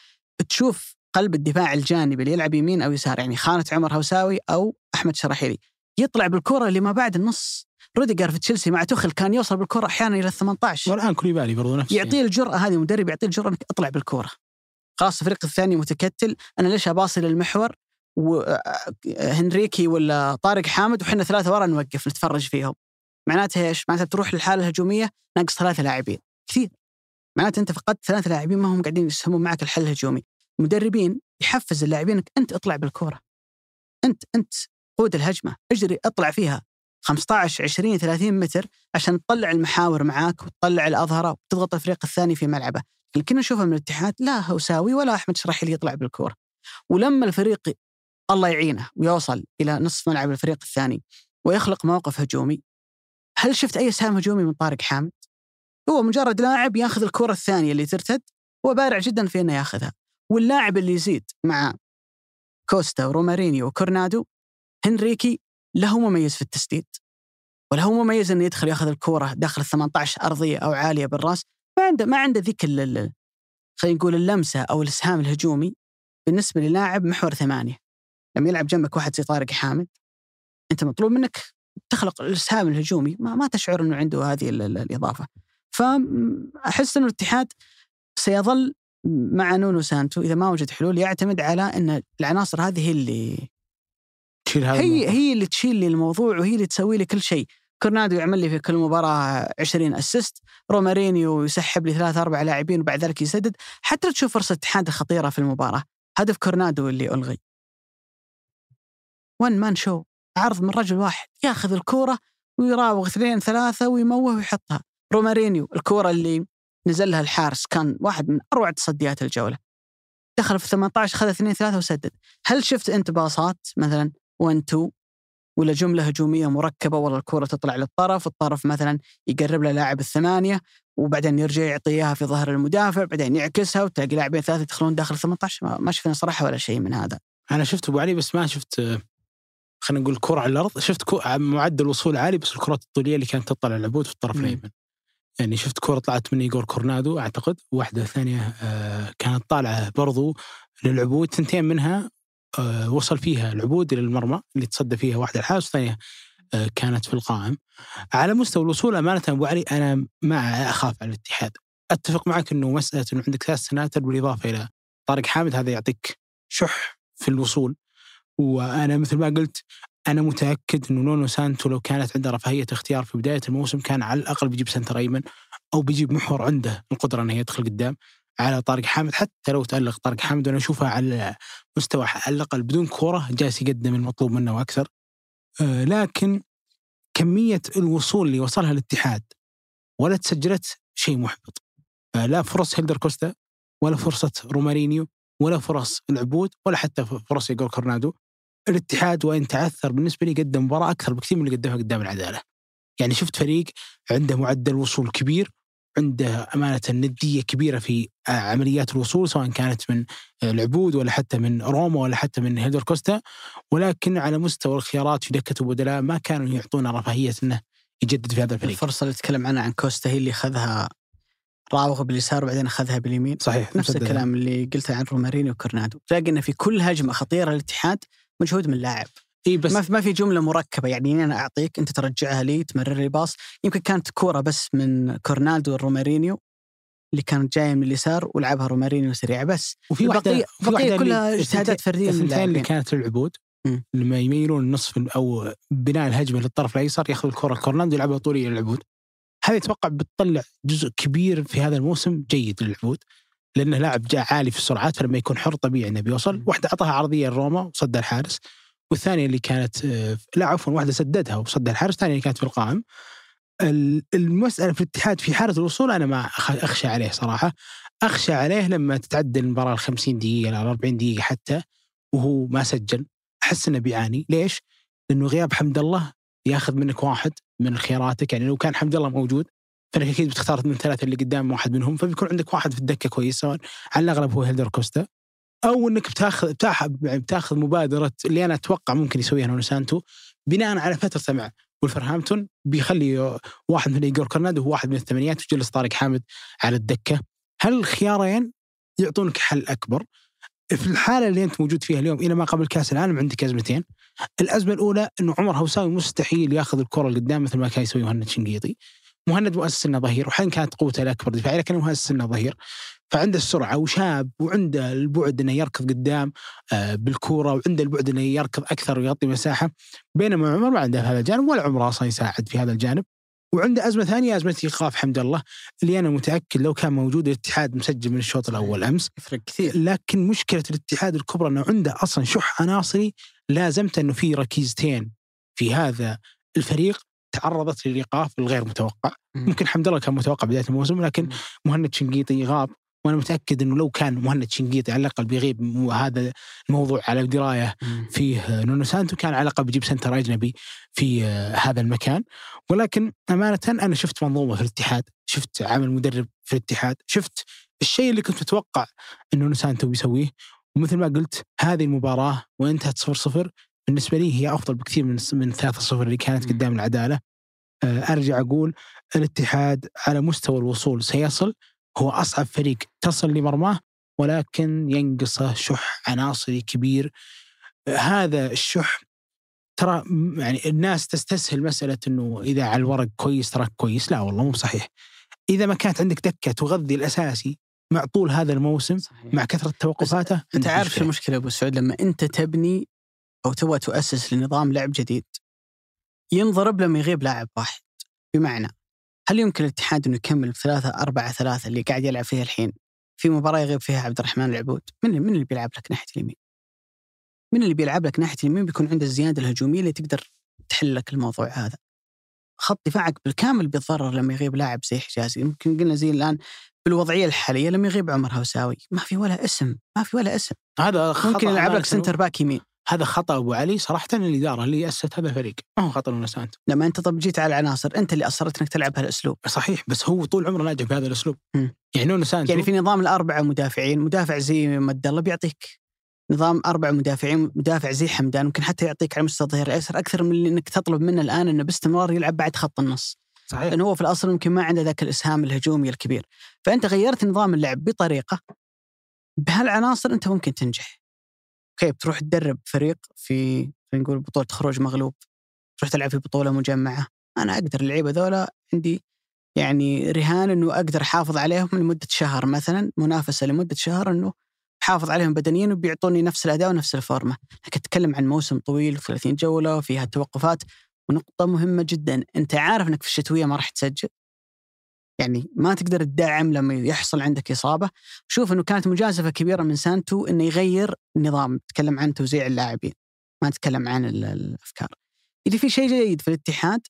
تشوف قلب الدفاع الجانبي اللي يلعب يمين أو يسار يعني خانة عمر هوساوي أو أحمد شراحيلي يطلع بالكرة اللي لما بعد النص روديجر في تشيلسي مع توخل كان يوصل بالكرة أحيانا إلى ال 18 والآن كوليبالي برضو نفس يعطيه الجرأة هذه المدرب يعطيه الجرأة إنك اطلع بالكورة. خلاص الفريق الثاني متكتل، أنا ليش أباصي للمحور وهنريكي ولا طارق حامد وحنا ثلاثة ورا نوقف نتفرج فيهم. معناتها إيش؟ معناتها بتروح للحالة الهجومية ناقص ثلاثة لاعبين، كثير. معناته أنت فقدت ثلاثة لاعبين ما هم قاعدين يساهمون معك الحل الهجومي. المدربين يحفز اللاعبين انك أنت اطلع بالكورة. أنت أنت قود الهجمة، اجري اطلع فيها 15 20 30 متر عشان تطلع المحاور معاك وتطلع الأظهرة وتضغط الفريق الثاني في ملعبه، لكن كنا نشوفها من الاتحاد لا هوساوي ولا أحمد شراحيلي يطلع بالكوره. ولما الفريق الله يعينه ويوصل إلى نصف ملعب الفريق الثاني ويخلق موقف هجومي هل شفت أي سهم هجومي من طارق حامد؟ هو مجرد لاعب ياخذ الكرة الثانية اللي ترتد هو بارع جدا في إنه ياخذها. واللاعب اللي يزيد مع كوستا ورومارينيو وكورنادو هنريكي له مميز في التسديد. ولا هو مميز إنه يدخل ياخذ الكوره داخل ال 18 أرضية أو عالية بالرأس. ما عنده ما عنده ذيك خلينا نقول اللمسة أو الإسهام الهجومي بالنسبة للاعب محور ثمانية. لما يلعب جنبك واحد زي طارق حامد أنت مطلوب منك تخلق الإسهام الهجومي. ما, ما تشعر إنه عنده هذه ال- ال- الإضافة. فأحس إنه الاتحاد سيظل مع نونو سانتو إذا ما وجد حلول يعتمد على إن العناصر هذه هي اللي تشيل هذا هي الموضوع. هي اللي تشيل لي الموضوع وهي اللي تسوي لي كل شيء. كورنادو يعمل لي في كل مباراة 20 assist رومارينيو يسحب لي ثلاثة أربع لاعبين وبعد ذلك يسدد. حتى تشوف فرصة اتحاد خطيرة في المباراة هدف كورنادو اللي ألغي. one man show عرض من رجل واحد ياخذ الكورة ويراوغ اثنين ثلاثة ويموه ويحطها. رومارينيو الكورة اللي نزل لها الحارس كان واحد من أروع تصديات الجولة. دخل في 18 خذ اثنين ثلاثة وسدد. هل شفت أنت باصات مثلا 1 2 ولا جملة هجومية مركبة والله الكرة تطلع للطرف الطرف مثلا يقرب له لاعب الثمانية وبعدين يرجع يعطي اياها في ظهر المدافع بعدين يعكسها وتلاقي لاعبين ثلاثة يدخلون داخل 18 ما- شفنا صراحة ولا شيء من هذا. أنا شفت أبو علي بس ما شفت خلينا نقول كرة على الأرض. شفت. معدل وصول عالي بس الكرات الطولية اللي كانت تطلع العبود في الطرف. الأيمن. يعني شفت كرة طلعت من ايجور كورنادو أعتقد واحدة ثانية آه كانت طالعة برضو للعبود ثنتين منها آه وصل فيها العبود إلى المرمى اللي تصدى فيها واحدة الحارس والثانيه آه كانت في القائم. على مستوى الوصول أمانة أبو علي أنا ما أخاف على الاتحاد. أتفق معك إنه مسألة إنه عندك ثلاث سناتر بالإضافة إلى طارق حامد هذا يعطيك شح في الوصول. وأنا مثل ما قلت أنا متأكد إنه نونو سانتو لو كانت عنده رفاهية اختيار في بداية الموسم كان على الأقل بيجيب سنتر أيمن أو بيجيب محور عنده القدرة انه يدخل قدام على طارق حامد. حتى لو تألق طارق حامد وأنا أشوفه على مستوى على الأقل بدون كورة جالس يقدم المطلوب منه وأكثر. آه لكن كمية الوصول اللي وصلها الاتحاد ولا تسجلت شيء محبط. آه لا فرص هيلدر كوستا ولا فرصة رومارينيو ولا فرص العبود ولا حتى فرص ايجور كورنادو. الاتحاد وإن تعثر بالنسبة لي قدم مباراة أكثر بكثير من اللي قدمها قدام العدالة. يعني شفت فريق عنده معدل وصول كبير، عنده أمانة ندية كبيرة في آه، عمليات الوصول سواء كانت من آه، العبود ولا حتى من روما ولا حتى من هيلدر كوستا ولكن على مستوى الخيارات في دكة البدلاء ما كانوا يعطونا رفاهية إنه يجدد في هذا الفريق. الفرصة اللي تكلم عنها عن كوستا هي اللي أخذها راوغ باليسار وبعدين أخذها باليمين صحيح نفس. الكلام اللي قلته عن رومارينيو وكورنادو تلاقي إنه في كل هجمة خطيرة للاتحاد مجهود من اللاعب. إي بس ما في ما في جملة مركبة يعني أنا أعطيك أنت ترجعها لي تمرر لي pass. يمكن كانت كورة بس من كورنادو ورومارينيو اللي كانت جاية من اليسار ولعبها رومارينيو سريعه بس. وفي واحدة البقية كلها اجتهادات فردية من الثنتين اللي اللاعبين. كانت للعبود. لما يميلون النصف أو بناء الهجمة للطرف الأيسر يأخذ الكره كورنادو يلعبها طولية للعبود. هذه أتوقع بتطلع جزء كبير في هذا الموسم جيد للعبود. لأنه لاعب جاء عالي في السرعات فلما يكون حر طبيعي إنه بيوصل. واحدة أعطاها عرضية لروما وصدها الحارس والثانية اللي كانت آه، لا عفوا واحدة سددها وصدها الحارس الثانية اللي كانت في القائم. ال- المسألة في الاتحاد في حالة الوصول أنا ما أخشى عليه صراحة. أخشى عليه لما تتعدى المباراة ال 50 دقيقة ل 40 دقيقة حتى وهو ما سجل. أحس إنه بيعاني. ليش؟ لأنه غياب حمد الله ياخذ منك واحد من خياراتك. يعني لو كان حمد الله موجود فإنك أكيد بتختار من ثلاثة اللي قدام واحد منهم فبيكون عندك واحد في الدكة كويس سواء على الأغلب هو هيلدر كوستا أو إنك بتاخذ بتاخذ بتاخذ مبادرة اللي أنا أتوقع ممكن يسويها نونو سانتو بناء على فترته مع ولفرهامبتون بيخلي واحد من إيجور كورنادو هو واحد من الثمانيات ويجلس طارق حامد على الدكة. هل الخيارين يعطونك حل أكبر؟ في الحالة اللي أنت موجود فيها اليوم إلى ما قبل كأس العالم عندك أزمتين. الأزمة الأولى إنه عمر هوساوي مستحيل ياخذ الكرة لقدام مثل ما كان يسوي مهند شنقيطي مهند مؤسس إنه ظهير وحين كانت قوته الاكبر دفاعيا لكنه مؤسس إنه ظهير. فعنده السرعة وشاب وعنده البعد إنه يركض قدام آه، بالكورة وعنده البعد إنه يركض أكثر ويغطي مساحة. بينما عمر ما عنده هذا الجانب ولا عمره أصلا يساعد في هذا الجانب. وعنده أزمة ثانية أزمة ايقاف حمد الله اللي أنا متأكد لو كان موجود الاتحاد مسجل من الشوط الأول أمس. يفرق كثير. لكن مشكلة الاتحاد الكبرى إنه عنده أصلا شح عناصري لازمته إنه في ركيزتين في هذا الفريق. تعرضت للإيقاف الغير متوقع مم. ممكن حمد الله كان متوقع بداية الموسم لكن. مهند شنقيطي غاب وأنا متأكد إنه لو كان مهند شنقيطي على الأقل بيغيب هذا الموضوع على درايه. فيه نونو سانتو كان على الأقل بيجيب center أجنبي في آه، هذا المكان ولكن أمانة أنا شفت منظومة في الاتحاد شفت عمل مدرب في الاتحاد شفت الشيء اللي كنت متوقع إن نونو سانتو بيسويه ومثل ما قلت هذه المباراة وإنتهت 0 0 بالنسبة لي هي أفضل بكثير من من 3 0 اللي كانت. قدام العدالة آه، أرجع أقول الاتحاد على مستوى الوصول سيصل هو أصعب فريق تصل لمرماه ولكن ينقصه شح عناصري كبير هذا الشح ترى يعني الناس تستسهل مسألة إنه إذا على الورق كويس تراك كويس لا والله مو صحيح إذا ما كانت عندك دكة تغذي الأساسي مع طول هذا الموسم صحيح. مع كثرة توقفاته أنت عارف شو. المشكلة أبو سعود لما أنت تبني أو تبغى تؤسس لنظام لعب جديد ينضرب لما يغيب لاعب واحد. بمعنى هل يمكن الاتحاد إنه يكمل بثلاثة أربعة ثلاثة اللي قاعد يلعب فيها الحين؟ في مباراة يغيب فيها عبد الرحمن العبود. من من اللي بيلعب لك ناحية اليمين؟ من اللي بيلعب لك ناحية اليمين بيكون عنده الزيادة الهجومية اللي تقدر تحل لك الموضوع هذا. خط دفاعك بالكامل بيتضرر لما يغيب لاعب زي حجازي. يمكن قلنا زي الآن بالوضعية الحالية لما يغيب عمر هوساوي. ما في ولا اسم ما في ولا اسم. هذا ممكن يلعب لك سنتر back يمين. هذا خطأ أبو علي. صراحة الاداره اللي أسست هذا الفريق. ما هو خطأ سانتو لما أنت طب جيت على العناصر أنت اللي أصرت إنك تلعب بهالاسلوب صحيح بس هو طول عمره ناجح بهذا الأسلوب. يعني نونو سانتو يعني في نظام الأربعة مدافعين مدافع زي حمدان بيعطيك نظام أربع مدافعين مدافع زي حمدان ممكن حتى يعطيك على مستوى الظهير الأيسر أكثر من اللي إنك تطلب منه الآن إنه باستمرار يلعب بعد خط النص. صحيح. لأنه هو في الأصل يمكن ما عنده ذاك الإسهام الهجومي الكبير. فأنت غيرت نظام اللعب بطريقة بهالعناصر أنت ممكن تنجح. أوكي بتروح تدرب فريق في خلينا نقول بطولة خروج مغلوب تروح تلعب في بطولة مجمعة. أنا أقدر اللعيبة ذولا عندي يعني رهان إنه أقدر أحافظ عليهم لمدة شهر مثلا منافسة لمدة شهر إنه أحافظ عليهم بدنيا وبيعطوني نفس الأداء ونفس الفورمة، لكن أتكلم عن موسم طويل 30 جولة وفيها توقفات ونقطة مهمة جدا. أنت عارف إنك في الشتوية ما راح تسجل؟ يعني ما تقدر تدعم لما يحصل عندك إصابة، شوف إنه كانت مجازفة كبيرة من سانتو إنه يغير النظام، نتكلم عن توزيع اللاعبين ما نتكلم عن ال- الأفكار. إذا في شيء جيد في الاتحاد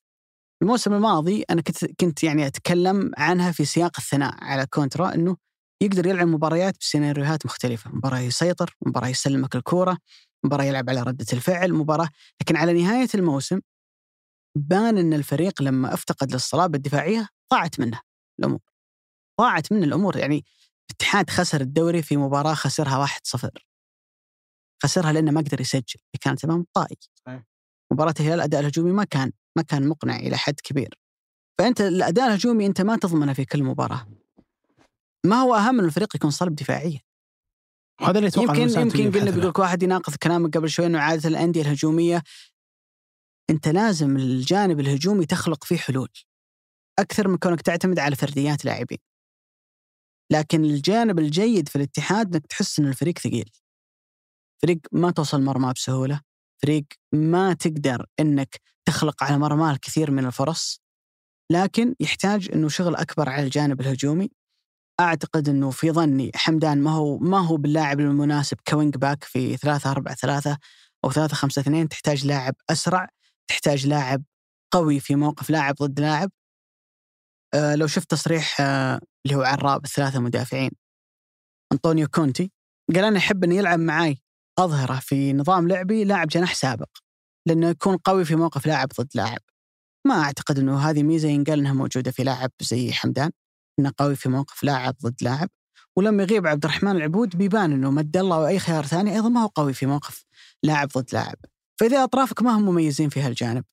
الموسم الماضي أنا كنت كنت يعني أتكلم عنها في سياق الثناء على كونترا إنه يقدر يلعب مباريات بسيناريوهات مختلفة، مباراة يسيطر، مباراة يسلمك الكورة، مباراة يلعب على ردة الفعل، مباراه لكن على نهاية الموسم بان إن الفريق لما افتقد للصلابة الدفاعية ضاعت منه. الأمور. ضاعت منه الأمور يعني الاتحاد خسر الدوري في مباراة خسرها 1-0. خسرها لأنه ما قدر يسجل، اللي كانت امام الطائي. مباراة الهلال الأداء الهجومي ما كان ما كان مقنع إلى حد كبير. فأنت الأداء الهجومي أنت ما تضمنه في كل مباراة. ما هو أهم من الفريق يكون صلب دفاعيا. وهذا اللي يمكن يمكن قلنا. بيقول لك واحد يناقض كلامك قبل شوي إنه عادة الأندية الهجومية أنت لازم الجانب الهجومي تخلق فيه حلول أكثر من كونك تعتمد على فرديات لاعبين. لكن الجانب الجيد في الاتحاد إنك تحس إن الفريق ثقيل. فريق ما توصل مرمى بسهولة، فريق ما تقدر إنك تخلق على مرماه الكثير من الفرص. لكن يحتاج إنه شغل أكبر على الجانب الهجومي. أعتقد إنه في ظني حمدان ما هو ما هو باللاعب المناسب ك wing back في 3 4 3 أو 3 5 2 تحتاج لاعب أسرع تحتاج لاعب قوي في موقف لاعب ضد لاعب. آه لو شفت تصريح آه اللي هو عراب الثلاثه مدافعين أنطونيو كونتي قال أنا أحب إنه يلعب معاي أظهرة في نظام لعبي لاعب جناح سابق لأنه يكون قوي في موقف لاعب ضد لاعب. ما أعتقد إنه هذه ميزة ينقال إنها موجودة في لاعب زي حمدان إنه قوي في موقف لاعب ضد لاعب. ولما يغيب عبد الرحمن العبود بيبان إنه مد الله أو اي خيار ثاني أيضا ما هو قوي في موقف لاعب ضد لاعب. فإذا أطرافك ما هم مميزين في هالجانب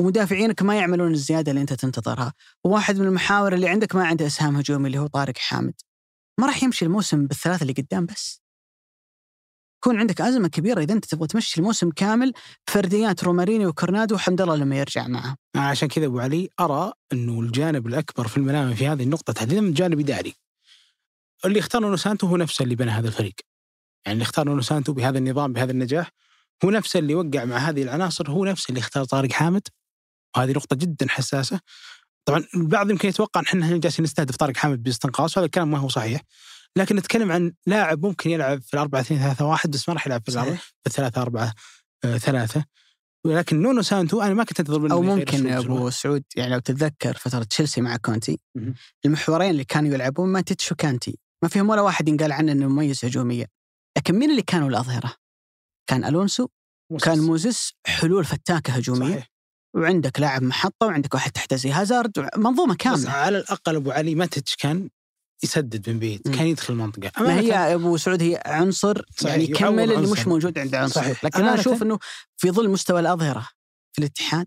ومدافعينك ما يعملون الزيادة اللي أنت تنتظرها. وواحد من المحاور اللي عندك ما عنده إسهام هجومي اللي هو طارق حامد. ما راح يمشي الموسم بالثلاثة اللي قدام بس. يكون عندك أزمة كبيرة إذا أنت تبغى تمشي الموسم كامل. فرديات روماريني وكورنادو وحمد الله لما يرجع معه. عشان كذا أبو علي أرى أنه الجانب الأكبر في الملامة في هذه النقطة تحديدا من جانب إداري. اللي اختار نونو سانتو هو نفسه اللي بنى هذا الفريق. يعني اللي اختار نونو سانتو بهذا النظام بهذا النجاح هو نفسه اللي وقع مع هذه العناصر هو نفسه اللي اختار طارق حامد. وهذه نقطة جدا حساسة. طبعا البعض يمكن يتوقع إن إحنا جالسين نستهدف طارق حامد باستنقاص وهذا الكلام ما هو صحيح. لكن نتكلم عن لاعب ممكن يلعب في الأربعة اثنين ثلاثة واحد بس ما راح يلعب في صحيح. في الثلاثة أربعة آه، ثلاثة ولكن نونو سانتو أنا ما كنت أنتظر منه أو ممكن أسلوبه. أبو سعود يعني لو تتذكر فترة تشيلسي مع كونتي مهم. المحورين اللي كانوا يلعبون ماتيتش وكانتي ما فيهم ولا واحد ينقال عنه إنه مميز هجوميا لكن مين اللي كانوا الأظهرة؟ كان ألونسو كان موزس حلول فتاكة هجوميه صحيح. وعندك لاعب محطة وعندك واحد تحت زي هازارد منظومة بس كاملة على الأقل أبو علي ماتيتش كان يسدد من بعيد مم. كان يدخل المنطقة ما هي يا أبو سعود هي عنصر صحيح، يعني يكمل اللي. مش موجود عند عنصر صحيح. لكن أنا أشوف إنه في ظل مستوى الأظهرة في الاتحاد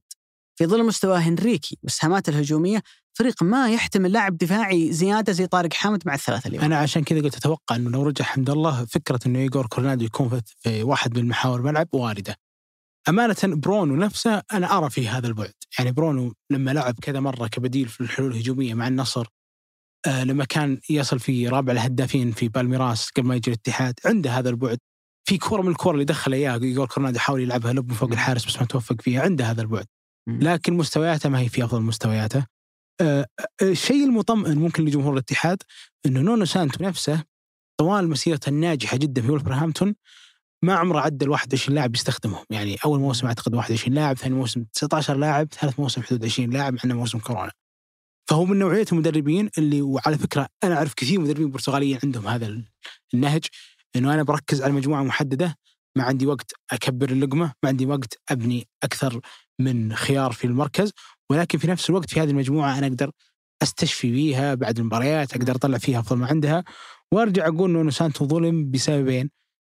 في ظل مستوى هنريكي والإسهامات الهجومية فريق ما يحتمل لاعب دفاعي زيادة زي طارق حامد مع الثلاثة اليوم أنا عشان كذا قلت أتوقع إنه لو رجع حمد الله فكرة إنه ايجور كورنادو يكون في واحد من محاور الملعب واردة. أمانة برونو نفسه أنا أرى فيه هذا البعد، يعني برونو لما لعب كذا مرة كبديل في الحلول الهجومية مع النصر آه لما كان يصل في رابع الهدافين في بالميراس قبل ما يجي الاتحاد عنده هذا البعد في كورة من الكور اللي دخل اياها ايجور كورنادو حاول يلعبها lob من فوق. الحارس بس ما توفق فيها عنده هذا البعد. لكن مستوياته ما هي في أفضل مستوياته آه، آه، الشيء المطمئن ممكن لجمهور الاتحاد إنه نونو سانتو نفسه طوال مسيرته الناجحة جدا في ولفرهامبتون ما عمره عدى ال 21 لاعب يستخدمهم. يعني أول موسم أعتقد 21 لاعب ثاني موسم 19 لاعب ثالث موسم حدود 20 لاعب عندنا موسم كورونا. فهو من نوعية المدربين اللي وعلى فكرة أنا أعرف كثير مدربين برتغاليين عندهم هذا ال- النهج إنه أنا بركز على مجموعة محددة ما عندي وقت أكبر اللقمة ما عندي وقت أبني أكثر من خيار في المركز ولكن في نفس الوقت في هذه المجموعة أنا أقدر أستشفي فيها بعد المباريات أقدر أطلع فيها افضل ما عندها وأرجع أقول إنه سانتو ظلم بسببين.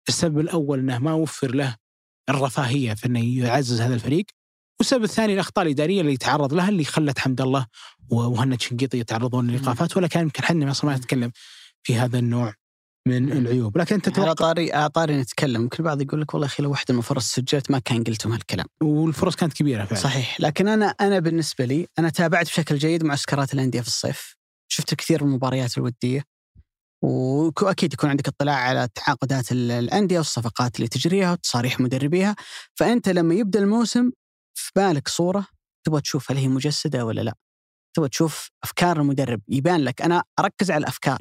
السبب الأول إنه ما وفر له الرفاهية في إنه يعزز هذا الفريق والسبب الثاني الأخطاء الإدارية اللي تعرض لها اللي خلت حمد الله ومهند شنقيطي يتعرضون للإيقافات ولا كان يمكن إحنا أصلا ما نتكلم في هذا النوع من العيوب. لكن أنت على طاري على طاري نتكلم. ممكن البعض يقول لك والله أخي لو واحدة من الفرص سجلت ما كان قلتم هالكلام. والفرص كانت كبيرة فعلا. صحيح. لكن أنا أنا بالنسبة لي أنا تابعت بشكل جيد معسكرات الأندية في الصيف. شفت كثير من المباريات الودية. واكيد يكون عندك اطلاع على تعاقدات ال- الأندية والصفقات اللي تجريها وتصاريح مدربيها. فأنت لما يبدأ الموسم في بالك صورة تبغى تشوف هل هي مجسدة ولا لا. تبغى تشوف أفكار المدرب يبان لك أنا أركز على الأفكار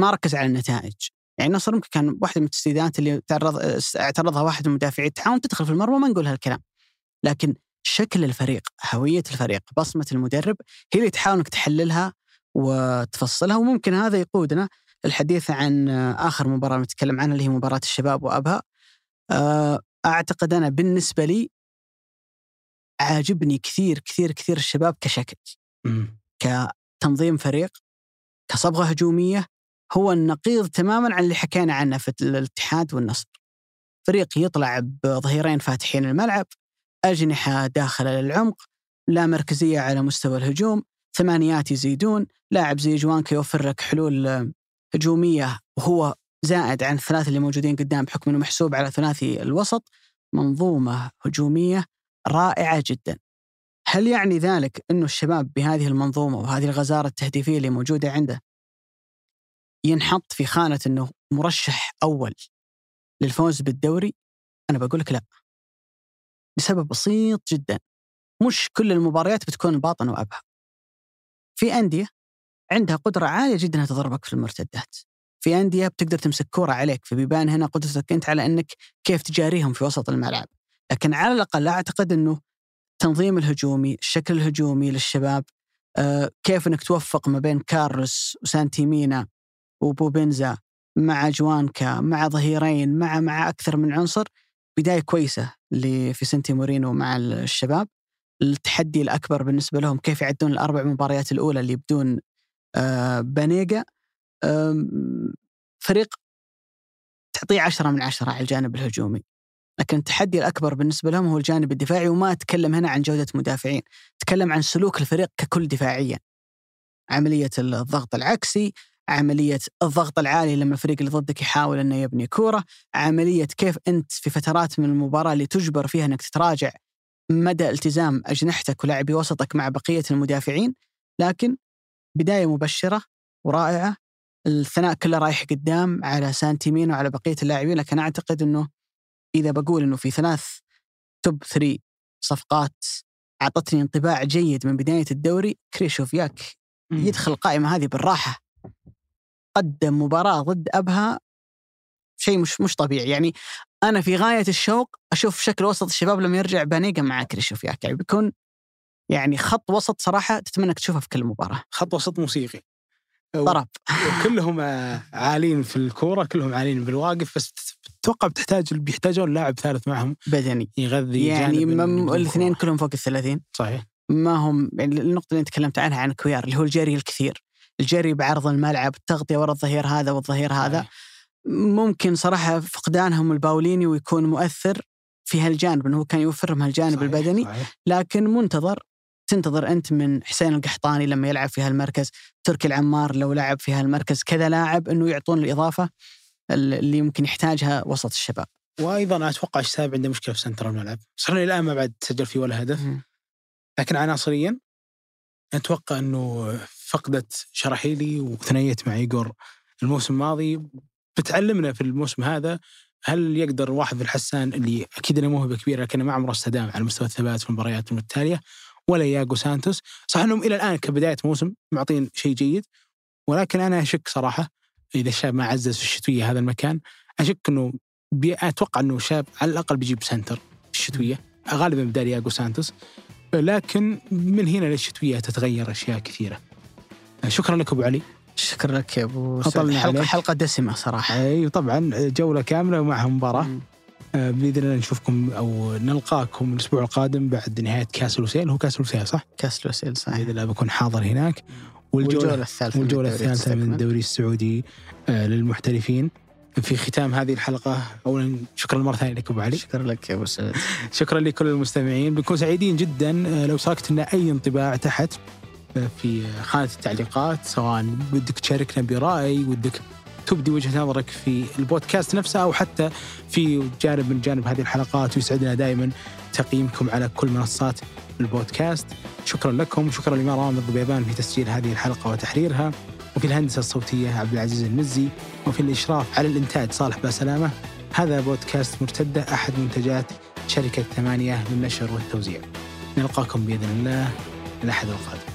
ما أركز على النتائج. يعني النصر ممكن كان واحدة من التسديدات اللي تعرض اعترضها واحد من مدافعي التعاون تدخل في المرمى ما نقول هالكلام. لكن شكل الفريق هوية الفريق بصمة المدرب هي اللي تحاول إنك تحللها وتفصلها. وممكن هذا يقودنا الحديث عن آخر مباراة نتكلم عنها اللي هي مباراة الشباب وأبها آه، أعتقد أنا بالنسبة لي عاجبني كثير كثير كثير الشباب كشكل. كتنظيم فريق كصبغة هجومية هو النقيض تماما عن اللي حكينا عنه في الاتحاد والنصر. فريق يطلع بظهيرين فاتحين الملعب، أجنحة داخله للعمق، لا مركزية على مستوى الهجوم، ثمانيات يزيدون، لاعب زي جوانكا يوفر لك حلول هجومية وهو زائد عن الثلاثه اللي موجودين قدام بحكم إنه محسوب على ثلاثي الوسط، منظومة هجومية رائعة جدا. هل يعني ذلك إنه الشباب بهذه المنظومة وهذه الغزارة التهديفية اللي موجودة عنده ينحط في خانة إنه مرشح أول للفوز بالدوري؟ أنا بقول لك لا. لسبب بسيط جدا. مش كل المباريات بتكون الباطن وأبها. في أندية عندها قدرة عالية جدا إنها تضربك في المرتدات. في أندية بتقدر تمسك كورة عليك فبيبان هنا قدرتك أنت على إنك كيف تجاريهم في وسط الملعب. لكن على الأقل أعتقد إنه التنظيم الهجومي، الشكل الهجومي للشباب، آه، كيف إنك توفق ما بين كارلوس وسانتيمينا وبوبنزا مع جوانكا مع ظهيرين مع مع أكثر من عنصر بداية كويسة في سنتي مورينو مع الشباب التحدي الأكبر بالنسبة لهم كيف يعدون الأربع مباريات الأولى اللي بدون بانيجا آم، فريق تعطيه عشرة من عشرة على الجانب الهجومي. لكن التحدي الأكبر بالنسبة لهم هو الجانب الدفاعي وما أتكلم هنا عن جودة مدافعين أتكلم عن سلوك الفريق ككل دفاعيا. عملية الضغط العكسي عملية الضغط العالي لما الفريق اللي ضدك يحاول أنه يبني كورة عملية كيف أنت في فترات من المباراة اللي تجبر فيها أنك تتراجع مدى التزام أجنحتك ولاعبي وسطك مع بقية المدافعين. لكن بداية مبشرة ورائعة الثناء كله رايح قدام على سانتي مينا وعلى بقية اللاعبين لكن أعتقد أنه إذا بقول أنه في ثلاث top three صفقات أعطتني انطباع جيد من بداية الدوري كريتشوفياك. يدخل القائمة هذه بالراحة قدم مباراة ضد أبها شيء مش مش طبيعي يعني أنا في غاية الشوق أشوف شكل وسط الشباب لما يرجع بانيجا مع كريتشوفياك يعني بيكون يعني خط وسط صراحة تتمنى انك تشوفها في كل مباراة. خط وسط موسيقي. طرب. كلهم آه، عالين في الكورة كلهم عالين بالواقف بس تتوقع بتحتاج بيحتاجون لاعب ثالث معهم. بدني. يغذي يعني. الاثنين كلهم فوق الثلاثين. صحيح. ما هم يعني النقطة اللي تكلمت عنها عن كويار اللي هو الجري الكثير. الجري بعرض الملعب التغطية ورا الظهير هذا والظهير هذا. ممكن صراحة فقدانهم الباوليني ويكون مؤثر في هالجانب إنه هو كان يوفرهم هالجانب صحيح، البدني. صحيح. لكن منتظر تنتظر أنت من حسين القحطاني لما يلعب في هالمركز تركي العمار لو لعب في هالمركز كذا لاعب إنه يعطون الإضافة اللي يمكن يحتاجها وسط الشباب. وأيضا أتوقع الشباب عنده مشكلة في center الملعب. إنه الآن ما بعد سجل فيه ولا هدف. لكن عناصريا أتوقع إنه فقدت شراحيلي وثنيت مع ايجور الموسم الماضي. بتعلمنا في الموسم هذا هل يقدر واحد في الحسان اللي أكيد إنه موهبه كبيره لكنه ما عمره استدام على مستوى الثبات في المباريات المتتالية ولا ياغو سانتوس. صح إنهم إلى الآن كبداية موسم معطين شيء جيد ولكن أنا أشك صراحة إذا الشاب ما عزز في الشتوية هذا المكان أشك إنه بي أتوقع إنه شاب على الأقل بيجيب center في الشتوية غالبا بدال ياغو سانتوس. لكن من هنا للشتوية تتغير أشياء كثيرة. شكرا لك أبو علي. شكرا لك يا أبو حلقه عليك. حلقة دسمة صراحة. أي طبعا جولة كاملة ومعها مباراة. مم. آه، بإذن الله نشوفكم أو نلقاكم الأسبوع القادم بعد نهاية كأس الوسيل. هو كأس الوسيل صح؟ كأس الوسيل صحيح. بإذن الله بكون حاضر هناك. والجوله الثالثة من والجولة الثالثة من. الدوري السعودي آه، للمحترفين. في ختام هذه الحلقة اولا شكرا مرة ثانية لك أبو علي. شكرا لك يا أبو سعود شكرا لكل المستمعين. بنكون سعيدين جدا. آه، لو صارت لنا أي انطباع تحت في خانة التعليقات سواء ودك تشاركنا برأي ودك تبدي وجهة نظرك في البودكاست نفسه أو حتى في جانب من جانب هذه الحلقات ويسعدنا دائما تقييمكم على كل منصات البودكاست. شكرا لكم شكرا لمرام الضبيبان في تسجيل هذه الحلقة وتحريرها وفي الهندسة الصوتية عبد العزيز المزي وفي الإشراف على الإنتاج صالح باسلامة. هذا بودكاست مرتدة أحد منتجات شركة ثمانية للنشر والتوزيع. نلقاكم بإذن الله الأحد القادم.